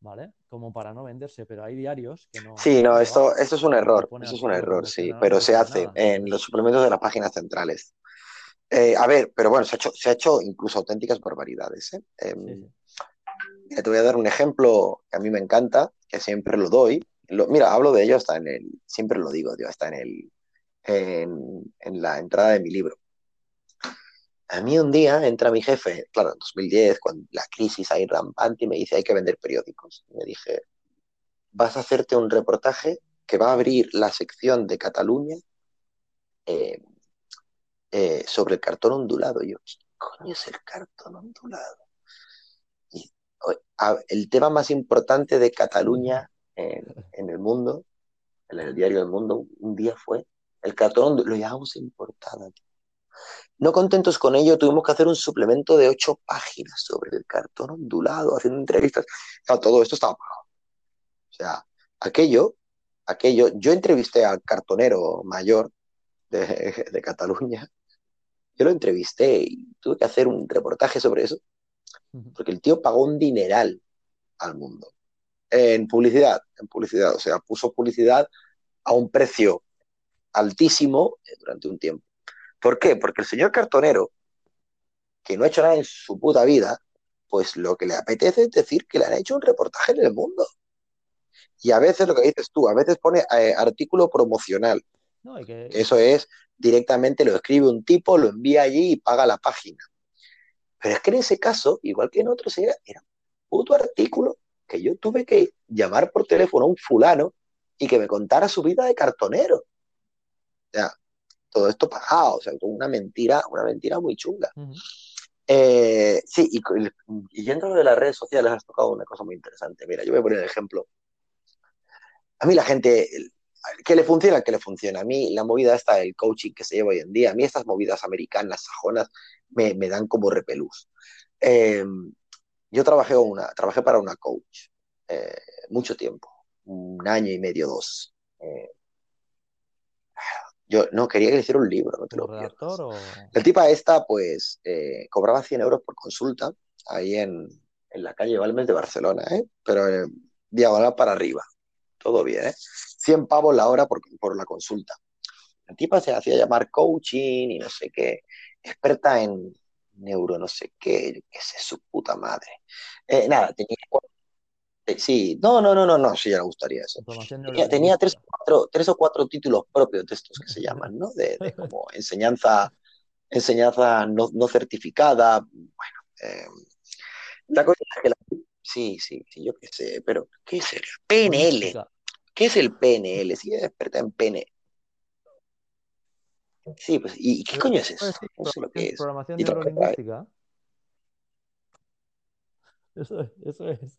¿Vale? Como para no venderse, pero hay diarios que no. Sí, no, esto, esto es un error, eso es un error, sí, pero se hace nada. en los suplementos de las páginas centrales. Eh, a ver, pero bueno, se ha hecho, se ha hecho incluso auténticas barbaridades. ¿eh? Eh, sí. Te voy a dar un ejemplo que a mí me encanta, que siempre lo doy. Lo, mira, hablo de ello hasta en el, siempre lo digo, tío, hasta en, el, en, en la entrada de mi libro. A mí un día entra mi jefe, claro, en 2010, cuando la crisis ahí rampante, y me dice, hay que vender periódicos. Y me dije, vas a hacerte un reportaje que va a abrir la sección de Cataluña eh, eh, sobre el cartón ondulado. Y yo, ¿qué coño es el cartón ondulado? Y, el tema más importante de Cataluña en, el mundo, en el diario del mundo, un día fue el cartón. Lo llevamos en portada. No contentos con ello, tuvimos que hacer un suplemento de ocho páginas sobre el cartón ondulado, haciendo entrevistas. Claro, todo esto estaba pagado. O sea, aquello, aquello, yo entrevisté al cartonero mayor de, <laughs> de Cataluña, yo lo entrevisté y tuve que hacer un reportaje sobre eso, porque el tío pagó un dineral al mundo. En publicidad, en publicidad, o sea, puso publicidad a un precio altísimo durante un tiempo. ¿Por qué? Porque el señor cartonero, que no ha hecho nada en su puta vida, pues lo que le apetece es decir que le han hecho un reportaje en el mundo. Y a veces lo que dices tú, a veces pone eh, artículo promocional. No, que... Eso es directamente lo escribe un tipo, lo envía allí y paga la página. Pero es que en ese caso, igual que en otros, era, era un puto artículo que yo tuve que llamar por teléfono a un fulano y que me contara su vida de cartonero. O sea, todo esto pagado, o sea, una mentira, una mentira muy chunga. Uh -huh. eh, sí, y, y dentro de las redes sociales has tocado una cosa muy interesante. Mira, yo voy a poner el ejemplo. A mí la gente, que le funciona, que le funciona. A mí la movida esta del coaching que se lleva hoy en día, a mí estas movidas americanas, sajonas, me, me dan como repelús. Eh, yo trabajé, una, trabajé para una coach eh, mucho tiempo, un año y medio, dos. Eh, Yo no quería que le hiciera un libro, no te lo redactor o... El tipo esta, pues, eh, cobraba 100 euros por consulta ahí en, en la calle Valmes de Barcelona, ¿eh? pero eh, diagonal para arriba. Todo bien, ¿eh? 100 pavos la hora por, por la consulta. La tipa se hacía llamar coaching y no sé qué, experta en neuro, no sé qué, qué sé, su puta madre. Eh, nada, tenía Sí, no, no, no, no, no, sí, ya le gustaría eso. Tenía, tenía tres, o cuatro, tres, o cuatro, títulos propios de estos que se <laughs> llaman, ¿no? De, de como enseñanza, enseñanza no, no certificada. Bueno, eh, la cosa es que la, sí, sí, sí, yo qué sé, pero ¿qué es el PNL? ¿Qué es el PNL? Sí, es experta en PNL. Sí, pues, ¿y qué coño es eso? No sé lo que es. Programación neurolingüística. Eso, eso es.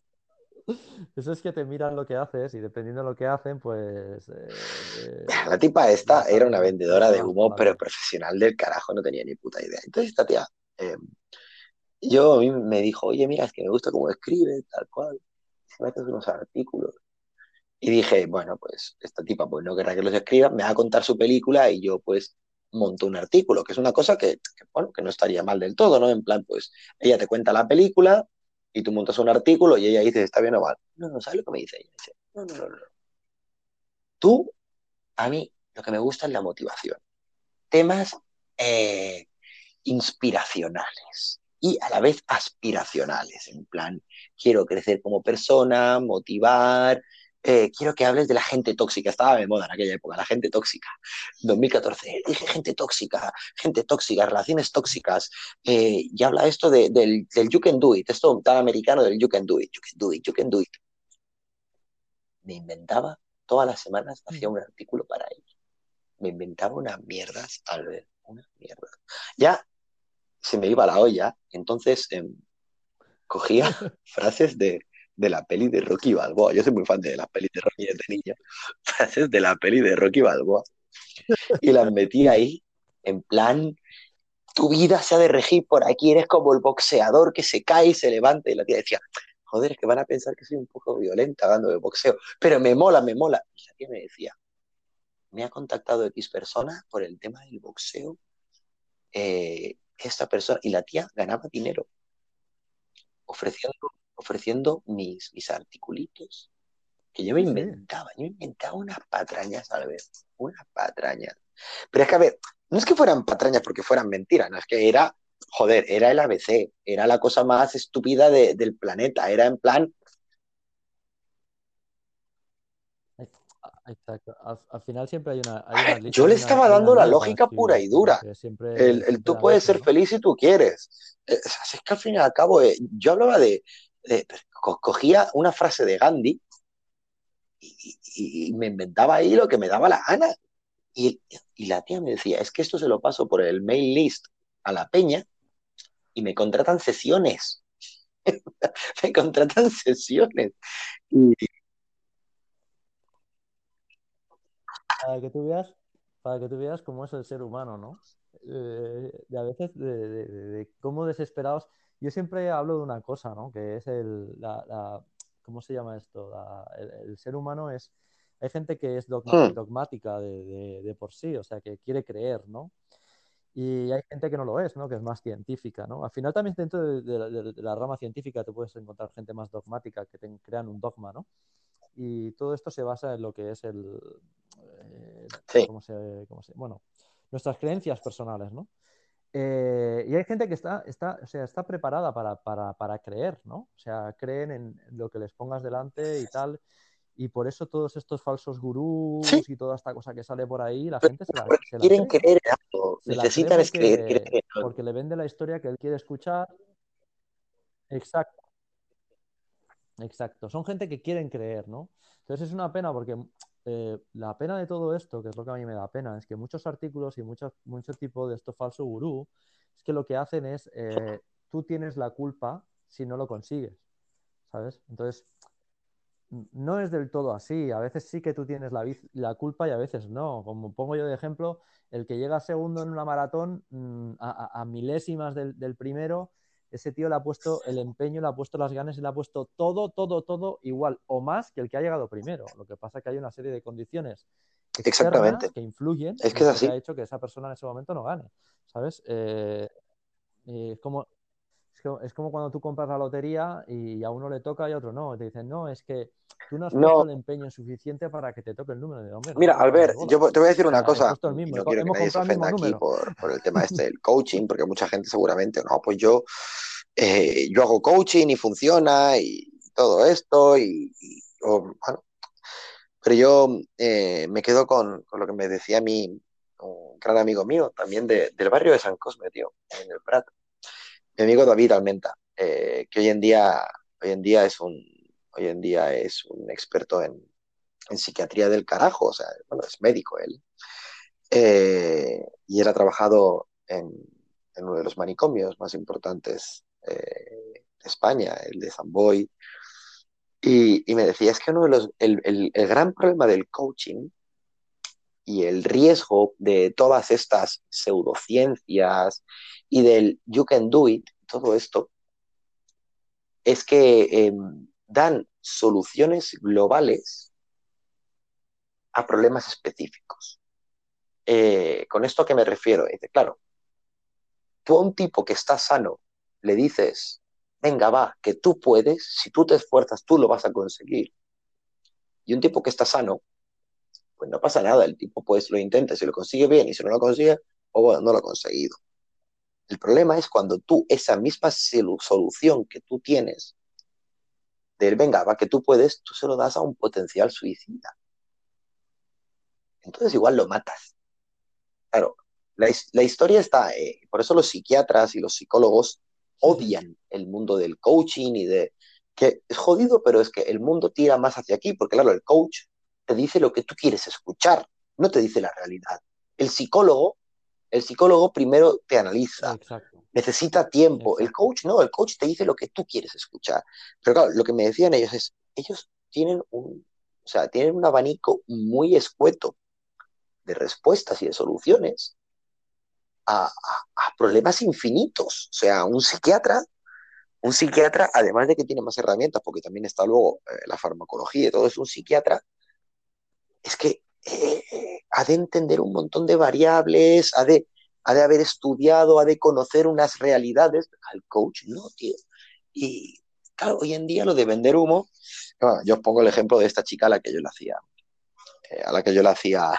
Eso es que te miran lo que haces y dependiendo de lo que hacen, pues. Eh, la tipa esta era una vendedora de humo, pero profesional del carajo, no tenía ni puta idea. Entonces, esta tía, eh, yo a mí me dijo, oye, mira, es que me gusta cómo escribe, tal cual. Se metes unos artículos. Y dije, bueno, pues esta tipa pues no querrá que los escriba, me va a contar su película y yo pues monto un artículo, que es una cosa que, que, bueno, que no estaría mal del todo, ¿no? En plan, pues ella te cuenta la película, y tú montas un artículo y ella dice, ¿está bien o mal? No, no, ¿sabes lo que me dice ella? No, no, no, no. Tú, a mí, lo que me gusta es la motivación. Temas eh, inspiracionales y a la vez aspiracionales, en plan, quiero crecer como persona, motivar, eh, quiero que hables de la gente tóxica. Estaba de moda en aquella época, la gente tóxica. 2014, dije gente tóxica, gente tóxica, relaciones tóxicas. Eh, y habla esto de, del, del, you can do it, esto tan americano del you can do it, you can do it, you can do it. Me inventaba, todas las semanas hacía un artículo para ellos. Me inventaba unas mierdas, Albert, unas mierdas. Ya se me iba la olla, entonces eh, cogía <laughs> frases de, de la peli de Rocky Balboa. Yo soy muy fan de las pelis de Rocky desde niño. <laughs> De la peli de Rocky Balboa. Y las metí ahí, en plan, tu vida se ha de regir por aquí, eres como el boxeador que se cae y se levanta. Y la tía decía, joder, es que van a pensar que soy un poco violenta hablando de boxeo, pero me mola, me mola. Y la tía me decía, me ha contactado X persona por el tema del boxeo. Eh, esta persona, y la tía ganaba dinero ofreciendo ofreciendo mis, mis articulitos, que yo me inventaba, yo me inventaba unas patrañas al ver, unas patrañas. Pero es que, a ver, no es que fueran patrañas porque fueran mentiras, no es que era, joder, era el ABC, era la cosa más estúpida de, del planeta, era en plan... Exacto. Al, al, final siempre hay una. Hay una yo le estaba una, dando la lógica pura y dura. El, el, tú puedes ser feliz si tú quieres. Es, es, que al fin y al cabo, eh, yo hablaba de, eh, cogía una frase de Gandhi y, y, y, me inventaba ahí lo que me daba la gana. Y, y, la tía me decía, es que esto se lo paso por el mail list a la peña y me contratan sesiones. <laughs> me contratan sesiones. Y... Para que tú veas, para que tú veas cómo es el ser humano, ¿no? Eh, de a veces de, de, de, cómo desesperados yo siempre hablo de una cosa, ¿no? Que es el, la, la ¿cómo se llama esto? La, el, el, ser humano es, hay gente que es dogma, hmm. dogmática de, de, de, por sí, o sea, que quiere creer, ¿no? Y hay gente que no lo es, ¿no? Que es más científica, ¿no? Al final también dentro de, la rama científica te puedes encontrar gente más dogmática que te crean un dogma, ¿no? Y todo esto se basa en lo que es el... Eh, sí. ¿cómo se, cómo se, bueno, nuestras creencias personales, ¿no? Eh, y hay gente que está, está, o sea, está preparada para, para, para, creer, ¿no? O sea, creen en lo que les pongas delante y tal. Y por eso todos estos falsos gurús sí. y toda esta cosa que sale por ahí, la gente se la, se quieren cree. creer algo, necesitan porque, creer, porque le vende la historia que él quiere escuchar. Exacto. Exacto. Son gente que quieren creer, ¿no? Entonces es una pena porque eh, la pena de todo esto, que es lo que a mí me da pena, es que muchos artículos y mucho, mucho tipo de esto falso gurú, es que lo que hacen es, eh, tú tienes la culpa si no lo consigues, ¿sabes? Entonces, no es del todo así, a veces sí que tú tienes la, culpa y a veces no. Como pongo yo de ejemplo, el que llega segundo en una maratón mm, a, a, milésimas del primero, ese tío le ha puesto el empeño, le ha puesto las ganas y le ha puesto todo, todo, todo igual o más que el que ha llegado primero. Lo que pasa es que hay una serie de condiciones Exactamente. que influyen es que, es así. ha hecho que esa persona en ese momento no gane, ¿sabes? Eh, es como es como cuando tú compras la lotería y a uno le toca y a otro no. Te dicen, no, es que tú no has puesto el empeño suficiente para que te toque el número de hombre. Mira, Albert, yo te voy a decir una cosa. no quiero que nadie se ofenda aquí por, por, el tema este del coaching, porque mucha gente seguramente, no, pues yo, eh, yo hago coaching y funciona y todo esto y, bueno, pero yo eh, me quedo con, con, lo que me decía mi, un gran amigo mío, también de, del barrio de San Cosme, tío, en el Prat mi amigo David Almenta, eh, que hoy en día, hoy en día es un, hoy en día es un experto en, en psiquiatría del carajo, o sea, bueno, es médico él. Eh, y él ha trabajado en, en, uno de los manicomios más importantes eh, de España, el de Zamboy. Y, y, me decía, es que uno de los, el, el, el gran problema del coaching y el riesgo de todas estas pseudociencias y del you can do it, todo esto, es que eh, dan soluciones globales a problemas específicos. Eh, ¿Con esto a qué me refiero? Dice, claro, tú a un tipo que está sano le dices, venga, va, que tú puedes, si tú te esfuerzas, tú lo vas a conseguir. Y un tipo que está sano pues no pasa nada, el tipo pues lo intenta, si lo consigue bien y si no lo consigue, o bueno, no lo ha conseguido. El problema es cuando tú esa misma solución que tú tienes, del venga, va que tú puedes, tú se lo das a un potencial suicida. Entonces igual lo matas. Claro, la, la historia está, eh, por eso los psiquiatras y los psicólogos odian el mundo del coaching y de que es jodido, pero es que el mundo tira más hacia aquí, porque claro, el coach te dice lo que tú quieres escuchar, no te dice la realidad. El psicólogo, el psicólogo primero te analiza, necesita tiempo. El coach no, el coach te dice lo que tú quieres escuchar. Pero claro, lo que me decían ellos es, ellos tienen un, o sea, tienen un abanico muy escueto de respuestas y de soluciones a, problemas infinitos. O sea, un psiquiatra, un psiquiatra, además de que tiene más herramientas, porque también está luego eh, la farmacología y todo eso, un psiquiatra es que eh, ha de entender un montón de variables, ha de, ha de haber estudiado, ha de conocer unas realidades. Al coach no, tío. Y claro, hoy en día lo de vender humo, yo os pongo el ejemplo de esta chica a la que yo le hacía, eh, a la que yo le hacía.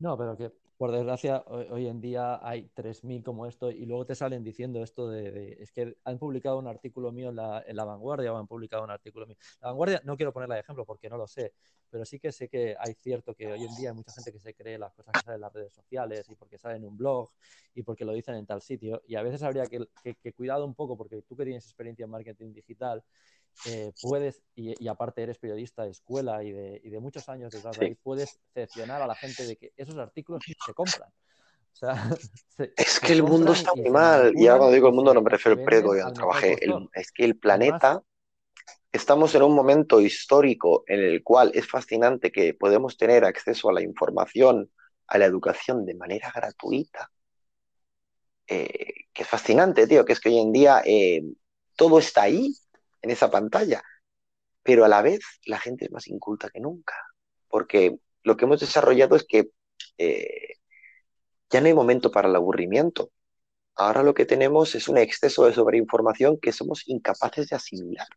No, pero que por desgracia, hoy, en día hay 3.000 como esto y luego te salen diciendo esto de, es que han publicado un artículo mío en la, en la, Vanguardia o han publicado un artículo mío. La Vanguardia no quiero ponerla de ejemplo porque no lo sé, pero sí que sé que hay cierto que hoy en día hay mucha gente que se cree las cosas que salen en las redes sociales y porque salen en un blog y porque lo dicen en tal sitio y a veces habría que, que, que cuidado un poco porque tú que tienes experiencia en marketing digital, eh, puedes, y, aparte eres periodista de escuela y de, y de muchos años detrás de ahí, puedes decepcionar a la gente de que esos artículos se compran. O sea, <laughs> es que el mundo está muy mal. Y ahora cuando digo el mundo no me refiero al periódico donde trabajé. es que el planeta, estamos en un momento histórico en el cual es fascinante que podemos tener acceso a la información, a la educación de manera gratuita. Eh, que es fascinante, tío, que es que hoy en día eh, todo está ahí, en esa pantalla, pero a la vez la gente es más inculta que nunca, porque lo que hemos desarrollado es que eh, ya no hay momento para el aburrimiento. Ahora lo que tenemos es un exceso de sobreinformación que somos incapaces de asimilar.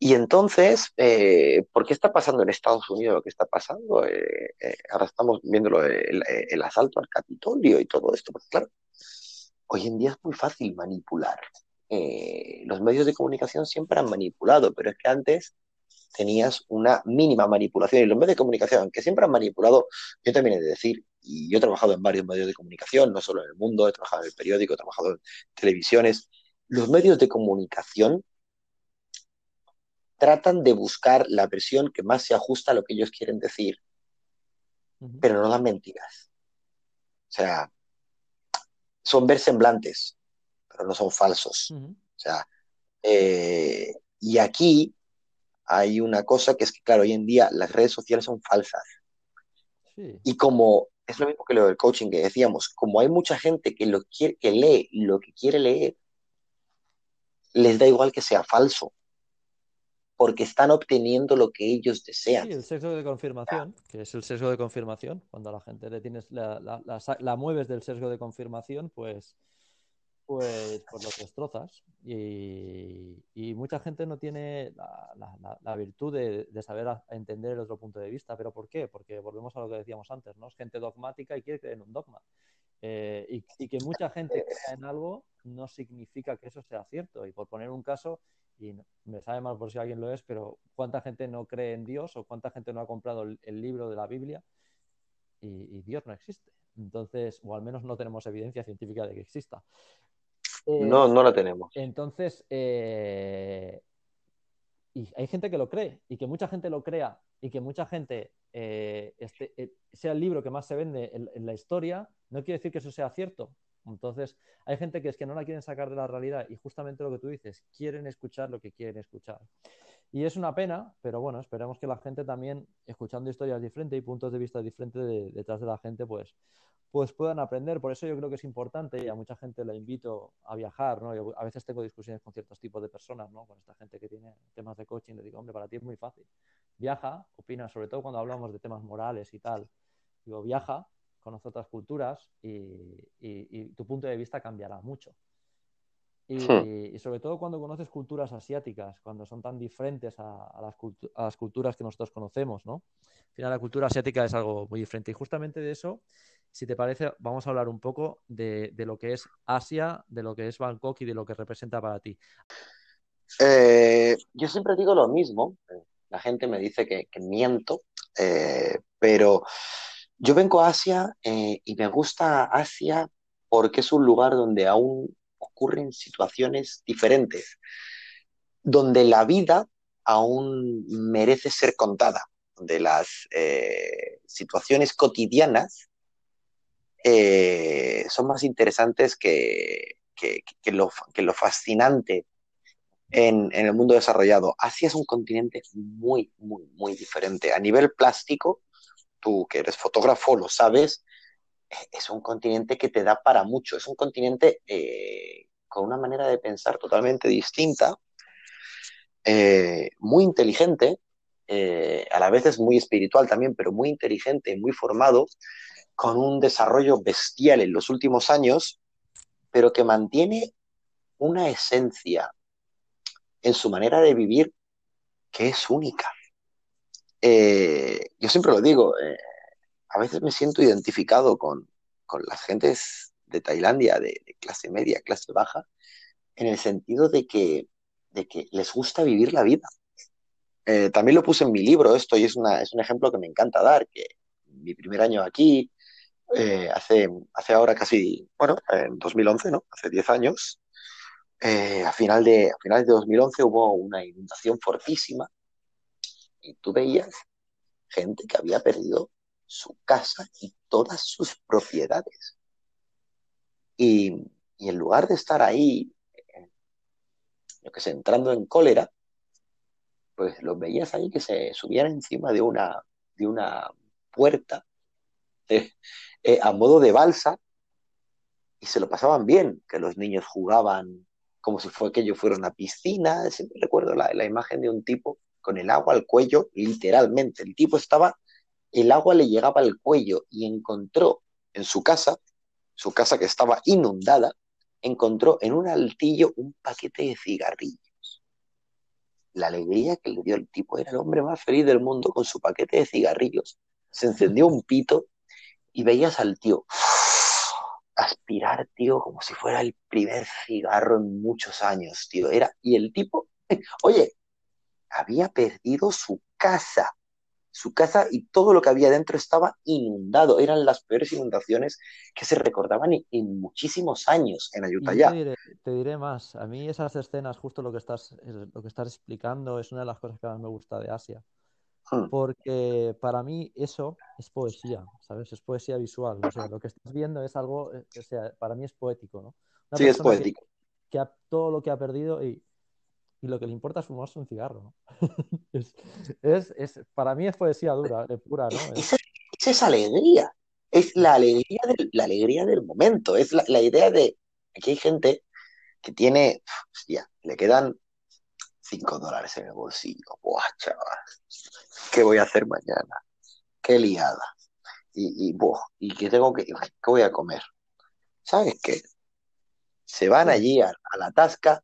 Y entonces, eh, ¿por qué está pasando en Estados Unidos lo que está pasando? Eh, ahora estamos viendo el, el, asalto al Capitolio y todo esto. Pues claro, hoy en día es muy fácil manipular. Eh, los medios de comunicación siempre han manipulado, pero es que antes tenías una mínima manipulación y los medios de comunicación, aunque siempre han manipulado, yo también he de decir, y yo he trabajado en varios medios de comunicación, no solo en el mundo, he trabajado en el periódico, he trabajado en televisiones, los medios de comunicación tratan de buscar la versión que más se ajusta a lo que ellos quieren decir, pero no dan mentiras. O sea, son ver semblantes, no son falsos. O sea, eh, y aquí hay una cosa que es que, claro, hoy en día las redes sociales son falsas. Y como es lo mismo que lo del coaching que decíamos, como hay mucha gente que, lo quiere, que lee lo que quiere leer, les da igual que sea falso. porque están obteniendo lo que ellos desean. Sí, el sesgo de confirmación, que es el sesgo de confirmación. Cuando a la gente le tienes la, la, mueves del sesgo de confirmación, pues, pues, pues lo destrozas. Y, y, mucha gente no tiene la, virtud de, saber entender el otro punto de vista. ¿Pero por qué? Porque volvemos a lo que decíamos antes, ¿no? Es gente dogmática y quiere creer en un dogma. Eh, y, y, que mucha gente crea en algo no significa que eso sea cierto. Y por poner un caso, y me sabe mal por si alguien lo es, pero ¿cuánta gente no cree en Dios o cuánta gente no ha comprado el, libro de la Biblia y, Dios no existe? Entonces, o al menos no tenemos evidencia científica de que exista. No, no la tenemos. Entonces, eh, y hay gente que lo cree y que mucha gente lo crea y que mucha gente eh, este, eh, sea el libro que más se vende en, la historia, no quiere decir que eso sea cierto. Entonces, hay gente que es que no la quieren sacar de la realidad y justamente lo que tú dices, quieren escuchar lo que quieren escuchar. Y es una pena, pero bueno, esperemos que la gente también, escuchando historias diferentes y puntos de vista diferentes detrás de la gente, pues, pues puedan aprender. Por eso yo creo que es importante y a mucha gente la invito a viajar, ¿no? a veces tengo discusiones con ciertos tipos de personas, ¿no? Con esta gente que tiene temas de coaching, le digo, hombre, para ti es muy fácil. Viaja, opina, sobre todo cuando hablamos de temas morales y tal. Digo, viaja, conoce otras culturas y, tu punto de vista cambiará mucho. Hmm. Y, sobre todo cuando conoces culturas asiáticas, cuando son tan diferentes a, las, culturas que nosotros conocemos, ¿no? Al final la cultura asiática es algo muy diferente. Y justamente de eso, si te parece, vamos a hablar un poco de, lo que es Asia, de lo que es Bangkok y de lo que representa para ti. Eh, yo siempre digo lo mismo. La gente me dice que, miento, eh, pero yo vengo a Asia eh, y me gusta Asia porque es un lugar donde aún ocurren situaciones diferentes, donde la vida aún merece ser contada, donde las eh, situaciones cotidianas eh, son más interesantes que, lo, fascinante en, en, el mundo desarrollado. Asia es un continente muy, muy, muy diferente. A nivel plástico, tú que eres fotógrafo lo sabes, es un continente que te da para mucho, es un continente eh, con una manera de pensar totalmente distinta, eh, muy inteligente, a la vez es muy espiritual también, pero muy inteligente, muy formado, con un desarrollo bestial en los últimos años, pero que mantiene una esencia en su manera de vivir que es única. Eh, yo siempre lo digo, eh, a veces me siento identificado con, las gentes de Tailandia de, clase media, clase baja, en el sentido de que, de que les gusta vivir la vida. Eh, también lo puse en mi libro esto y es, una, es un ejemplo que me encanta dar, que mi primer año aquí, hace, hace ahora casi, bueno, en 2011, ¿no? Hace 10 años, a, final de, a finales de 2011 hubo una inundación fortísima y tú veías gente que había perdido su casa y todas sus propiedades. Y, en lugar de estar ahí, yo que sé, entrando en cólera, pues los veías ahí que se subían encima de una, de una puerta <laughs> eh, eh, a modo de balsa y se lo pasaban bien, que los niños jugaban como si fue aquello fuera una piscina. Siempre recuerdo la, la imagen de un tipo con el agua al cuello, literalmente. El tipo estaba, el agua le llegaba al cuello y encontró en su casa, su casa que estaba inundada, encontró en un altillo un paquete de cigarrillos. La alegría que le dio el tipo era el hombre más feliz del mundo con su paquete de cigarrillos. Se encendió un pito y veías al tío <sniffs> aspirar, tío, como si fuera el primer cigarro en muchos años, tío. Era, y el tipo, <sniffs> oye, había perdido su casa. Su casa y todo lo que había dentro estaba inundado. Eran las peores inundaciones que se recordaban en, muchísimos años en Ayutthaya. Te, te diré, más. A mí esas escenas, justo lo que estás, lo que estás explicando, es una de las cosas que más me gusta de Asia. Hmm. Porque para mí eso es poesía, ¿sabes? Es poesía visual. O sea, lo que estás viendo es algo, eh, o sea, para mí es poético, ¿no? sí, es poético. Que, todo lo que ha perdido y y lo que le importa es fumarse un cigarro. ¿no? <laughs> es, es, para mí es poesía dura, de pura, ¿no? Es, esa alegría, es la alegría del, la alegría del momento, es la, idea de que hay gente que tiene, ya, le quedan 5 dólares en el bolsillo. Buah, chaval. ¿Qué voy a hacer mañana? Qué liada. Y, y, buah, ¿y qué tengo que, qué voy a comer? ¿Sabes qué? Se van allí a, a la tasca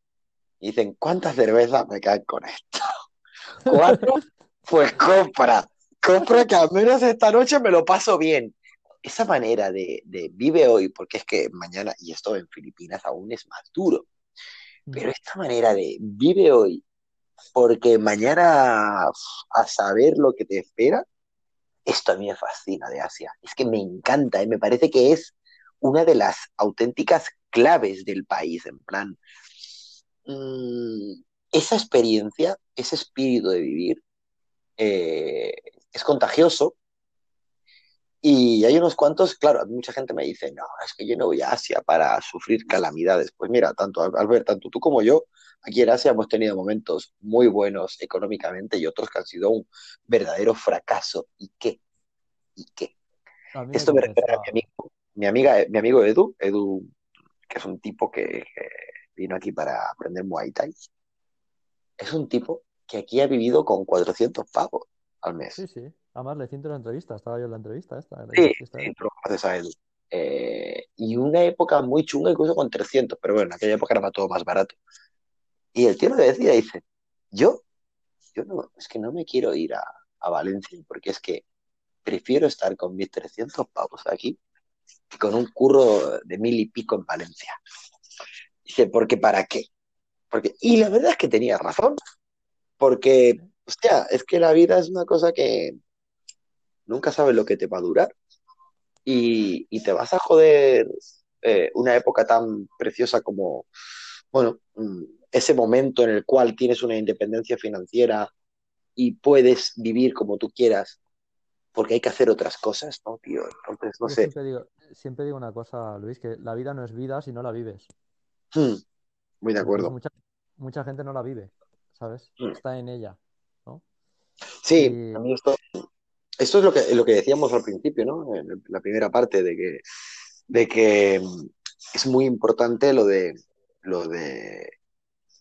y dicen, ¿cuántas cervezas me caen con esto? <laughs> ¿Cuatro? Pues compra, compra que al menos esta noche me lo paso bien. Esa manera de, de vive hoy, porque es que mañana, y esto en Filipinas aún es más duro, pero esta manera de vive hoy, porque mañana a saber lo que te espera, esto a mí me fascina de Asia. Es que me encanta, ¿eh? me parece que es una de las auténticas claves del país, en plan, mmm, esa experiencia, ese espíritu de vivir, eh, es contagioso. Y hay unos cuantos, claro, mucha gente me dice, no, es que yo no voy a Asia para sufrir calamidades. Pues mira, tanto Albert, tanto tú como yo, aquí en Asia hemos tenido momentos muy buenos económicamente y otros que han sido un verdadero fracaso. ¿Y qué? ¿Y qué? Esto me refiero a mi amigo, mi, amiga, mi amigo Edu, Edu, que es un tipo que, que vino aquí para aprender Muay Thai. Es un tipo que aquí ha vivido con 400 pavos al mes. Sí, sí. Además, le siento la entrevista. Estaba yo en la entrevista esta. La Sí, entrevista sí, tú lo conoces a Edu. Eh, y una época muy chunga, incluso con 300, pero bueno, en aquella época era todo más barato. Y el tío lo decía, dice, yo, yo no, es que no me quiero ir a, a Valencia, porque es que prefiero estar con mis 300 pavos aquí que con un curro de mil y pico en Valencia. Dice, porque ¿para qué? Porque, y la verdad es que tenía razón, porque, hostia, es que la vida es una cosa que nunca sabes lo que te va a durar y, y te vas a joder eh, una época tan preciosa como, bueno, mm, ese momento en el cual tienes una independencia financiera y puedes vivir como tú quieras, porque hay que hacer otras cosas, ¿no, tío? Entonces, no Yo sé. siempre digo, siempre digo una cosa, Luis, que la vida no es vida si no la vives. Hmm, muy de acuerdo. mucha, mucha gente no la vive, ¿sabes? Hmm. Está en ella, ¿no? Sí, Y a mí esto, esto es lo que, lo que decíamos al principio, ¿no? En la primera parte de que, de que es muy importante lo de, lo de,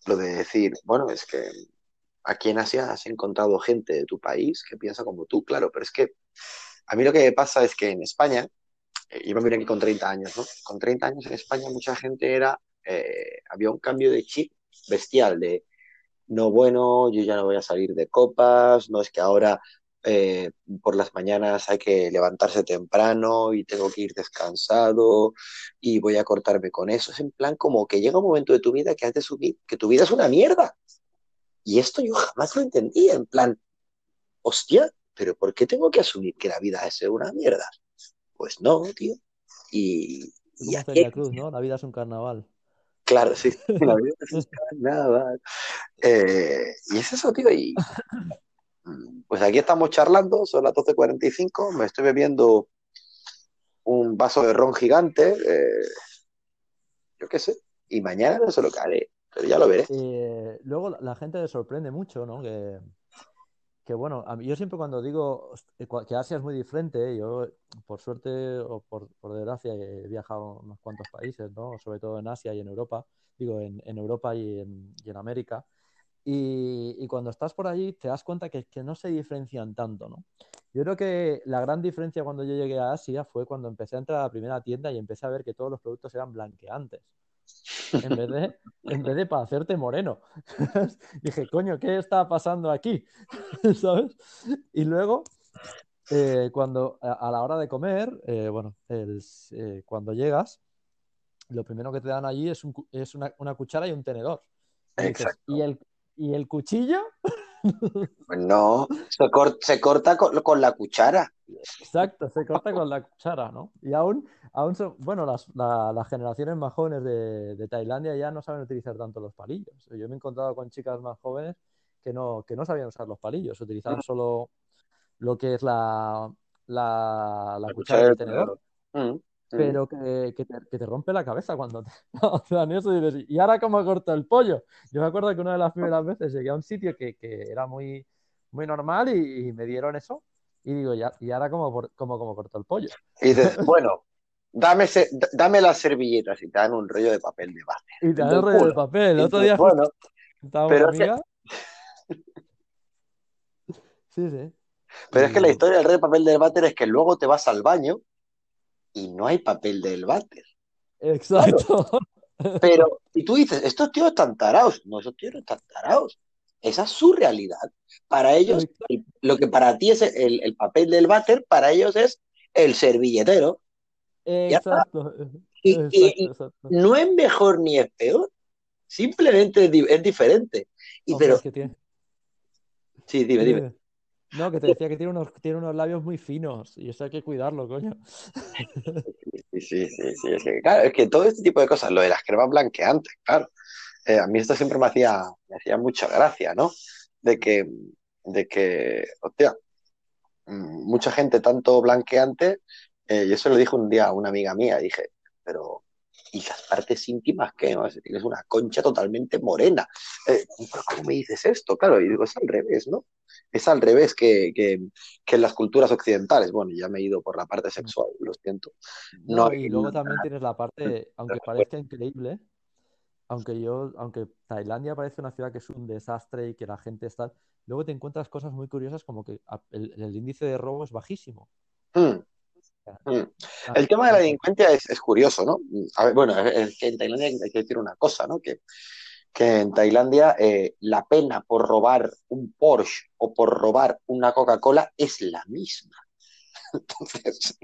lo de decir, bueno, es que aquí en Asia has encontrado gente de tu país que piensa como tú, claro, pero es que a mí lo que pasa es que en España, yo me vine aquí con 30 años, ¿no? Con 30 años en España mucha gente era, eh, había un cambio de chip bestial, de no, bueno, yo ya no voy a salir de copas, no es que ahora eh, por las mañanas hay que levantarse temprano y tengo que ir descansado y voy a cortarme con eso. Es en plan como que llega un momento de tu vida que has de subir, que tu vida es una mierda. Y esto yo jamás lo entendía, en plan, hostia, pero ¿por qué tengo que asumir que la vida es una mierda? Pues no, tío. Y, y aquí, Celia Cruz, ¿no? La vida es un carnaval. claro, sí, <laughs> la vida es un carnaval. Eh, y es eso, tío. Y <laughs> pues aquí estamos charlando, son las 12.45, me estoy bebiendo un vaso de ron gigante, eh, yo qué sé, y mañana no sé lo que haré, pero ya lo veré. Eh, luego la, gente le sorprende mucho, ¿no? Que, bueno, yo siempre cuando digo eh, que Asia es muy diferente, yo por suerte o por, desgracia he viajado a unos cuantos países, ¿no? Sobre todo en Asia y en Europa, digo, en, Europa y y en América. Y, cuando estás por allí te das cuenta que, no se diferencian tanto, ¿no? Yo creo que la gran diferencia cuando yo llegué a Asia fue cuando empecé a entrar a la primera tienda y empecé a ver que todos los productos eran blanqueantes. En vez de, en vez de para hacerte moreno. <laughs> Dije, coño, ¿qué está pasando aquí? <laughs> ¿Sabes? Y luego, eh, cuando a, la hora de comer, eh, bueno, eh, cuando llegas, lo primero que te dan allí es, una, cuchara y un tenedor. Y. ¿y el, y el cuchillo? <laughs> Pues no, se, cor- se corta con, con la cuchara. Exacto, se corta con la cuchara, ¿no? Y aún, aún son- bueno, las, la- las generaciones más jóvenes de, de Tailandia ya no saben utilizar tanto los palillos. Yo me he encontrado con chicas más jóvenes que no, que no sabían usar los palillos, utilizaban solo lo que es la, la, la La cuchara y cuchara el del tenedor. Mm, mm. Pero que, que te, que te rompe la cabeza cuando te, <laughs> dan eso y dices, ¿y ahora cómo corto el pollo? Yo me acuerdo que una de las primeras veces llegué a un sitio que, que era muy, muy normal y, y me dieron eso y digo, ¿y, ahora cómo, cómo, cómo corto el pollo? Y dices, <laughs> bueno, dame, se- dame las servilletas y te dan un rollo de papel de váter. Y te dan el rollo de papel. El otro día bueno, pero es que amiga <laughs> Sí, sí. Pero es que la historia del rey papel del váter es que luego te vas al baño y no hay papel del váter. Exacto. Pero, y tú dices, estos tíos están tarados. No, esos tíos no están tarados. Esa es su realidad. Para ellos, lo que para ti es el, papel del váter, para ellos es el servilletero. Exacto. Y, no es mejor ni es peor. Simplemente es, diferente. Y pero... Sí, dime, dime. No, que te decía que tiene unos, tiene unos labios muy finos y eso hay que cuidarlo, coño. Sí, sí, sí, sí. Es que, claro, es que todo este tipo de cosas, lo de las cremas blanqueantes, claro. Eh, a mí esto siempre me hacía, me hacía mucha gracia, ¿no? De que, de que, hostia, mm, mucha gente tanto blanqueante, eh, yo se lo dije un día a una amiga mía, dije, pero ¿y las partes íntimas qué? ¿no? Tienes una concha totalmente morena. Eh, ¿Cómo me dices esto? Claro, y digo, es al revés, ¿no? Es al revés que, en las culturas occidentales. Bueno, ya me he ido por la parte sexual, lo siento. No, y luego también tienes la parte, aunque parezca increíble, aunque yo, aunque Tailandia parece una ciudad que es un desastre y que la gente está, luego te encuentras cosas muy curiosas como que el, índice de robo es bajísimo. Hmm. Hmm. El tema de la delincuencia es, curioso, ¿no? bueno, es que en Tailandia hay que decir una cosa, ¿no? Que que en Tailandia eh, la pena por robar un Porsche o por robar una Coca-Cola es la misma. <laughs> Entonces,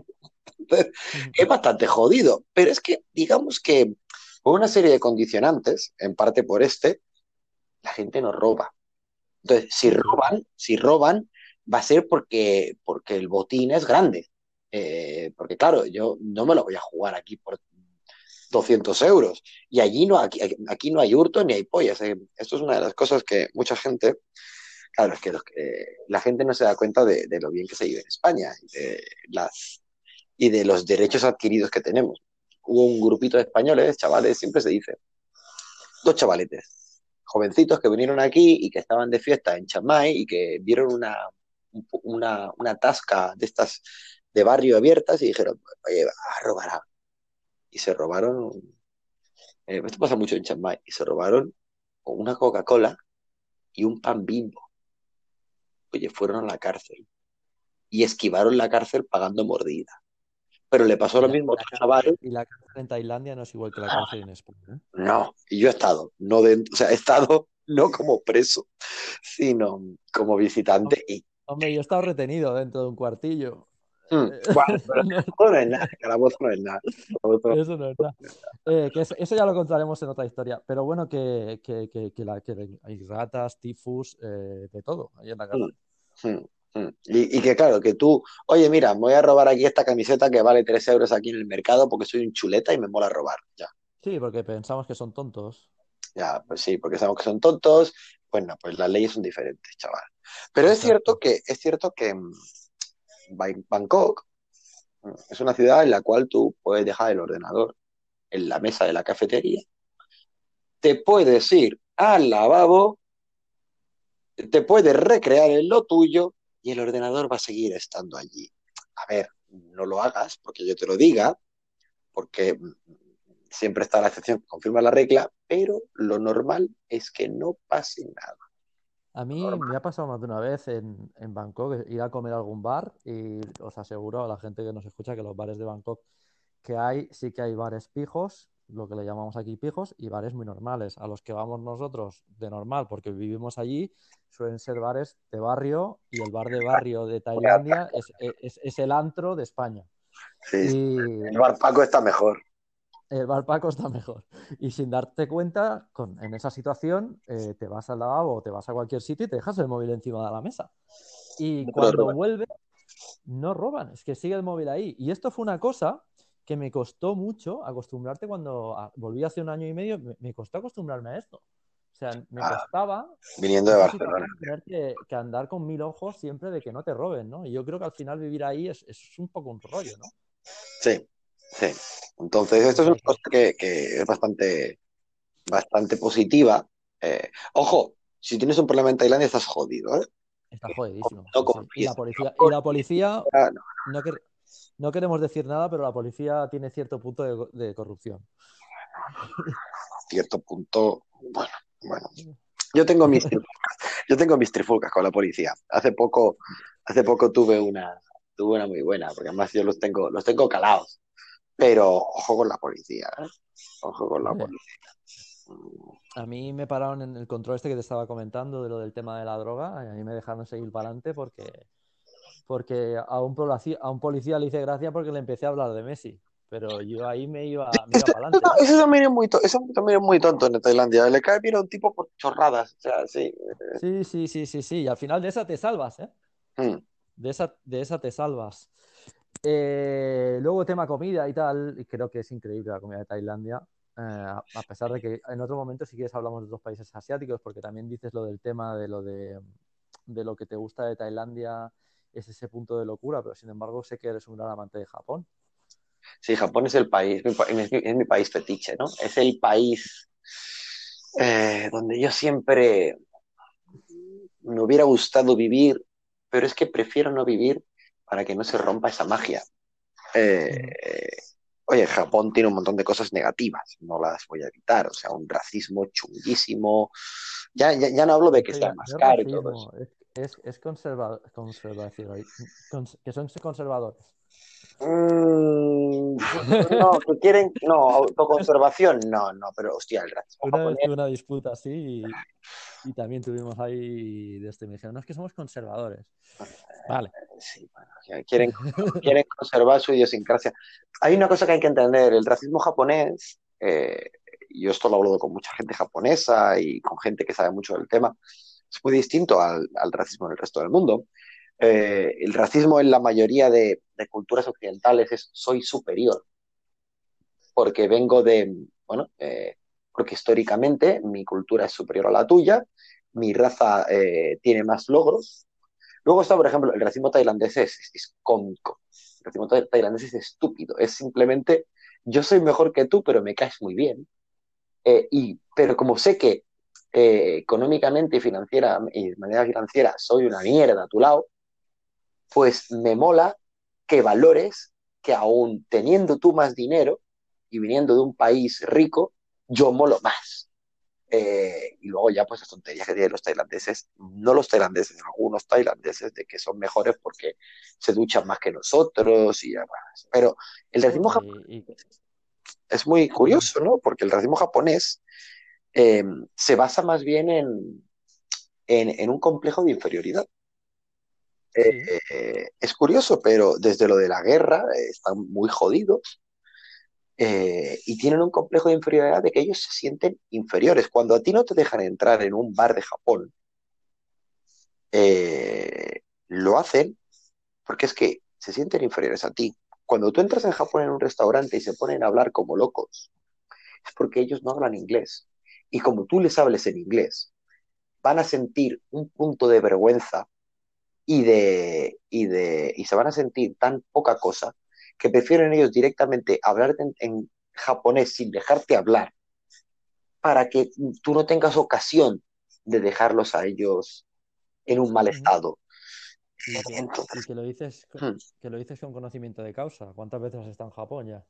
es bastante jodido. Pero es que, digamos que por una serie de condicionantes, en parte por este, la gente no roba. Entonces, si roban, si roban, va a ser porque, porque el botín es grande. Eh, porque claro, yo no me lo voy a jugar aquí por 200 euros. Y allí no, aquí, aquí no hay hurto ni hay pollas. Esto es una de las cosas que mucha gente, claro, es que, la gente no se da cuenta de, lo bien que se vive en España y de, las, y de los derechos adquiridos que tenemos. Hubo un grupito de españoles, chavales, siempre se dice, dos chavaletes, jovencitos que vinieron aquí y que estaban de fiesta en Chamay y que vieron una, una, una tasca de estas de barrio abiertas y dijeron, oye, a robar y se robaron, eh, esto pasa mucho en Chiang y se robaron una Coca-Cola y un pan bimbo. Oye, fueron a la cárcel y esquivaron la cárcel pagando mordida. Pero le pasó lo mismo a otros chavales. Y la cárcel en Tailandia no es igual que la cárcel en España. ¿eh? No, y yo he estado, no dentro, o sea, he estado <laughs> no como preso, sino como visitante. Y... Hombre, yo he estado retenido dentro de un cuartillo. Mm, <laughs> no, es nada, no es nada. Eso no es nada. Eh, que eso, ya lo contaremos en otra historia. Pero bueno, que, que, que, la, que hay ratas, tifus, eh, de todo ahí en la casa. Mm, mm, y, y, que claro, que tú, oye, mira, me voy a robar aquí esta camiseta que vale 3 euros aquí en el mercado porque soy un chuleta y me mola robar. Ya. Sí, porque pensamos que son tontos. Ya, pues sí, porque sabemos que son tontos. Bueno, pues las leyes son diferentes, chaval. Pero es cierto que, es cierto que, Bangkok es una ciudad en la cual tú puedes dejar el ordenador en la mesa de la cafetería, te puedes ir al lavabo, te puedes recrear en lo tuyo y el ordenador va a seguir estando allí. A ver, no lo hagas porque yo te lo diga, porque siempre está la excepción que confirma la regla, pero lo normal es que no pase nada. A mí me ha pasado más de una vez en, en, Bangkok ir a comer a algún bar y os aseguro a la gente que nos escucha que los bares de Bangkok que hay, sí que hay bares pijos, lo que le llamamos aquí pijos, y bares muy normales. A los que vamos nosotros de normal, porque vivimos allí, suelen ser bares de barrio y el bar de barrio de Tailandia es, es, es el antro de España. Sí, el bar Paco está mejor el Valpaco está mejor. Y sin darte cuenta, con, en esa situación, eh, te vas al lavabo o te vas a cualquier sitio y te dejas el móvil encima de la mesa. Y cuando vuelve, no roban, es que sigue el móvil ahí. Y esto fue una cosa que me costó mucho acostumbrarte cuando volví hace un año y medio, me, costó acostumbrarme a esto. O sea, me ah, costaba. Viniendo de Barcelona. Tener que, andar con mil ojos siempre de que no te roben, ¿no? Y yo creo que al final vivir ahí es, es un poco un rollo, ¿no? Sí, sí. Entonces, esto es una cosa que, es bastante, bastante positiva. Eh, ojo, si tienes un problema en Tailandia estás jodido, ¿eh? Está jodidísimo. y, la policía, y la policía no, queremos decir nada, pero la policía tiene cierto punto de, corrupción. Cierto punto, bueno, bueno. Yo tengo mis yo tengo mis trifulcas con la policía. Hace poco, hace poco tuve una, tuve una muy buena, porque además yo los tengo, los tengo calados. Pero ojo con la policía, ¿eh? Ojo con la policía. A mí me pararon en el control este que te estaba comentando de lo del tema de la droga y a mí me dejaron seguir para adelante porque, porque a, un policía, a un policía le hice gracia porque le empecé a hablar de Messi. Pero yo ahí me iba, me iba para adelante. eso, también es muy eso también es muy tonto en Tailandia. Le cae bien a un tipo por chorradas. O sea, sí. Sí, sí, sí, sí, sí. Y al final de esa te salvas, ¿eh? Hmm. De, esa, de esa te salvas. Eh, luego tema comida y tal, y creo que es increíble la comida de Tailandia. Eh, a pesar de que en otro momento si quieres hablamos de otros países asiáticos, porque también dices lo del tema de lo de, de lo que te gusta de Tailandia, es ese punto de locura, pero sin embargo sé que eres un gran amante de Japón. Sí, Japón es el país, es mi, país fetiche, ¿no? Es el país eh, donde yo siempre me hubiera gustado vivir, pero es que prefiero no vivir para que no se rompa esa magia. Eh, Oye, Japón tiene un montón de cosas negativas, no las voy a evitar, o sea, un racismo chunguísimo. Ya, ya, no hablo de que sea más caro y todo eso. Es, es, conserva, que son conservadores. Mm, no, <laughs> que quieren, no, <laughs> autoconservación, no, no, pero hostia, el racismo una japonés... Una disputa así y, <laughs> también tuvimos ahí, desde me dijeron, no es que somos conservadores. Vale. Sí, bueno, quieren, <laughs> quieren conservar su idiosincrasia. Hay una cosa que hay que entender, el racismo japonés, eh, yo esto lo hablo con mucha gente japonesa y con gente que sabe mucho del tema, es muy distinto al, al racismo en el resto del mundo. Eh, el racismo en la mayoría de, culturas occidentales es soy superior, porque vengo de, bueno, eh, porque históricamente mi cultura es superior a la tuya, mi raza eh, tiene más logros. Luego está, por ejemplo, el racismo tailandés es, es, cómico, el racismo tailandés es estúpido, es simplemente yo soy mejor que tú, pero me caes muy bien. y, pero como sé que económicamente y financiera y de manera financiera soy una mierda a tu lado, pues me mola que valores que aún teniendo tú más dinero y viniendo de un país rico, yo molo más. Eh, y luego ya pues las tonterías que tienen los tailandeses, no los tailandeses, algunos tailandeses de que son mejores porque se duchan más que nosotros y demás. Pero el racismo japonés es muy curioso, ¿no? Porque el racismo japonés eh, se basa más bien en, en un complejo de inferioridad. Eh, es curioso, pero desde lo de la guerra eh, están muy jodidos eh, y tienen un complejo de inferioridad de que ellos se sienten inferiores. Cuando a ti no te dejan entrar en un bar de Japón, lo hacen porque es que se sienten inferiores a ti. Cuando tú entras en Japón en un restaurante y se ponen a hablar como locos, es porque ellos no hablan inglés. Y como tú les hables en inglés, van a sentir un punto de vergüenza y, de, y, de, y se van a sentir tan poca cosa que prefieren ellos directamente hablar en, japonés sin dejarte hablar para que tú no tengas ocasión de dejarlos a ellos en un mal estado. Y que, lo dices, hmm. que lo dices con conocimiento de causa. ¿Cuántas veces has estado en Japón ya?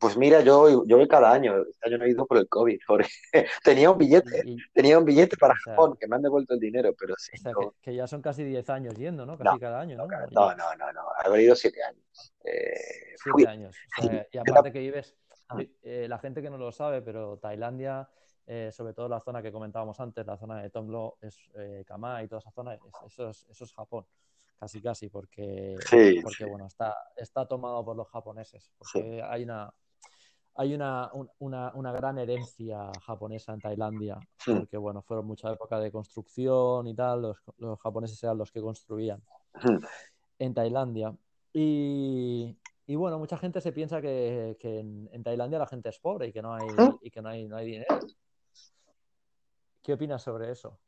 Pues mira, yo, yo voy cada año. Este año no he ido por el COVID. <laughs> tenía un billete, tenía un billete para Japón, que me han devuelto el dinero, pero sí. que, ya son casi 10 años yendo, ¿no? Casi cada año, ¿no? No, no, no, no. He ido 7 años. Eh, 7 años. y aparte que vives, ah. eh, la gente que no lo sabe, pero Tailandia, eh, sobre todo la zona que comentábamos antes, la zona de Tonglo, es eh, Kama y toda esa zona, eso, es, eso es Japón casi casi porque, porque bueno está está tomado por los japoneses porque hay una hay una, una, gran herencia japonesa en Tailandia, porque bueno, fueron mucha época de construcción y tal, los, japoneses eran los que construían en Tailandia. Y, bueno, mucha gente se piensa que, en, Tailandia la gente es pobre y que no hay, y que no hay, no hay dinero. ¿Qué opinas sobre eso?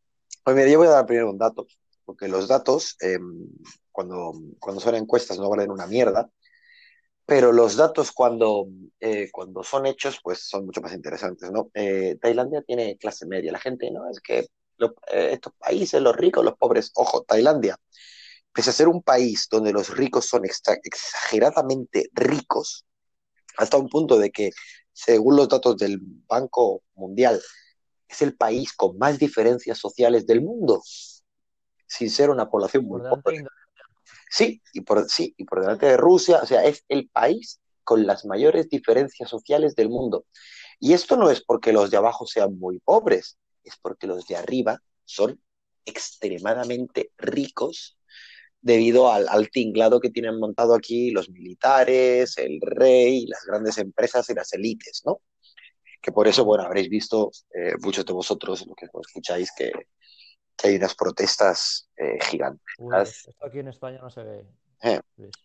Pues mira, yo voy a dar primero un dato, porque los datos, em, cuando, cuando son encuestas, no valen una mierda pero los datos cuando, eh, cuando son hechos, pues son mucho más interesantes, ¿no? Eh, Tailandia tiene clase media, la gente, ¿no? Es que eh, estos países, los ricos, los pobres, ojo, Tailandia, pese a ser un país donde los ricos son exageradamente ricos, hasta un punto de que, según los datos del Banco Mundial, es el país con más diferencias sociales del mundo. sin ser una población muy pobre. Sí y, por, sí, y por delante de Rusia, o sea, es el país con las mayores diferencias sociales del mundo. Y esto no es porque los de abajo sean muy pobres, es porque los de arriba son extremadamente ricos debido al, al, tinglado que tienen montado aquí los militares, el rey, las grandes empresas y las élites, ¿no? Que por eso, bueno, habréis visto eh, muchos de vosotros, lo que escucháis, que hay unas protestas eh, gigantes. Uy, esto aquí en España no se ve. Eh.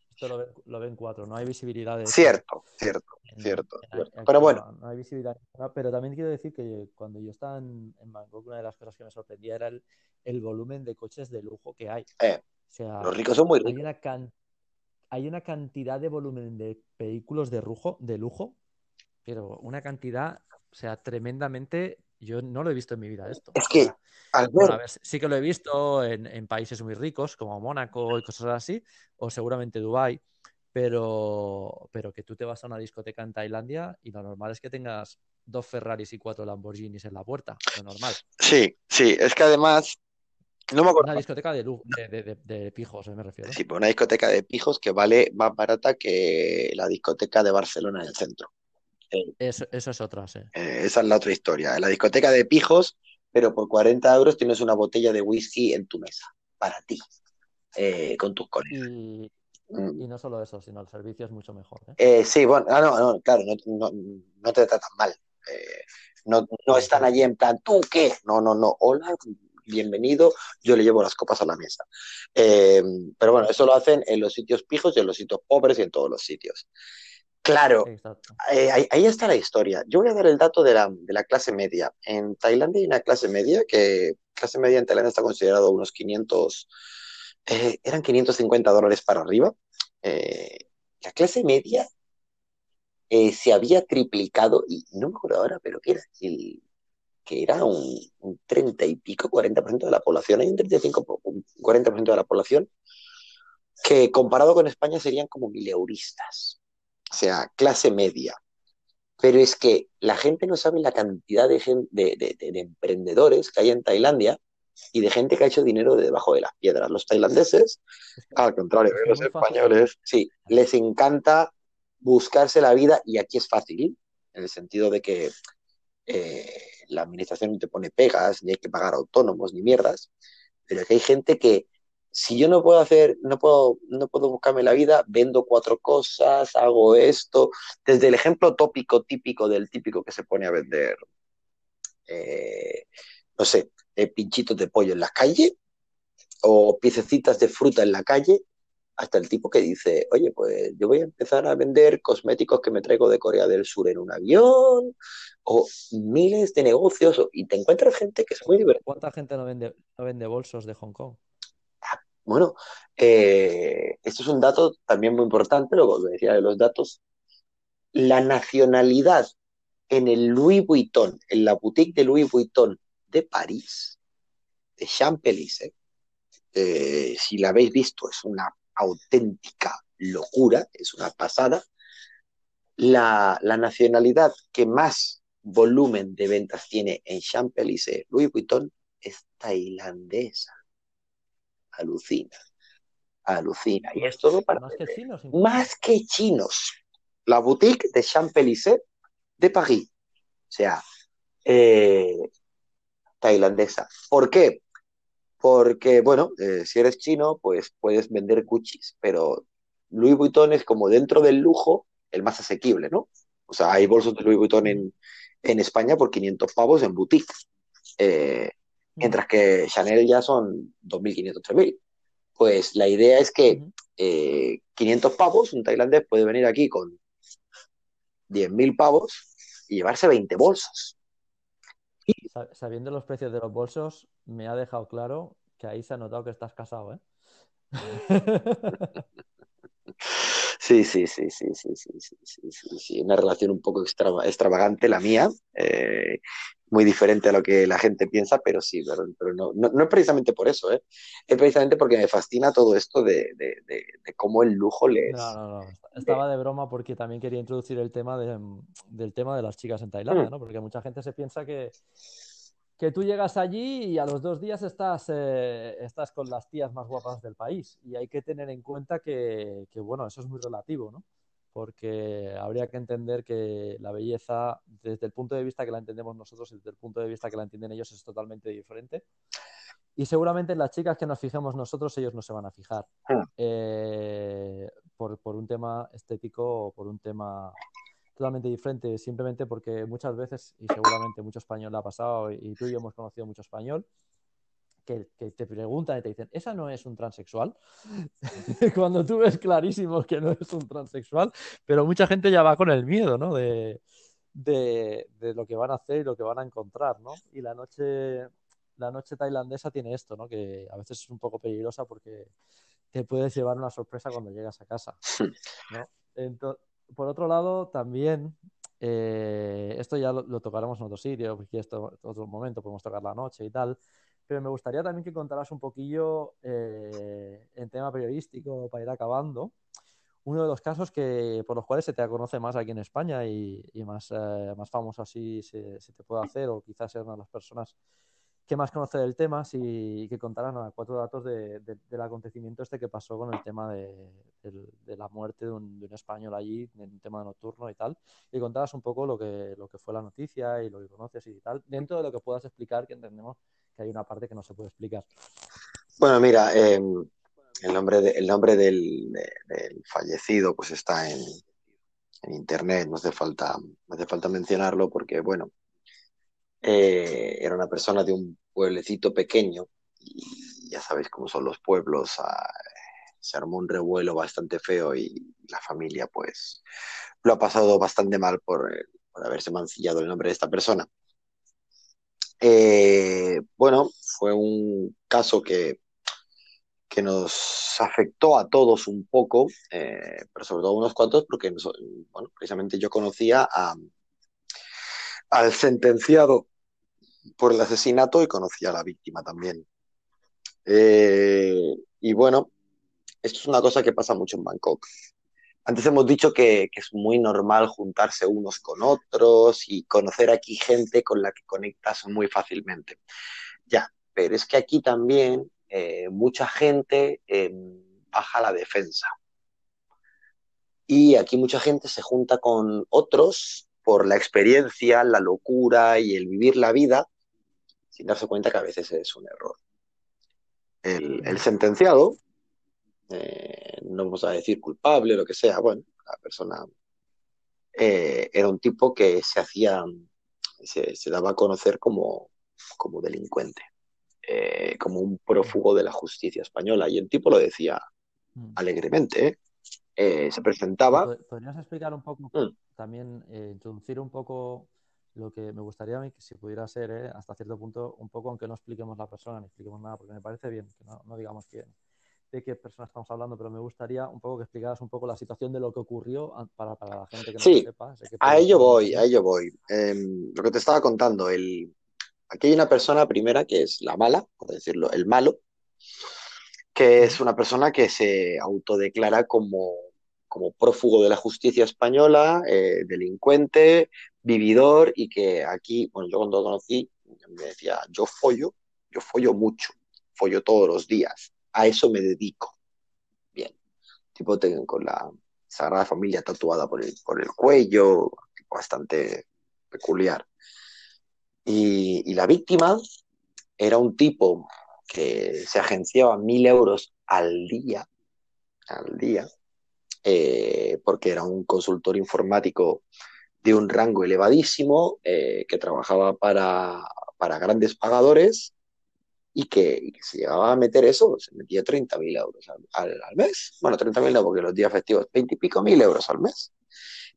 Esto lo, lo, ven cuatro, no hay visibilidad. De cierto, cierto, en, cierto, en, cierto. pero bueno. No, hay visibilidad. Pero también quiero decir que cuando yo estaba en, en Bangkok, una de las cosas que me sorprendía era el, el volumen de coches de lujo que hay. Eh. O sea, los ricos son muy ricos. Hay una, can... hay una cantidad de volumen de vehículos de lujo, de lujo, pero una cantidad, o sea, tremendamente. Yo no lo he visto en mi vida esto. Es que, al bueno, a ver, sí que lo he visto en, en, países muy ricos como Mónaco y cosas así, o seguramente Dubai, pero, pero que tú te vas a una discoteca en Tailandia y lo normal es que tengas dos Ferraris y cuatro Lamborghinis en la puerta, lo normal. Sí, sí, es que además no me acuerdo. Una discoteca de, de, de, de, pijos, me refiero. Sí, pues una discoteca de pijos que vale más barata que la discoteca de Barcelona en el centro. Eh, eso, eso, es otra, sí. Eh, esa es la otra historia. La discoteca de pijos, pero por 40 euros tienes una botella de whisky en tu mesa, para ti, eh, con tus colegas. Y, mm. y, no solo eso, sino el servicio es mucho mejor. sí, bueno, ah, no, no, claro, no, no, no te tratan mal. no, no están allí en plan, ¿tú qué? No, no, no, hola, bienvenido, yo le llevo las copas a la mesa. Eh, pero bueno, eso lo hacen en los sitios pijos y en los sitios pobres y en todos los sitios. Claro, eh, ahí, ahí, está la historia. Yo voy a dar el dato de la, de la, clase media. En Tailandia hay una clase media que, clase media en Tailandia está considerado unos 500, eh, eran 550 dólares para arriba. Eh, la clase media eh, se había triplicado, y no me acuerdo ahora, pero que era el, que era un, un 30 y pico, 40% de la población, hay un 35, un 40% de la población, que comparado con España serían como mileuristas, o sea, clase media. Pero es que la gente no sabe la cantidad de, gente, de, de, de emprendedores que hay en Tailandia y de gente que ha hecho dinero de debajo de las piedras. Los tailandeses, al contrario de los españoles, sí, les encanta buscarse la vida y aquí es fácil, en el sentido de que eh, la administración no te pone pegas, ni hay que pagar autónomos, ni mierdas, pero que hay gente que si yo no puedo hacer, no puedo, no puedo buscarme la vida, vendo cuatro cosas, hago esto, desde el ejemplo tópico, típico del típico que se pone a vender, eh, no sé, eh, pinchitos de pollo en la calle, o piececitas de fruta en la calle, hasta el tipo que dice, oye, pues yo voy a empezar a vender cosméticos que me traigo de Corea del Sur en un avión, o miles de negocios, y te encuentras gente que es muy divertida. ¿Cuánta gente no vende, no vende bolsos de Hong Kong? Bueno, eh, esto es un dato también muy importante, lo que decía de los datos. La nacionalidad en el Louis Vuitton, en la boutique de Louis Vuitton de París, de Champs-Élysées, eh, si la habéis visto, es una auténtica locura, es una pasada. La, la nacionalidad que más volumen de ventas tiene en Champs-Élysées, Louis Vuitton, es tailandesa. Alucina, alucina. Y es todo para... Más que chinos. Más que chinos. La boutique de Champs-Élysées de París. O sea, eh, tailandesa. ¿Por qué? porque, bueno, eh, si eres chino, pues puedes vender cuchis, pero Louis Vuitton es como dentro del lujo el más asequible, ¿no? O sea, hay bolsos de Louis Vuitton en, en España por 500 pavos en boutique, eh, mientras que Chanel ya son 2.500, 3.000. Pues la idea es que eh, 500 pavos, un tailandés puede venir aquí con 10.000 pavos y llevarse 20 bolsos. Sabiendo los precios de los bolsos, me ha dejado claro que ahí se ha notado que estás casado, ¿eh? <laughs> Sí, sí, sí, sí, sí, sí, sí, sí, sí, sí. Una relación un poco extra, extravagante la mía, eh, muy diferente a lo que la gente piensa, pero sí, pero, pero no, no, no, es precisamente por eso, ¿eh? es precisamente porque me fascina todo esto de, de, de, de cómo el lujo les... No, no, no, estaba de broma porque también quería introducir el tema de, del tema de las chicas en Tailandia, ¿no? Porque mucha gente se piensa que, que tú llegas allí y a los dos días estás, eh, estás con las tías más guapas del país. Y hay que tener en cuenta que, que, bueno, eso es muy relativo, ¿no? Porque habría que entender que la belleza, desde el punto de vista que la entendemos nosotros y desde el punto de vista que la entienden ellos, es totalmente diferente. Y seguramente las chicas que nos fijemos nosotros, ellos no se van a fijar. Hmm. Eh, por, por, un tema estético o por un tema totalmente diferente, simplemente porque muchas veces, y seguramente mucho español ha pasado, y tú y yo hemos conocido mucho español, que, te preguntan y te dicen, ¿esa no es un transexual? <laughs> Cuando tú ves clarísimo que no es un transexual, pero mucha gente ya va con el miedo, ¿no? De, de, de, lo que van a hacer y lo que van a encontrar, ¿no? Y la noche, la noche tailandesa tiene esto, ¿no? Que a veces es un poco peligrosa porque te puedes llevar una sorpresa cuando llegas a casa, <laughs> ¿no? Entonces, por otro lado, también, eh, esto ya lo, tocaremos en otro sitio, porque esto otro momento podemos tocar la noche y tal, pero me gustaría también que contaras un poquillo eh, en tema periodístico para ir acabando. Uno de los casos que, por los cuales se te conoce más aquí en España y, más, eh, más famoso así se, se, te puede hacer, o quizás ser una de las personas ¿Qué más conoce del tema? Si que contaras nada, cuatro datos de, del acontecimiento este que pasó con el tema de, la muerte de un, español allí, en un tema nocturno y tal, y contaras un poco lo que, lo que fue la noticia y lo que conoces y tal, dentro de lo que puedas explicar, que entendemos que hay una parte que no se puede explicar. Bueno, mira, em, el nombre, el nombre del, fallecido pues está en, internet, no hace falta, no hace falta mencionarlo porque, bueno, eh, era una persona de un pueblecito pequeño y ya sabéis cómo son los pueblos. Ah, se armó un revuelo bastante feo y la familia pues lo ha pasado bastante mal por, eh, haberse mancillado el nombre de esta persona. Eh, bueno, fue un caso que, que nos afectó a todos un poco, pero sobre todo unos cuantos, porque precisamente yo conocía a, al sentenciado por el asesinato y conocía a la víctima también. Eh, y bueno, esto es una cosa que pasa mucho en Bangkok. Antes hemos dicho que, es muy normal juntarse unos con otros y conocer aquí gente con la que conectas muy fácilmente. Ya, pero es que aquí también eh, mucha gente em, baja la defensa. Y aquí mucha gente se junta con otros por la experiencia, la locura y el vivir la vida, sin darse cuenta que a veces es un error. El, sentenciado, eh, no vamos a decir culpable, lo que sea, bueno, la persona eh, era un tipo que se hacía, se, daba a conocer como, como delincuente, eh, como un prófugo de la justicia española, y el tipo lo decía mm. alegremente, se presentaba. ¿Podrías explicar un poco? Mm también introducir un poco lo que me gustaría a mí, que si pudiera ser, eh, hasta cierto punto, un poco, aunque no expliquemos la persona ni expliquemos nada, porque me parece bien, que no, digamos que, de qué persona estamos hablando, pero me gustaría un poco que explicaras un poco la situación de lo que ocurrió para, para la gente que no sí, lo sepa. a ello voy, a ello voy. Em, lo que te estaba contando, el... aquí hay una persona primera que es la mala, por decirlo, el malo, que es una persona que se autodeclara como como prófugo de la justicia española, eh, delincuente, vividor y que aquí, bueno, yo cuando lo conocí me decía, yo follo, yo follo mucho, follo todos los días, a eso me dedico. Bien, tipo con la Sagrada Familia tatuada por el, por el cuello, bastante peculiar. Y, y la víctima era un tipo que se agenciaba mil euros al día, al día, eh, porque era un consultor informático de un rango elevadísimo, eh, que trabajaba para, para, grandes pagadores y que, se llegaba a meter eso, se metía 30.000 euros al, al, mes. Bueno, 30.000 no, porque los días festivos, 20 y pico mil euros al mes.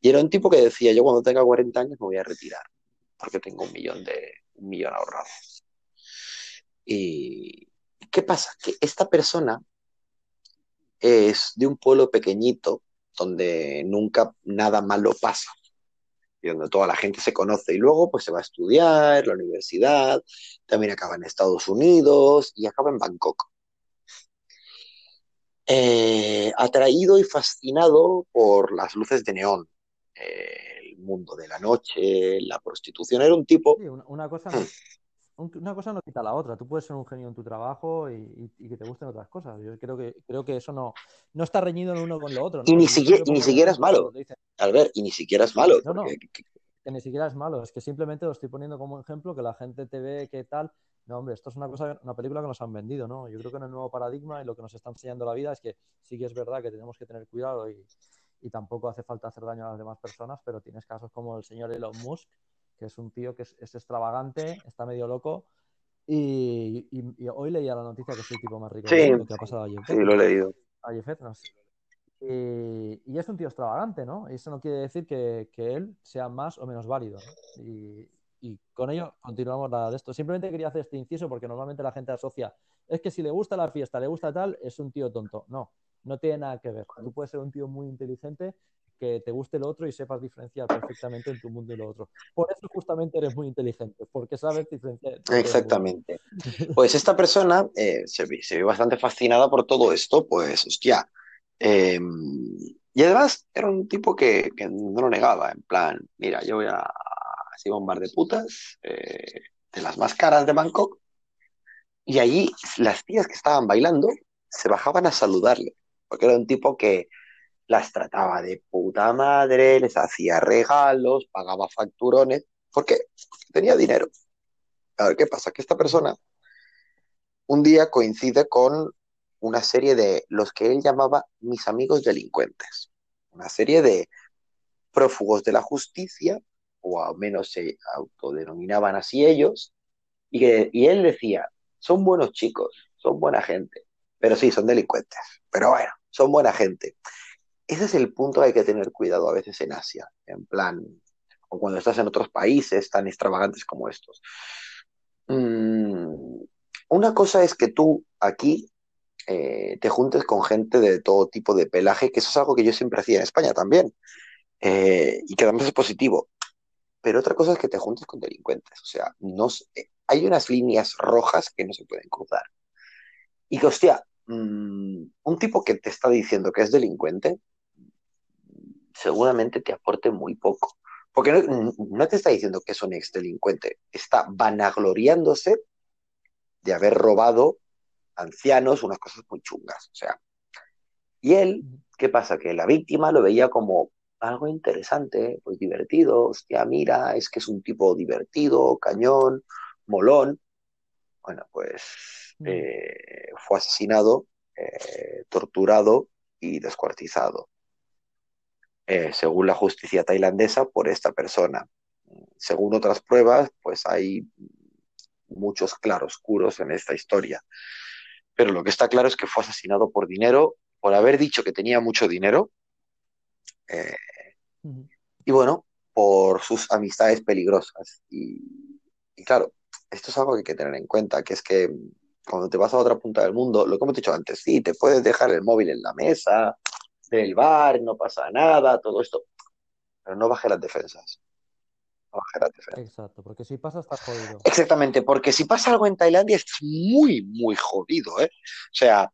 Y era un tipo que decía, yo cuando tenga 40 años me voy a retirar, porque tengo un millón, de, un millón ahorrado. ¿Y qué pasa? Que esta persona es de un pueblo pequeñito donde nunca nada malo pasa y donde toda la gente se conoce y luego pues se va a estudiar la universidad, también acaba en Estados Unidos y acaba en Bangkok. Eh, atraído y fascinado por las luces de neón, eh, el mundo de la noche, la prostitución, era un tipo... una, cosa, mm. Una cosa no quita la otra. Tú puedes ser un genio en tu trabajo y, que te gusten otras cosas. Yo creo que, creo que eso no, no está reñido en uno con lo otro. Y ni siquiera, ni siquiera es malo. Albert, y ni siquiera es malo. No, que ni siquiera es malo. Es que simplemente lo estoy poniendo como ejemplo, que la gente te ve que tal. No, hombre, esto es una cosa, una película que nos han vendido, ¿no? Yo creo que en el nuevo paradigma y lo que nos está enseñando la vida es que sí que es verdad que tenemos que tener cuidado y, y tampoco hace falta hacer daño a las demás personas, pero tienes casos como el señor Elon Musk, que es un tío que es, extravagante, está medio loco. Y, hoy leía la noticia que es el tipo más rico sí, que ha pasado ayer. Sí, lo he leído. A Y, es un tío extravagante, ¿no? Y eso no quiere decir que, él sea más o menos válido. Y, con ello continuamos la de esto. Simplemente quería hacer este inciso porque normalmente la gente asocia, es que si le gusta la fiesta, le gusta tal, es un tío tonto. No, no tiene nada que ver. Tú puedes ser un tío muy inteligente que te guste el otro y sepas diferenciar perfectamente en tu mundo y lo otro. Por eso justamente eres muy inteligente, porque sabes diferenciar. Exactamente. Pues esta persona eh, se, ve, bastante fascinada por todo esto, pues hostia. Em, y además era un tipo que, no lo negaba, en plan, mira, yo voy a, a un bar de putas, eh, de las más caras de Bangkok, y allí las tías que estaban bailando se bajaban a saludarle, porque era un tipo que las trataba de puta madre, les hacía regalos, pagaba facturones, porque tenía dinero. A ver, ¿qué pasa? Que esta persona un día coincide con una serie de los que él llamaba mis amigos delincuentes, una serie de prófugos de la justicia, o al menos se autodenominaban así ellos, y, que, y él decía, son buenos chicos, son buena gente, pero sí, son delincuentes, pero bueno, son buena gente ese es el punto que hay que tener cuidado a veces en Asia, en plan, o cuando estás en otros países tan extravagantes como estos. Mm, una cosa es que tú aquí eh, te juntes con gente de todo tipo de pelaje, que eso es algo que yo siempre hacía en España también, eh, y que además es positivo. Pero otra cosa es que te juntes con delincuentes, o sea, no, hay unas líneas rojas que no se pueden cruzar. Y que, hostia, mm, un tipo que te está diciendo que es delincuente, seguramente te aporte muy poco. Porque no, te está diciendo que es un ex delincuente, está vanagloriándose de haber robado ancianos, unas cosas muy chungas. O sea, y él, ¿qué pasa? Que la víctima lo veía como algo interesante, pues divertido, hostia, mira, es que es un tipo divertido, cañón, molón. Bueno, pues eh, fue asesinado, eh, torturado y descuartizado. Eh, según la justicia tailandesa, por esta persona. Según otras pruebas, pues hay muchos claroscuros en esta historia. Pero lo que está claro es que fue asesinado por dinero, por haber dicho que tenía mucho dinero. Eh, y bueno, por sus amistades peligrosas. Y, y, claro, esto es algo que hay que tener en cuenta, que es que cuando te vas a otra punta del mundo, lo que hemos dicho antes, sí, te puedes dejar el móvil en la mesa, del bar, no pasa nada, todo esto. Pero no baje las defensas. No baje las defensas. Exacto, porque si pasa estás jodido. Exactamente, porque si pasa algo en Tailandia estás muy, muy jodido, ¿eh? O sea,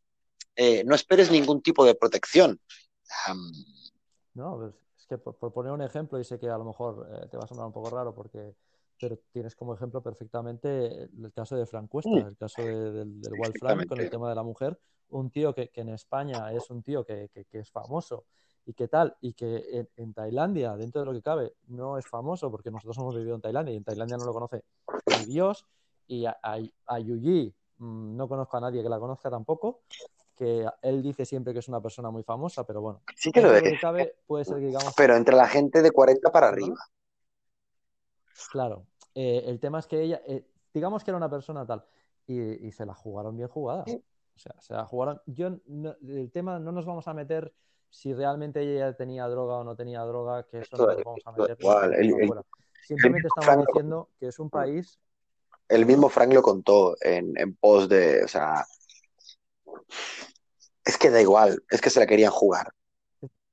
eh, no esperes ningún tipo de protección. No, pues, es que por, poner un ejemplo, y sé que a lo mejor eh, te va a sonar un poco raro porque pero tienes como ejemplo perfectamente el caso de Frank Cuesta, mm. el caso del, del Wild Frank con el tema de la mujer, un tío que, en España es un tío que, es famoso y que tal, y que en, Tailandia, dentro de lo que cabe, no es famoso porque nosotros hemos vivido en Tailandia y en Tailandia no lo conoce ni Dios, y a, a, mm, no conozco a nadie que la conozca tampoco, que él dice siempre que es una persona muy famosa, pero bueno, sí que lo Que cabe, puede ser que digamos... Pero entre la gente de 40 para arriba. Claro, eh, el tema es que ella, eh, digamos que era una persona tal, y, y se la jugaron bien jugada. O sea, se jugaron. Yo, el tema no nos vamos a meter si realmente ella tenía droga o no tenía droga, que eso no nos vamos a meter. Simplemente estamos diciendo que es un país. El mismo Frank lo contó en, en pos de. O sea. Es que da igual, es que se la querían jugar.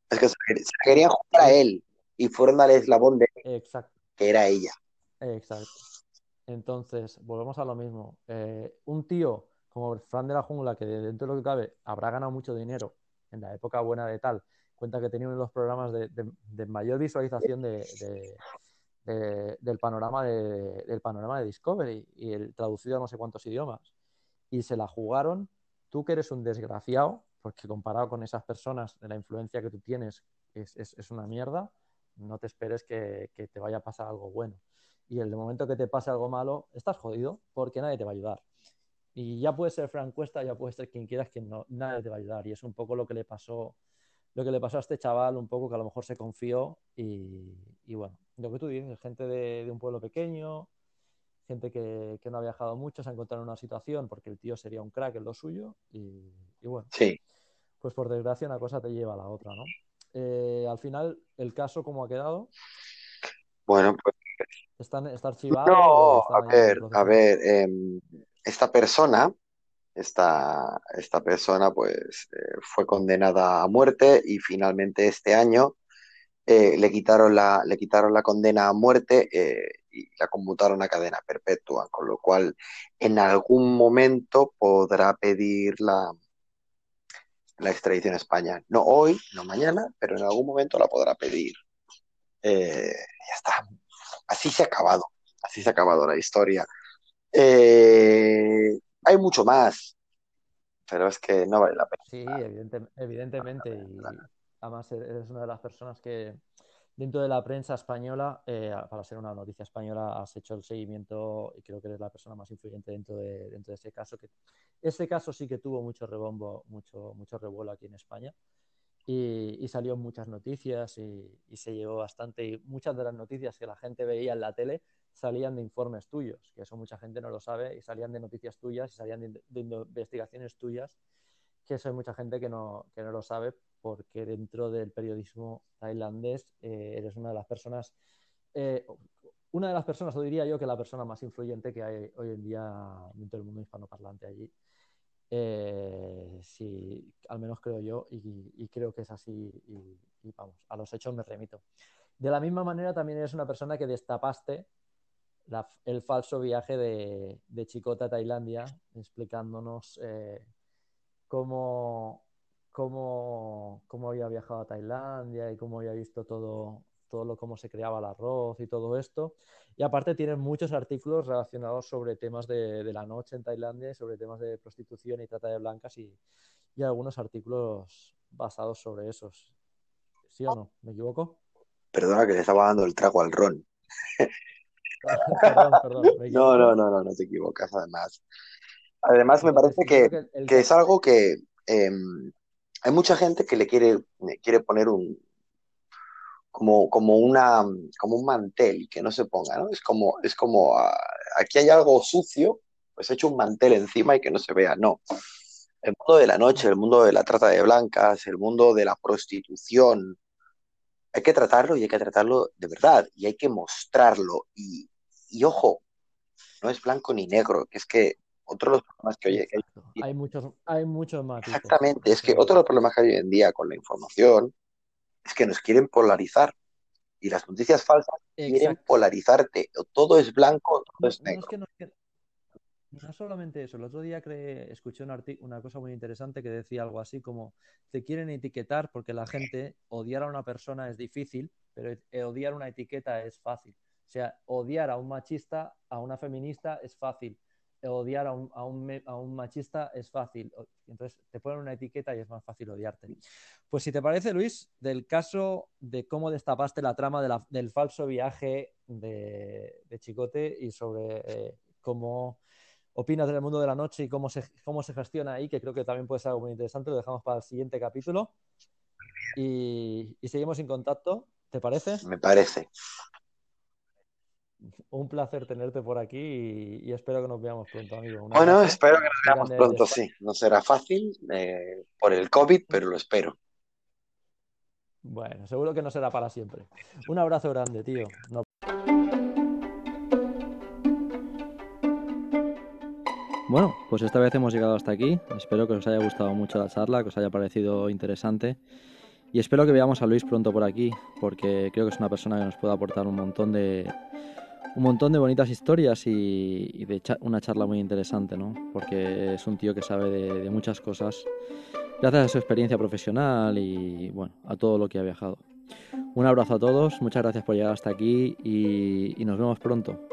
Es que se la, querían jugar a él y fueron al eslabón de Exacto. que era ella. Exacto. Entonces, volvemos a lo mismo. Eh, un tío como Fran de la Jungla, que dentro de lo que cabe habrá ganado mucho dinero en la época buena de tal, cuenta que tenía uno de los programas de, mayor visualización de, del, panorama de, del panorama de Discovery y el traducido a no sé cuántos idiomas. Y se la jugaron, tú que eres un desgraciado, porque comparado con esas personas, de la influencia que tú tienes, es, es, una mierda, no te esperes que, que, te vaya a pasar algo bueno. Y el momento que te pase algo malo, estás jodido porque nadie te va a ayudar. Y ya puede ser Frank Cuesta, ya puede ser quien quieras, que no, nadie te va a ayudar. Y es un poco lo que le pasó, lo que le pasó a este chaval, un poco que a lo mejor se confió y, y bueno, lo que tú dices, gente de, de un pueblo pequeño, gente que, que, no ha viajado mucho, se ha encontrado en una situación porque el tío sería un crack en lo suyo y, y bueno, sí. pues por desgracia una cosa te lleva a la otra, ¿no? Eh, al final, ¿el caso cómo ha quedado? Bueno, pues... ¿Están, ¿Está archivado? No, a ver, a ver, eh, esta persona, esta, esta persona pues eh, fue condenada a muerte y finalmente este año eh, le, quitaron la, le quitaron la condena a muerte eh, y la conmutaron a cadena perpetua, con lo cual en algún momento podrá pedir la, la extradición a España. No hoy, no mañana, pero en algún momento la podrá pedir. ya está. Así se ha acabado. Así se ha acabado la historia. Eh, hay mucho más, pero es que no vale la pena. Sí, evidentemente. Y además eres una de las personas que dentro de la prensa española, eh, para ser una noticia española, has hecho el seguimiento y creo que eres la persona más influyente dentro de, dentro de ese caso. Que, ese caso sí que tuvo mucho rebombo, mucho, mucho revuelo aquí en España. Y, y, salió muchas noticias y, y, se llevó bastante. Y muchas de las noticias que la gente veía en la tele salían de informes tuyos, que eso mucha gente no lo sabe, y salían de noticias tuyas y salían de, investigaciones tuyas, que eso hay mucha gente que no, que no lo sabe porque dentro del periodismo tailandés eh, eres una de las personas, eh, una de las personas, o diría yo que la persona más influyente que hay hoy en día dentro del mundo hispanoparlante allí. Eh, sí, al menos creo yo, y, y creo que es así, y, y, vamos, a los hechos me remito. De la misma manera, también eres una persona que destapaste el falso viaje de, de, Chicota a Tailandia, explicándonos eh, cómo, cómo, cómo, había viajado a Tailandia y cómo había visto todo, todo lo cómo se creaba el arroz y todo esto. Y aparte tienen muchos artículos relacionados sobre temas de, de la noche en Tailandia y sobre temas de prostitución y trata de blancas y, y algunos artículos basados sobre esos. ¿Sí o no? ¿Me equivoco? Perdona que le estaba dando el trago al ron. <laughs> no, no, no, no, no te equivocas, además. Además, me parece que, que, es algo que eh, hay mucha gente que le quiere, quiere poner un como, como una como un mantel que no se ponga, ¿no? Es como, es como uh, aquí hay algo sucio, pues he hecho un mantel encima y que no se vea. No. El mundo de la noche, el mundo de la trata de blancas, el mundo de la prostitución, hay que tratarlo y hay que tratarlo de verdad y hay que mostrarlo y, y ojo, no es blanco ni negro, que es que otro de los problemas que hoy hay, muchos, hay muchos más. Exactamente, es que otro de los problemas que hay hoy en día con la información es que nos quieren polarizar y las noticias falsas quieren polarizarte. Todo es blanco, todo es negro. No, es que no, solamente eso. El otro día escuché una cosa muy interesante que decía algo así como te quieren etiquetar porque la gente odiar a una persona es difícil, pero odiar una etiqueta es fácil. O sea, odiar a un machista, a una feminista es fácil. Odiar a un, machista es fácil. Entonces te ponen una etiqueta y es más fácil odiarte. Pues si te parece, Luis, del caso de cómo destapaste la trama del falso viaje de, Chicote y sobre eh, cómo opinas del mundo de la noche y cómo se, cómo se gestiona ahí, que creo que también puede ser algo muy interesante, lo dejamos para el siguiente capítulo. Y, y seguimos en contacto, ¿te parece? Me parece. Un placer tenerte por aquí y, y espero que nos veamos pronto, amigo. Una bueno, espero que nos veamos pronto, sí. No será fácil eh, por el COVID, pero lo espero. Bueno, seguro que no será para siempre. Un abrazo grande, tío. No... Bueno, pues esta vez hemos llegado hasta aquí. Espero que os haya gustado mucho la charla, que os haya parecido interesante. Y espero que veamos a Luis pronto por aquí, porque creo que es una persona que nos puede aportar un montón de, un montón de bonitas historias y, de cha una charla muy interesante, ¿no? Porque es un tío que sabe de, de muchas cosas gracias a su experiencia profesional y, bueno, a todo lo que ha viajado. Un abrazo a todos, muchas gracias por llegar hasta aquí y, y nos vemos pronto.